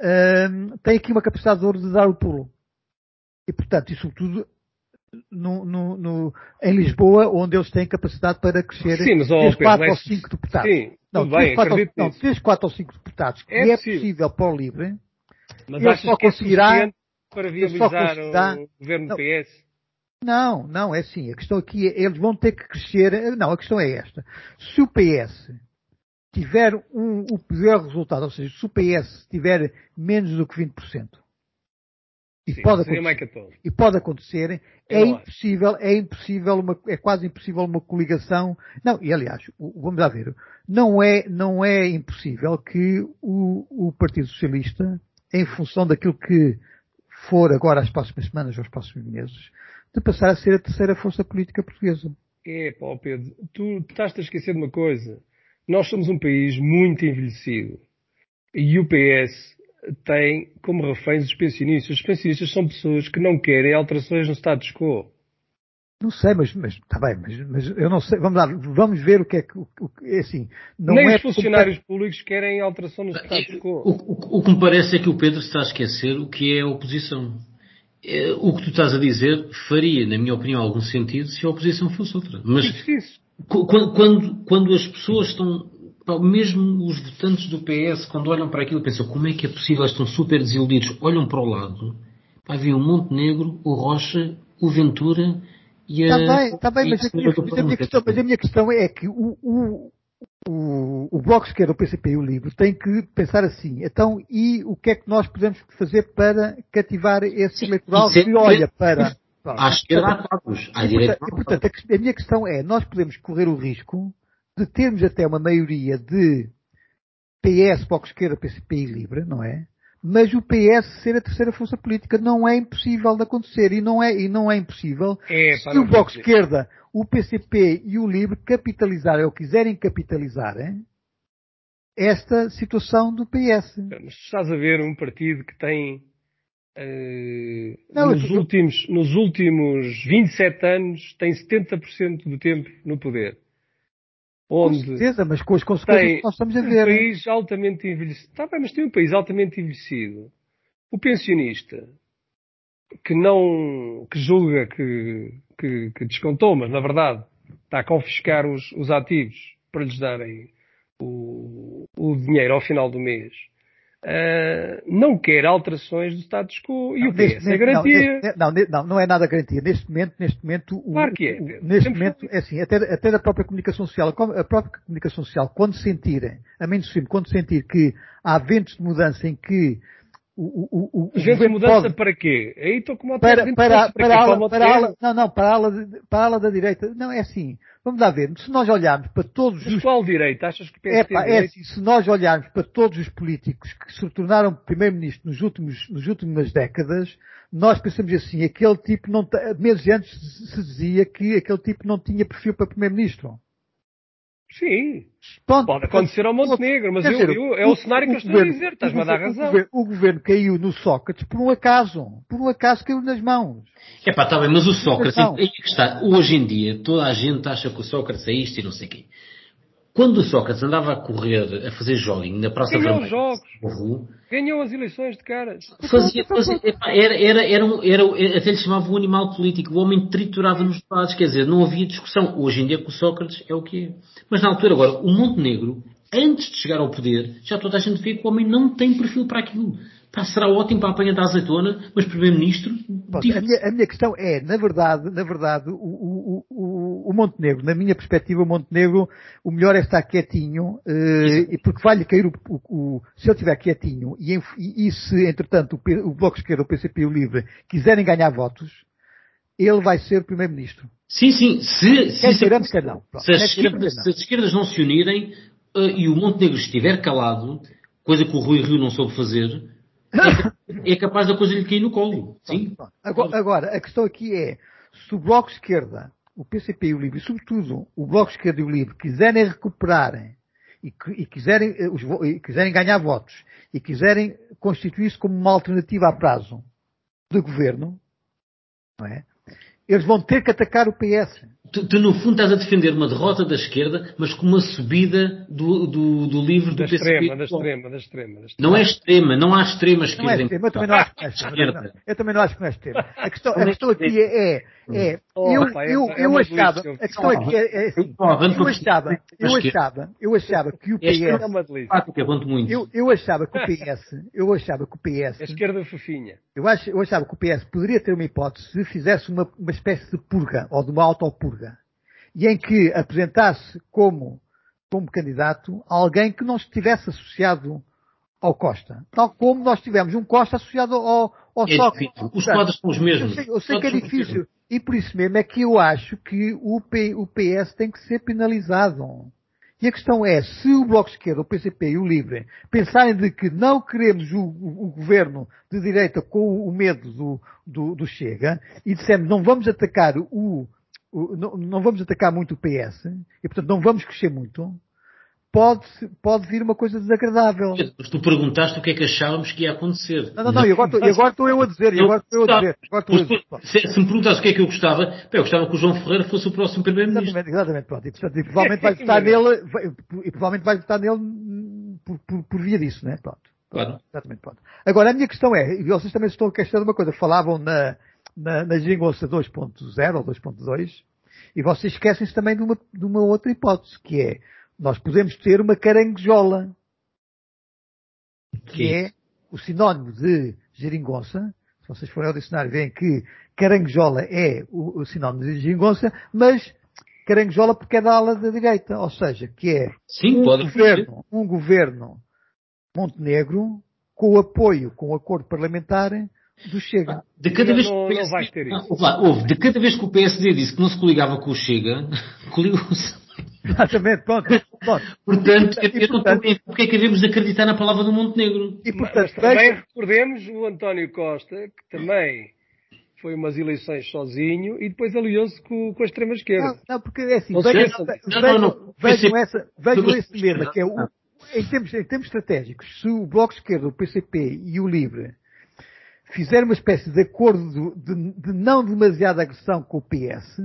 um, tem aqui uma capacidade de ouro de dar o pulo. E portanto, e sobretudo no, no, no, em Lisboa, onde eles têm capacidade para crescer Sim, mas, 3, 4 ou 5 deputados. Sim, não, 3, 4, ou, não, 3, 4 ou 5 deputados, que é, é possível. para o Livre, mas ele só conseguirá é para viabilizar o governo não, PS. Não, não, é assim. A questão aqui é, eles vão ter que crescer. Não, a questão é esta. Se o PS tiver um, o pior resultado, ou seja, se o PS tiver menos do que 20%, e, Sim, pode acontecer, e pode acontecer, é, é impossível, é impossível, uma, é quase impossível uma coligação. Não, e aliás, vamos lá ver, não é, não é impossível que o, o Partido Socialista, em função daquilo que for agora as próximas semanas ou os próximos meses, de passar a ser a terceira força política portuguesa. É, pá, Pedro, tu estás a esquecer de uma coisa. Nós somos um país muito envelhecido. E o PS tem como reféns os pensionistas. Os pensionistas são pessoas que não querem alterações no status quo. Não sei, mas, está bem, mas, mas, eu não sei. Vamos lá, vamos ver o que é que, o, é assim. Não Nem é os funcionários públicos querem alteração no status quo. O, o, o, que me parece é que o Pedro está a esquecer o que é a oposição. É, o que tu estás a dizer faria, na minha opinião, algum sentido se a oposição fosse outra. Mas quando, quando, quando as pessoas estão mesmo os votantes do PS, quando olham para aquilo, pensam como é que é possível, estão super desiludidos, olham para o lado, vai vir o Montenegro, o Rocha, o Ventura e a... Está bem, está bem, mas a, minha, mas, a minha questão, mas a minha questão é que o, o, o, o Bloco de Esquerda, o PCP e o Livre têm que pensar assim, então, e o que é que nós podemos fazer para cativar esse eleitoral que olha para... À esquerda há quadros, à direita portanto, a minha questão é, nós podemos correr o risco de termos até uma maioria de PS, Bloco Esquerda, PCP e Livre, não é? Mas o PS ser a terceira força política não é impossível de acontecer e não é, e não é impossível é, se o Bloco Esquerda, o PCP e o Livre capitalizarem ou quiserem capitalizar hein, esta situação do PS. Mas estás a ver um partido que tem uh, não, nos, eu... últimos, nos últimos 27 anos tem 70% do tempo no poder onde com certeza, mas com as consequências que nós estamos a ver. Um país altamente envelhecido. Está bem, mas tem um país altamente envelhecido. O pensionista, que não, que julga que, que, que descontou, mas na verdade está a confiscar os, os ativos para lhes darem o, o dinheiro ao final do mês Uh, não quer alterações do status quo e não, o PS neste, é garantia. Não, não, não, é nada garantia. Neste momento, neste momento, o, claro que é. O, neste Sempre momento, é assim, até, até da própria comunicação social, a própria comunicação social, quando sentirem, a menos quando sentir que há ventos de mudança em que o, o, o, Gente mudança pode... para quê? Aí estou com uma para, para, para, para, a ala, para a ala, não, não, para a ala, para a ala da direita. Não, é assim. Vamos lá ver. Se nós olharmos para todos Mas os... qual direita? Achas que o é, pá, é assim, se nós olharmos para todos os políticos que se tornaram primeiro-ministro nos últimos, nos últimas décadas, nós pensamos assim, aquele tipo não, meses antes se dizia que aquele tipo não tinha perfil para primeiro-ministro. Sim. Pronto, Pode acontecer ao Montenegro, mas eu, dizer, eu, é o, o, cenário que eu estou governo, a dizer, estás-me a dar razão. O governo, o governo, caiu no Sócrates por um acaso. Por um acaso caiu nas mãos. É pá, está bem, mas o Sócrates, aí que está. Hoje em dia, toda a gente acha que o Sócrates é isto e não sei o quê. Quando o Sócrates andava a correr, a fazer jogging na Praça Ganhou Vermelha, os jogos. Povo, Ganhou as eleições de cara. fazia, fazia- era, era, era, um- era, até lhe chamava um animal político. O homem triturava nos debates, quer dizer, não havia discussão. Hoje em dia com o Sócrates é o que é. Mas na altura, agora, o Montenegro, antes de chegar ao poder, já toda a gente vê que o homem não tem perfil para aquilo. Pá, será ótimo para a apanha da azeitona, mas primeiro-ministro, a, minha, a minha questão é, na verdade, na verdade, o, o, o, o Montenegro, na minha perspectiva, o Montenegro, o melhor é estar quietinho, e porque vai-lhe cair o, o- o- se ele estiver quietinho, e, e- e se, entretanto, o, P- o Bloco de Esquerda, o PCP e o Livre quiserem ganhar votos, ele vai ser Primeiro-Ministro. Sim, sim. Se, se, se- não. Pronto, se as, esquerdas, se as esquerdas não se unirem eh, e o Montenegro estiver calado, coisa que o Rui Rio não soube fazer, é, é capaz da coisa lhe cair no colo. Sim. Agora, agora, a questão aqui é, se o Bloco Esquerda, o PCP e o Livre, e sobretudo o Bloco de Esquerda e o Livre, quiserem recuperarem e, e quiserem, eh, e quiserem ganhar votos e quiserem constituir-se como uma alternativa a prazo de governo, não é? Eles vão ter que atacar o PS. Tu, tu, no fundo estás a defender uma derrota da esquerda, mas com uma subida do, do, do livro Da do PCP. extrema, da extrema, da extrema. da extrema. Não é extrema, não há extrema esquerda. Não é em extremo, eu também não acho que não é. Não, Eu também não acho que não é extremo. A questão, a questão aqui é, é, é Oh, eu, é- eu, é eu achava, a questão aqui é, é assim, Oh, vamos eu achava, eu a achava, eu achava que o É. É PS, eu, eu achava que o PS, eu achava que o A PS, esquerda fofinha. eu, ach, eu achava que o PS poderia ter uma hipótese se fizesse uma, uma espécie de purga, ou de uma autopurga, e em que apresentasse como, como candidato alguém que não estivesse associado ao Costa. Tal como nós tivemos um Costa associado ao, ao É Sócrates. Os quadros são os mesmos. Eu sei, eu sei que é difícil. E por isso mesmo é que eu acho que o, P- o PS tem que ser penalizado. E a questão é, se o Bloco de Esquerda, o PCP e o Livre pensarem de que não queremos o, o- o governo de direita com o medo do, do, do Chega e dissermos não vamos atacar o- não, não vamos atacar muito o PS e portanto não vamos crescer muito, pode, pode vir uma coisa desagradável. Mas tu perguntaste o que é que achávamos que ia acontecer. Não, não, não, e agora, estou- e agora estou eu a dizer, e agora estou eu a dizer, agora estou eu a dizer. Pois, Se, se me perguntasse o que é que eu gostava, eu gostava que o João Ferreira fosse o próximo Primeiro-Ministro. Exatamente, exatamente, pronto. E, portanto, e provavelmente vai votar nele, vai- e provavelmente vai votar nele hum, por, por, por via disso, né? Pronto. Claro. Exatamente, pronto. Agora, a minha questão é, e vocês também estão a questionar uma coisa, falavam na, na, na geringonça 2.0 ou 2.2, e vocês esquecem-se também de uma, de uma outra hipótese, que é, nós podemos ter uma caranguejola, que Que é o sinónimo de geringonça, se vocês forem ao dicionário veem que caranguejola é o, o sinónimo de geringonça, mas caranguejola porque é da ala da direita, ou seja, que é Sim, um governo, um governo Montenegro com o apoio, com o acordo parlamentar do Chega. De cada Não, vez não- que o não PSD, vais ter isso. Houve lá, houve, de cada vez que o PSD disse que não se coligava com o Chega, coligou-se. Exatamente, pronto. pronto. Portanto, E, eu não estou porque é que devemos de acreditar na palavra do Montenegro. E Mas portanto, também veja- recordemos o António Costa, que também foi umas eleições sozinho e depois aliou-se com, com a extrema-esquerda. Não, não, porque é assim, Não vejam, vejam, Não, não, não. vejam essa, vejam Não, esse dilema, que é o, em termos, em termos estratégicos, se o Bloco de Esquerda, o PCP e o Livre fizerem uma espécie de acordo de, de não demasiada agressão com o PS,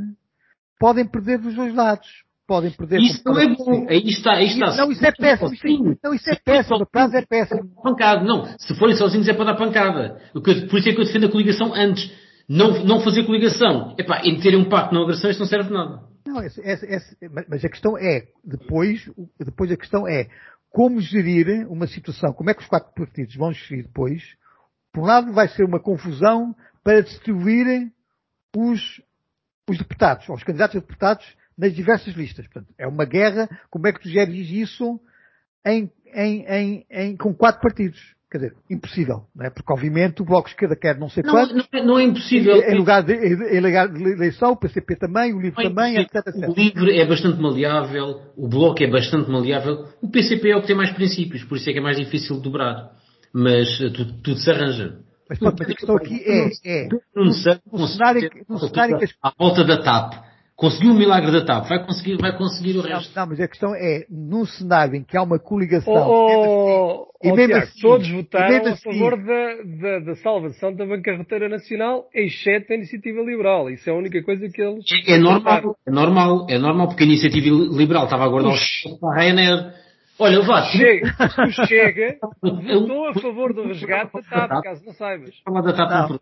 podem perder dos dois lados. Podem perder Isso não é bom. Aí está, aí está. Não, isso é péssimo. Sim. não, isso é péssimo. A frase é péssimo. Pancada, não. Se forem sozinhos é para dar pancada. O por isso é que eu defendo a coligação antes. Não, não fazer coligação. Epá, em terem um pacto não agressão, não serve de nada. Não, esse- esse- esse- mas- a questão é, depois, o- depois a questão é como gerir uma situação, como é que os quatro partidos vão gerir depois. Por um lado vai ser uma confusão para distribuírem os, os deputados, ou os candidatos a deputados nas diversas listas. Portanto, é uma guerra, como é que tu geres isso em, em, em, com quatro partidos? Quer dizer, impossível, não é? Porque obviamente o Bloco de Esquerda quer não sei Não, quanto, não, é- não é impossível. em, lugar de, em lugar de eleição, o PCP também, o LIVRE é também, etc, etc. O LIVRE é bastante maleável, o Bloco é bastante maleável, o PCP é o que tem mais princípios, por isso é que é mais difícil de dobrar. Mas tudo, tudo se arranja. Mas, pronto, mas a questão aqui é, é Não sei, no cenário no cenário que as- à volta da TAP. Conseguiu o milagre da TAP, vai conseguir, vai conseguir o Não, resto. não, mas a questão é, num cenário em que há uma coligação, Oh, oh, e oh, mesmo Tiago, assim- todos e votaram mesmo a assim- favor da, da, da salvação da bancarroteira nacional, exceto a iniciativa liberal. Isso é a única coisa que eles. É, é normal, é normal, é normal, porque a iniciativa liberal estava a guardar os para a Ryanair. Olha, vá, Chega, o Chega Eu- votou a favor do resgate da TAP, caso não saibas. falar da TAP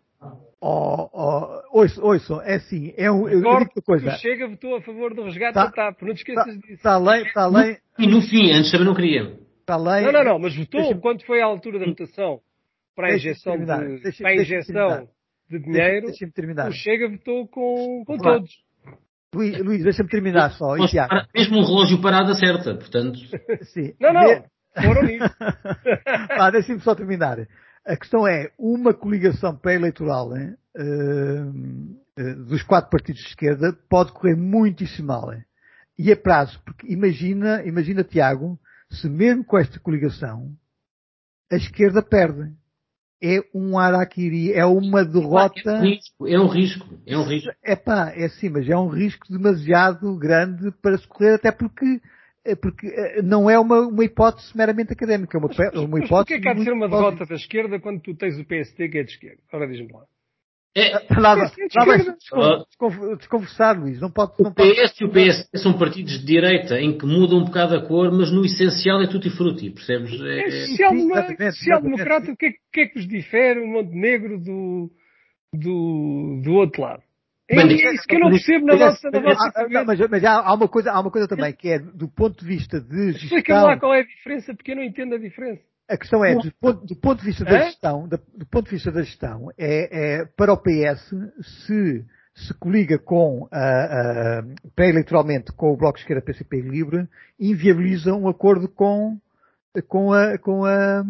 oh, oh, ouço, ouço, é assim, é um, eu, digo uma coisa, o Chega votou a favor do resgate Tá- da TAP, não te esqueças disso. está além, está além, E no fim, antes também não queria. está além, Não, não, não, mas votou quando foi à altura da votação para a injeção, de, deixa- para a injeção de dinheiro. deixa-me terminar. O Chega votou com, com todos. Luís, Luís deixa-me terminar só, para- mesmo um relógio parado acerta, portanto. sim. Não, não, foram nisso. Vá, deixa-me só terminar. A questão é, uma coligação pré-eleitoral né, eh, dos quatro partidos de esquerda pode correr muitíssimo mal. né? E a prazo, porque imagina, imagina, Tiago, se mesmo com esta coligação, a esquerda perde. É um araquiri, é uma É um derrota. risco, é um risco, é um risco. É pá, é sim, mas é um risco demasiado grande para se correr, até porque, eh, porque eh, não é uma, uma hipótese meramente académica, é uma, uma Mas hipótese. porquê que há de ser uma derrota da esquerda quando tu tens o PST que é de esquerda? Ora diz-me lá. É, Lá, sim, lá vai esquerda. descon- descon- desconversar, Luís. Não pode, o não pode. PS e o PSD são partidos de direita em que mudam um bocado a cor, mas no essencial é tutti frutti, percebes? É É, exatamente, social-democrata, o que, é, que- o é que os difere o Montenegro do, do, do outro lado? É, é isso que eu não percebo na vossa, na mas- vossa ah, não, cabeça. mas, mas há, há uma coisa, há uma coisa também que é do ponto de vista de Explica-me lá gestão. qual é a diferença, porque eu não entendo a diferença. A questão é, do ponto, do ponto de vista da Hã? gestão, da- do ponto de vista da gestão, é, é para o PS se se coliga com, ah, ah, pré-eleitoralmente com o Bloco de Esquerda PCP Livre, inviabiliza um acordo com, com a, com a,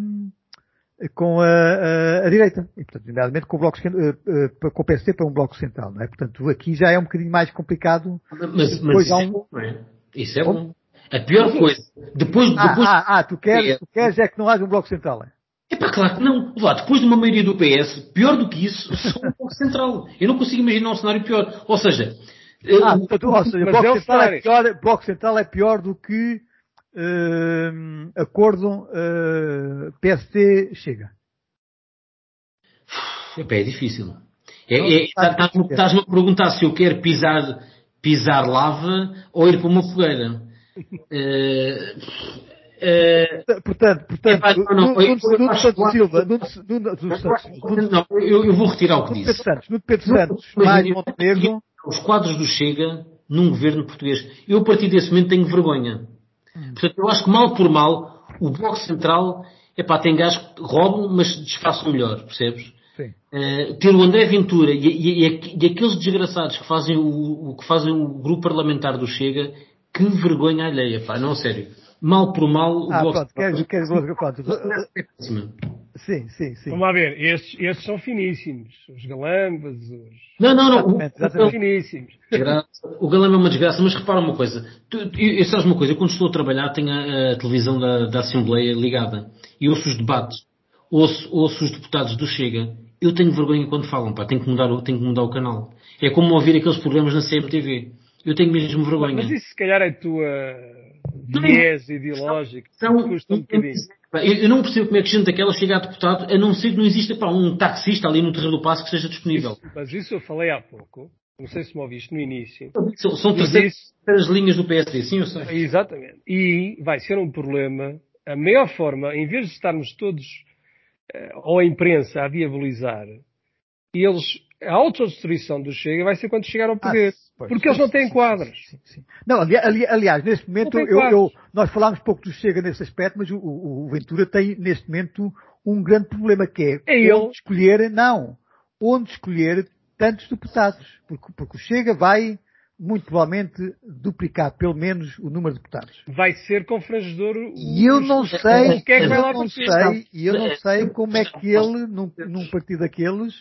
com a, a, a direita. E, portanto, nomeadamente com o Bloco eh, com o PSD para um Bloco Central, não é? Portanto, aqui já é um bocadinho mais complicado. mas, mas isso é um- bom, não é? Isso é bom. A pior coisa, depois, Ah, depois ah, ah, tu queres, tu queres é que não haja um Bloco Central, é? É pá, claro que não. Vá, depois de uma maioria do PS, pior do que isso, só um pouco central. Eu não consigo imaginar um cenário pior. Ou seja, Ah, eh, portanto, ou seja, Bloco é o Central é, pior, Bloco Central é pior do que hum, acordo hum, PST chega. epá, é difícil. É, Não, é, tá-. Estás-me a perguntar se eu quero pisar, pisar lava ou ir para uma fogueira. Eh, eh, Portanto, portanto, não, não, Nuno eu- Nuno- eu Nuno acho Santos que- Silva, Nuno Nuno- Nuno Santos- Nuno- não, eu, eu vou retirar o que Nuno Pedro disse. Santos, Nuno Pedro Santos, mais Montenegro, Os quadros do Chega num governo português. Eu, a partir desse momento, tenho vergonha. Portanto, eu acho que mal por mal, o Bloco Central, epá, tem gajos que roubam, mas desfaçam melhor, percebes? Eh, ter o André Ventura e, e- e- e aqueles desgraçados que fazem o, o- que fazem o grupo parlamentar do Chega, que vergonha alheia, pá, não, sério. Mal por mal, o Ah, pronto, queres, queres, pronto. é. Sim, sim, sim. Vamos lá ver, estes, estes são finíssimos. Os galambas, os... Não, não, não. o- Exatamente, São exatamente. finíssimos. O galão é uma desgraça, mas repara uma coisa. Tu, tu, eu, sabes uma coisa, eu quando estou a trabalhar tenho a, a televisão da, da Assembleia ligada e ouço os debates, ouço, ouço os deputados do Chega. Eu tenho vergonha quando falam, pá, tenho que mudar, o- tenho que mudar o canal. É como ouvir aqueles programas na CMTV. Eu tenho mesmo vergonha. Mas isso se calhar é a tua viés ideológico. São- Custa um bocadinho. Eu, não percebo como é que gente daquela chega a deputado, a não ser que não exista pá, um taxista ali no terreno do passo que esteja disponível. Isso- mas isso eu falei há pouco. Não sei se me ouviste no início. São, são terceiras isso- linhas do PSD, sim, eu sei. Exatamente. E vai ser um problema. A maior forma, em vez de estarmos todos, eh, ou a imprensa, a diabolizar, eles, a autodestruição do Chega vai ser quando chegar ao poder. Ah, pois, porque eles não têm quadros. sim, sim. Não, ali- ali- aliás, neste momento, eu, eu- nós falámos pouco do Chega nesse aspecto, mas o, o- Ventura tem, neste momento, um grande problema que é, É ele. onde escolher, não, onde escolher tantos deputados. Porque, porque o Chega vai, muito provavelmente, duplicar pelo menos o número de deputados. Vai ser confrangedor. o- E eu não sei, O que é que vai eu lá não acontecer? sei, e eu não sei como é que ele, num, num partido daqueles,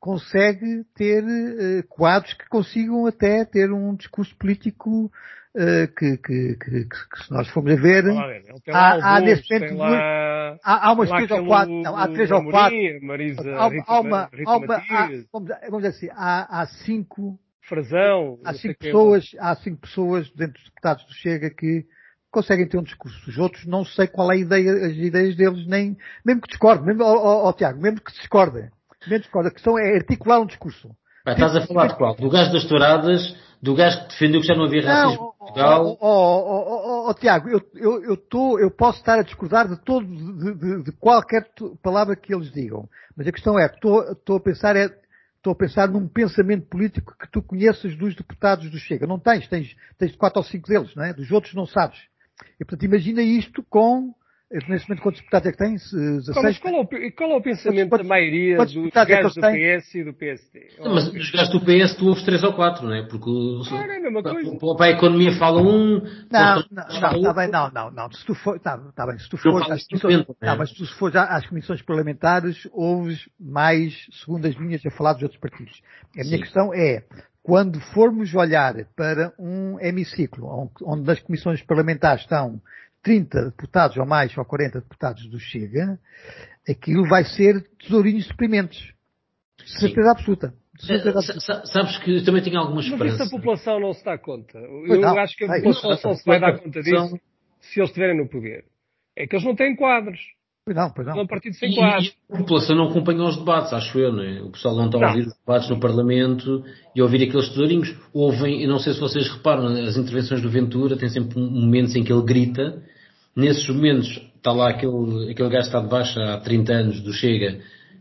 consegue ter eh, quadros que consigam até ter um discurso político eh, que, que, que- que- se nós formos a ver, tem Há- há neste momento lá, há, há umas três ou quatro, não, há três ou quatro, Marisa há, Rita, há uma, Rita há uma, há, Matias. vamos, vamos dizer assim, há, há cinco Frazão. Há cinco, pessoas, há cinco pessoas dentro dos deputados do Chega que conseguem ter um discurso. Os outros não sei qual é a ideia, as ideias deles, nem, mesmo que discordem, mesmo, ó, ó, Tiago, mesmo que discordem, que discordem, a questão é articular um discurso. Pá, estás a falar de qual? Do gajo das touradas, do gajo que defendeu que já não havia racismo não, em Portugal? Ó, ó, ó, Tiago, eu, eu, eu, tô, eu posso estar a discordar de todo, de, de, de qualquer palavra que eles digam. Mas a questão é, estou a pensar é, estou a pensar num pensamento político que tu conheças dos deputados do Chega. Não tens, tens, tens quatro ou cinco deles, não é? Dos outros não sabes. E portanto imagina isto com Neste momento, quantos deputados é que tem? 16? Qual, qual, é, o, qual é o pensamento quantos, da maioria dos é gajos é do PS e do PSD? Não, mas os gajos do PS tu ouves 3 ou 4, não é? Porque claro, é a mesma coisa. para a economia fala um. Não, não, não, está bem, não, não, não. Se tu for, está tá bem, se tu for, às comissões, não, mas se tu for já às comissões parlamentares, ouves mais segundas linhas a falar dos outros partidos. A minha Sim. questão é, quando formos olhar para um hemiciclo, onde nas comissões parlamentares estão 30 deputados ou mais, ou 40 deputados do Chega, aquilo vai ser tesourinhos. De certeza absoluta. certeza absoluta. Sabes que eu também tenho alguma esperança. Mas isso a população não se dá conta. Eu não, acho que a população só se vai dar conta disso se eles estiverem no poder. É que eles não têm quadros. Pois não, pois não. São um partido sem quadros. E a população não acompanha os debates, acho eu, não é? O pessoal não está a ouvir os debates no Parlamento e a ouvir aqueles tesourinhos. Ouvem, eu não sei se vocês reparam, as intervenções do Ventura têm sempre momentos em que ele grita Nesses momentos está lá aquele, aquele gajo que está de baixo há 30 anos do Chega,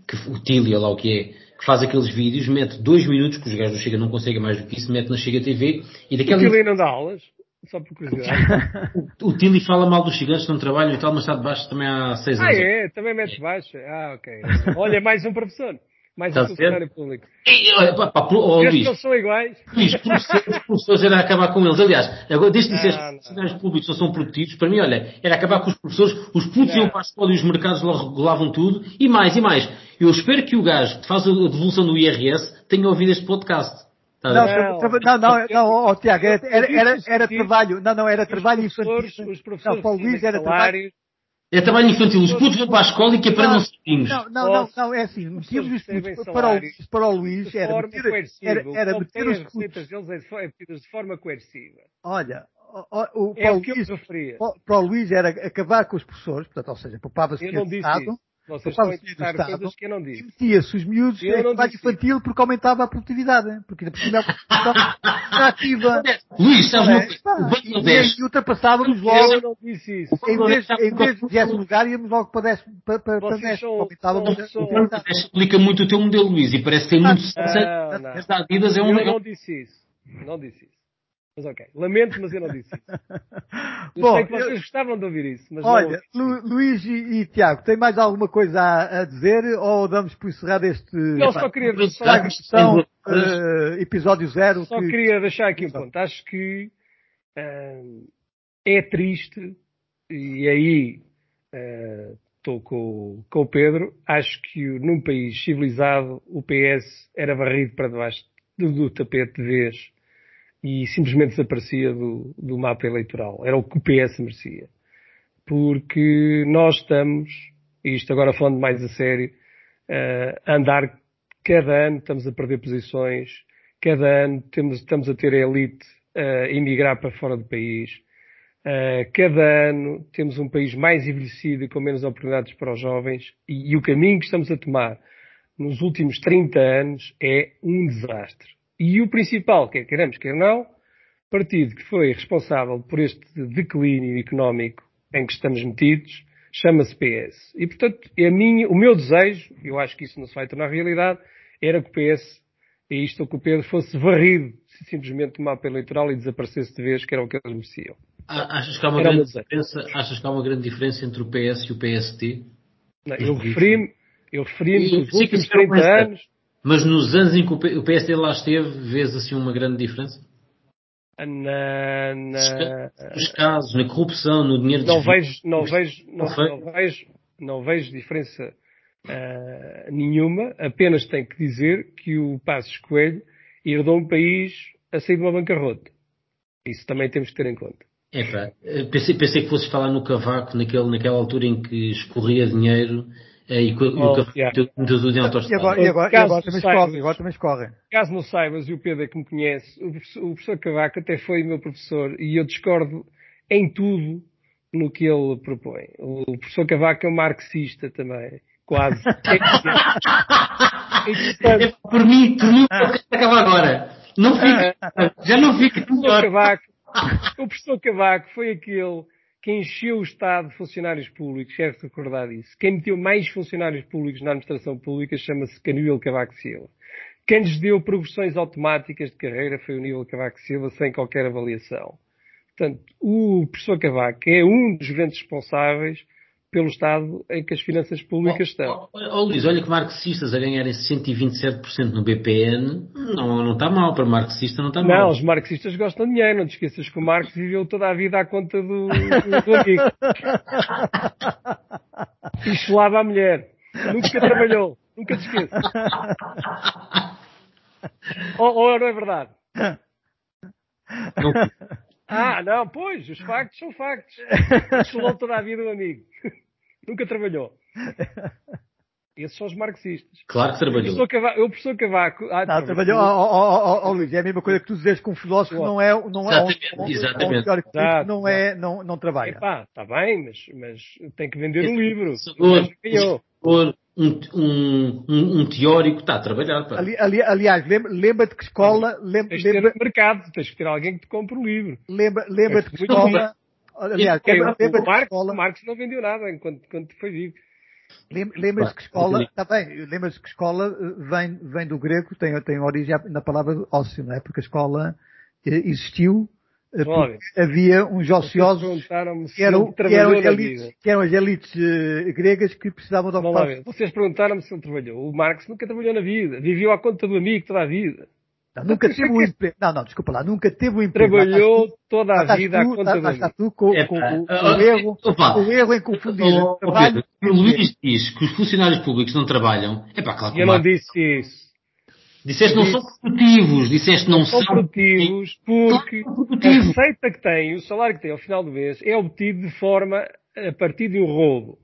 que, o Tília lá o que é, que faz aqueles vídeos, mete dois minutos, que os gajos do Chega não conseguem mais do que isso, mete na Chega TV e daquela... O Tília não dá aulas? Só por curiosidade. o, o Tilly fala mal dos gigantes, não trabalham e tal, mas está de baixo também há seis anos. Ah, é? Também mete de baixo? Ah, ok. Olha, mais um professor. Mais um funcionário público. E, olha, pá, pá, oh, Luís, eles são iguais. Luís, os professores era acabar com eles. Aliás, agora, desde que disseste que os funcionários públicos não são produtivos, para mim, olha, era acabar com os professores, os putos iam para a escola e os mercados lá regulavam tudo, e mais, e mais. Eu espero que o gajo que faz a devolução do IRS tenha ouvido este podcast. Tá não, não, não, não, não oh, Tiago, era, era, era, era trabalho, não, não, era trabalho infantil. Os professores, não, para o Luís era trabalho, é trabalho infantil. Os putos vão para a escola e que aprendam sozinhos. Não, não, não, não, é assim. Metíamos os putos para o, Luís, para o Luís era meter, era, era meter os putos. deles é de forma coerciva. Olha, o, o, é para, o Luís, para o Luís era acabar com os professores, portanto, ou seja, poupava-se o Estado. Isso. Vocês estão a citar coisas que eu não disse. Metia-se os miúdos em trabalho infantil porque aumentava a produtividade. Porque ainda por cima é ativa. Luís, sabes é, E ultrapassávamos logo. Eu não disse isso. Em vez, em vez de décimo lugar, íamos logo para décimo, para, para, para décimo. Aumentávamos a explica muito o teu modelo, Luís, e parece ser muito sucesso. Eu não disse isso. Não disse isso. Mas ok. Lamento, mas eu não disse isso. Eu Bom, sei que vocês eu... gostavam de ouvir isso. Mas olha, Lu, Luís e, e, Tiago, tem mais alguma coisa a, a, dizer ou damos por encerrado este não, só queria deixar questão, uh, episódio zero? Só que... queria deixar aqui um ponto. Acho que uh, é triste e aí estou uh, com, com o Pedro. Acho que num país civilizado o PS era varrido para debaixo do, do tapete de vez e simplesmente desaparecia do, do mapa eleitoral. Era o que o PS merecia. Porque nós estamos, isto agora falando mais a sério, uh, a andar cada ano, estamos a perder posições, cada ano temos, estamos a ter a elite uh, a emigrar para fora do país, uh, cada ano temos um país mais envelhecido e com menos oportunidades para os jovens, e, e o caminho que estamos a tomar nos últimos 30 anos é um desastre. E o principal, quer queiramos, quer não, partido que foi responsável por este declínio económico em que estamos metidos, chama-se PS. E, portanto, é minha, o meu desejo, eu acho que isso não se vai tornar realidade, era que o PS, e isto que o Pedro, fosse varrido simplesmente do mapa eleitoral e desaparecesse de vez, que era o que eles mereciam. Achas que há uma, grande diferença, achas que há uma grande diferença entre o PS e o PST? Não, eu referi-me, eu referi-me que os últimos 30 anos, mas nos anos em que o PSD lá esteve, vês assim uma grande diferença? Na, na... Nos casos, na corrupção, no dinheiro não vejo, não vejo, não, não, vejo, não vejo diferença uh, nenhuma. Apenas tenho que dizer que o Passos Coelho herdou um país a sair de uma bancarrota. Isso também temos que ter em conta. É pá, pensei, pensei que fosses falar no Cavaco naquele, naquela altura em que escorria dinheiro e, com, oh, o em. E agora, e agora, e agora também escorre, agora também escorre. Caso não saibas, e o Pedro é que me conhece, o professor, o professor Cavaco até foi meu professor e eu discordo em tudo no que ele propõe. O professor Cavaco é um marxista também. Quase. é, é, por mim, por mim, acaba agora. Não fica, já não fica. O professor Cavaco, o professor Cavaco foi aquele que encheu o Estado de funcionários públicos, deve recordar disso. Quem meteu mais funcionários públicos na administração pública chama-se Canuel Cavaco Silva. Quem lhes deu progressões automáticas de carreira foi o Nível Cavaco Silva, sem qualquer avaliação. Portanto, o professor Cavaco é um dos grandes responsáveis pelo estado em que as finanças públicas oh, estão. Oh, oh, Luís, olha que marxistas a ganharem 127% no BPN não, não está mal, para marxista não está mal. Não, os marxistas gostam de dinheiro, não te esqueças que o Marx viveu toda a vida à conta do, do, do amigo. e chelava a mulher. Nunca trabalhou, nunca te esqueças. Ou, ou não é verdade? Não. Ah, não, pois, os factos são factos. Chelou toda a vida o amigo. Nunca trabalhou. Esses são os marxistas. Claro que trabalhou. O professor Cavaco. O professor Cavaco ah, não, trabalhou. Ó, oh, Luís, é a mesma coisa que tu dizes que um filósofo não é, não é um, um, exatamente. um teórico Exato. não, é, não, não trabalha. Epá, está bem, mas, mas tem que vender um livro. Um, um, um, um, teórico está a trabalhar. Ali, ali, aliás, lembra-te que escola. Lembra, tens lembra, ter mercado, tens que ter alguém que te compre o livro. Lembra, lembra-te que escola. Aliás, lembra, lembra o, Marx, escola... o Marx não vendeu nada enquanto, enquanto foi vivo. Lembras-te que escola, está bem, lembras-te que escola eh, vem, vem do grego, tem, tem origem na palavra ócio, não é? Porque a escola eh, existiu eh, havia uns ociosos que eram, que, eram elites, que eram, as elites uh, gregas que precisavam de ocupar. Vocês perguntaram-me se ele trabalhou. O Marx nunca trabalhou na vida. Viveu à conta do amigo toda a vida. Não, nunca teve um emprego. Não, não, desculpa lá. Nunca teve um emprego. Trabalhou toda a vida tu, à conta do amigo. Tu com, com, com, o, erro, o erro em confundir o trabalho. O Luís diz que os funcionários públicos não trabalham. É pá, claro que Eu não disse isso. Disseste não são produtivos, disseste não, não são, são produtivos porque a receita que têm, o salário que têm ao final do mês é obtido de forma a partir de um roubo.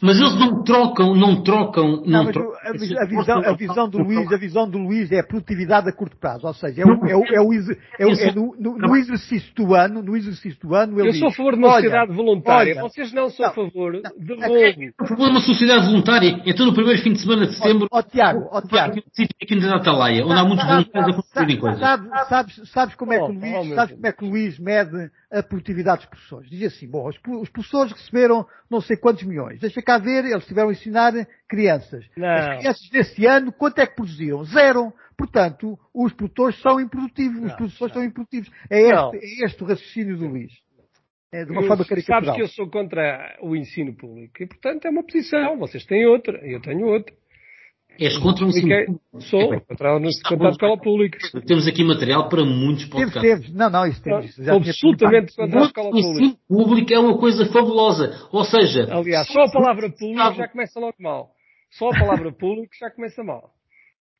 Mas eles não trocam, não trocam, não, não trocam. A, a, visão, a visão do Luís, a visão do Luís é a produtividade a curto prazo, ou seja, é o, é o, é o, é é no, no, no, exercício do ano, no exercício do ano, ele Eu sou a favor de uma sociedade voluntária, olha, vocês não são a favor de roubo. A favor de uma sociedade voluntária, então no primeiro fim de semana de setembro, ó, ó Tiago, ó Tiago. Aqui na Atalaia, onde há muitos voluntários a construírem coisas. Sabes, sabes como é que o Luís, sabes como é que o Luís mede a produtividade dos professores. Diz assim, bom, os, professores receberam não sei quantos milhões. Deixa cá ver, eles tiveram a ensinar crianças. Não. As crianças desse ano, quanto é que produziram? Zero. Portanto, os produtores são improdutivos, os professores são improdutivos. É este, é este o raciocínio do Luís. É de uma eu, forma caricatural. Sabes que eu sou contra o ensino público e, portanto, é uma posição. Vocês têm outra, eu tenho outra. És contra o ensino público? Sou, é, contra, contra a escola pública. Temos aqui material para muitos podcasts. Temos, temos. Não, não, isso temos. Já absolutamente contra a escola pública. O ensino público é uma coisa fabulosa. Ou seja... Aliás, só a palavra público já começa logo mal. Só a palavra público já começa mal.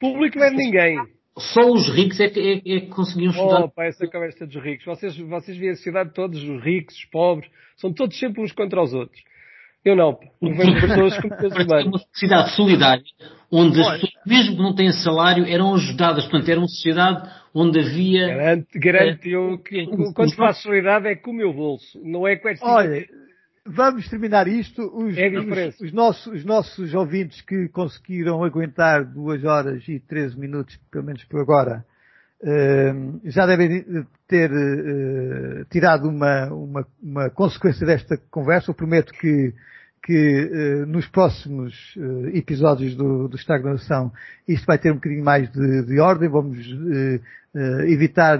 Público não é de ninguém. Só os ricos é que, é, é que conseguiam estudar. Oh, pá, essa conversa dos ricos. Vocês, vocês veem a sociedade todos, os ricos, os pobres, são todos sempre uns contra os outros. Eu não. Eu vejo pessoas como seres humanos. uma sociedade solidária, onde as pessoas, mesmo que não têm salário, eram ajudadas. Portanto, era uma sociedade onde havia... Garanto, garanto é, eu que quando faço solidariedade é com o meu bolso, não é com esta... Olha, vamos terminar isto. Os, é os, os, nossos, os nossos ouvintes que conseguiram aguentar duas horas e 13 minutos, pelo menos por agora, Uh, já devem ter uh, tirado uma, uma, uma, consequência desta conversa. Eu prometo que, que uh, nos próximos episódios do, do Estagnação isto vai ter um bocadinho mais de, de ordem. Vamos evitar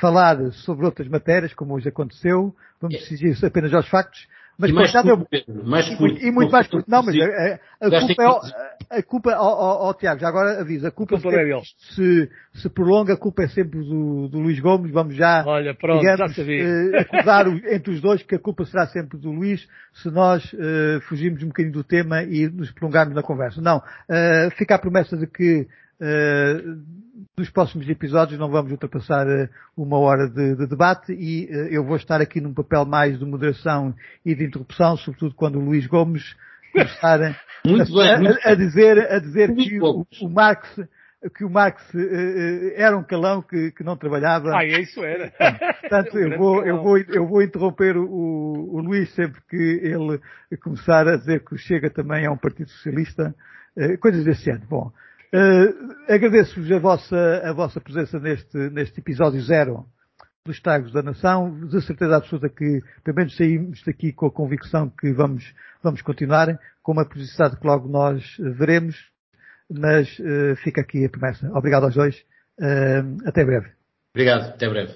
falar sobre outras matérias, como hoje aconteceu. Vamos exigir apenas aos factos. Mas e mais curto, eu, mais curto, e, e muito mais curto. Não, mas a, a, a culpa é, a culpa, ó, ó, ó, Tiago, já agora avisa, a culpa, culpa é se, se prolonga, a culpa é sempre do, do Luís Gomes, vamos já, Olha, pronto, digamos, já uh, acusar entre os dois que a culpa será sempre do Luís se nós uh, fugirmos um bocadinho do tema e nos prolongarmos na conversa. Não, uh, fica a promessa de que uh, nos próximos episódios não vamos ultrapassar uh, uma hora de, de debate e uh, eu vou estar aqui num papel mais de moderação e de interrupção, sobretudo quando o Luís Gomes começar a, a, a dizer, a dizer que o, o, Marx que o Marx uh, era um calão que, que, não trabalhava. Ah, isso era. Portanto, eu vou, eu vou, eu vou interromper o, o, Luís sempre que ele começar a dizer que o Chega também é um partido socialista, uh, coisas desse ano. Bom, uh, agradeço-vos a vossa, a vossa presença neste, neste episódio zero dos Estragos da Nação. De certeza absoluta que, pelo menos saímos daqui com a convicção que vamos, vamos continuar, com uma publicidade que logo nós veremos mas uh, fica aqui a promessa. Obrigado aos dois. Uh, até breve. Obrigado, até breve.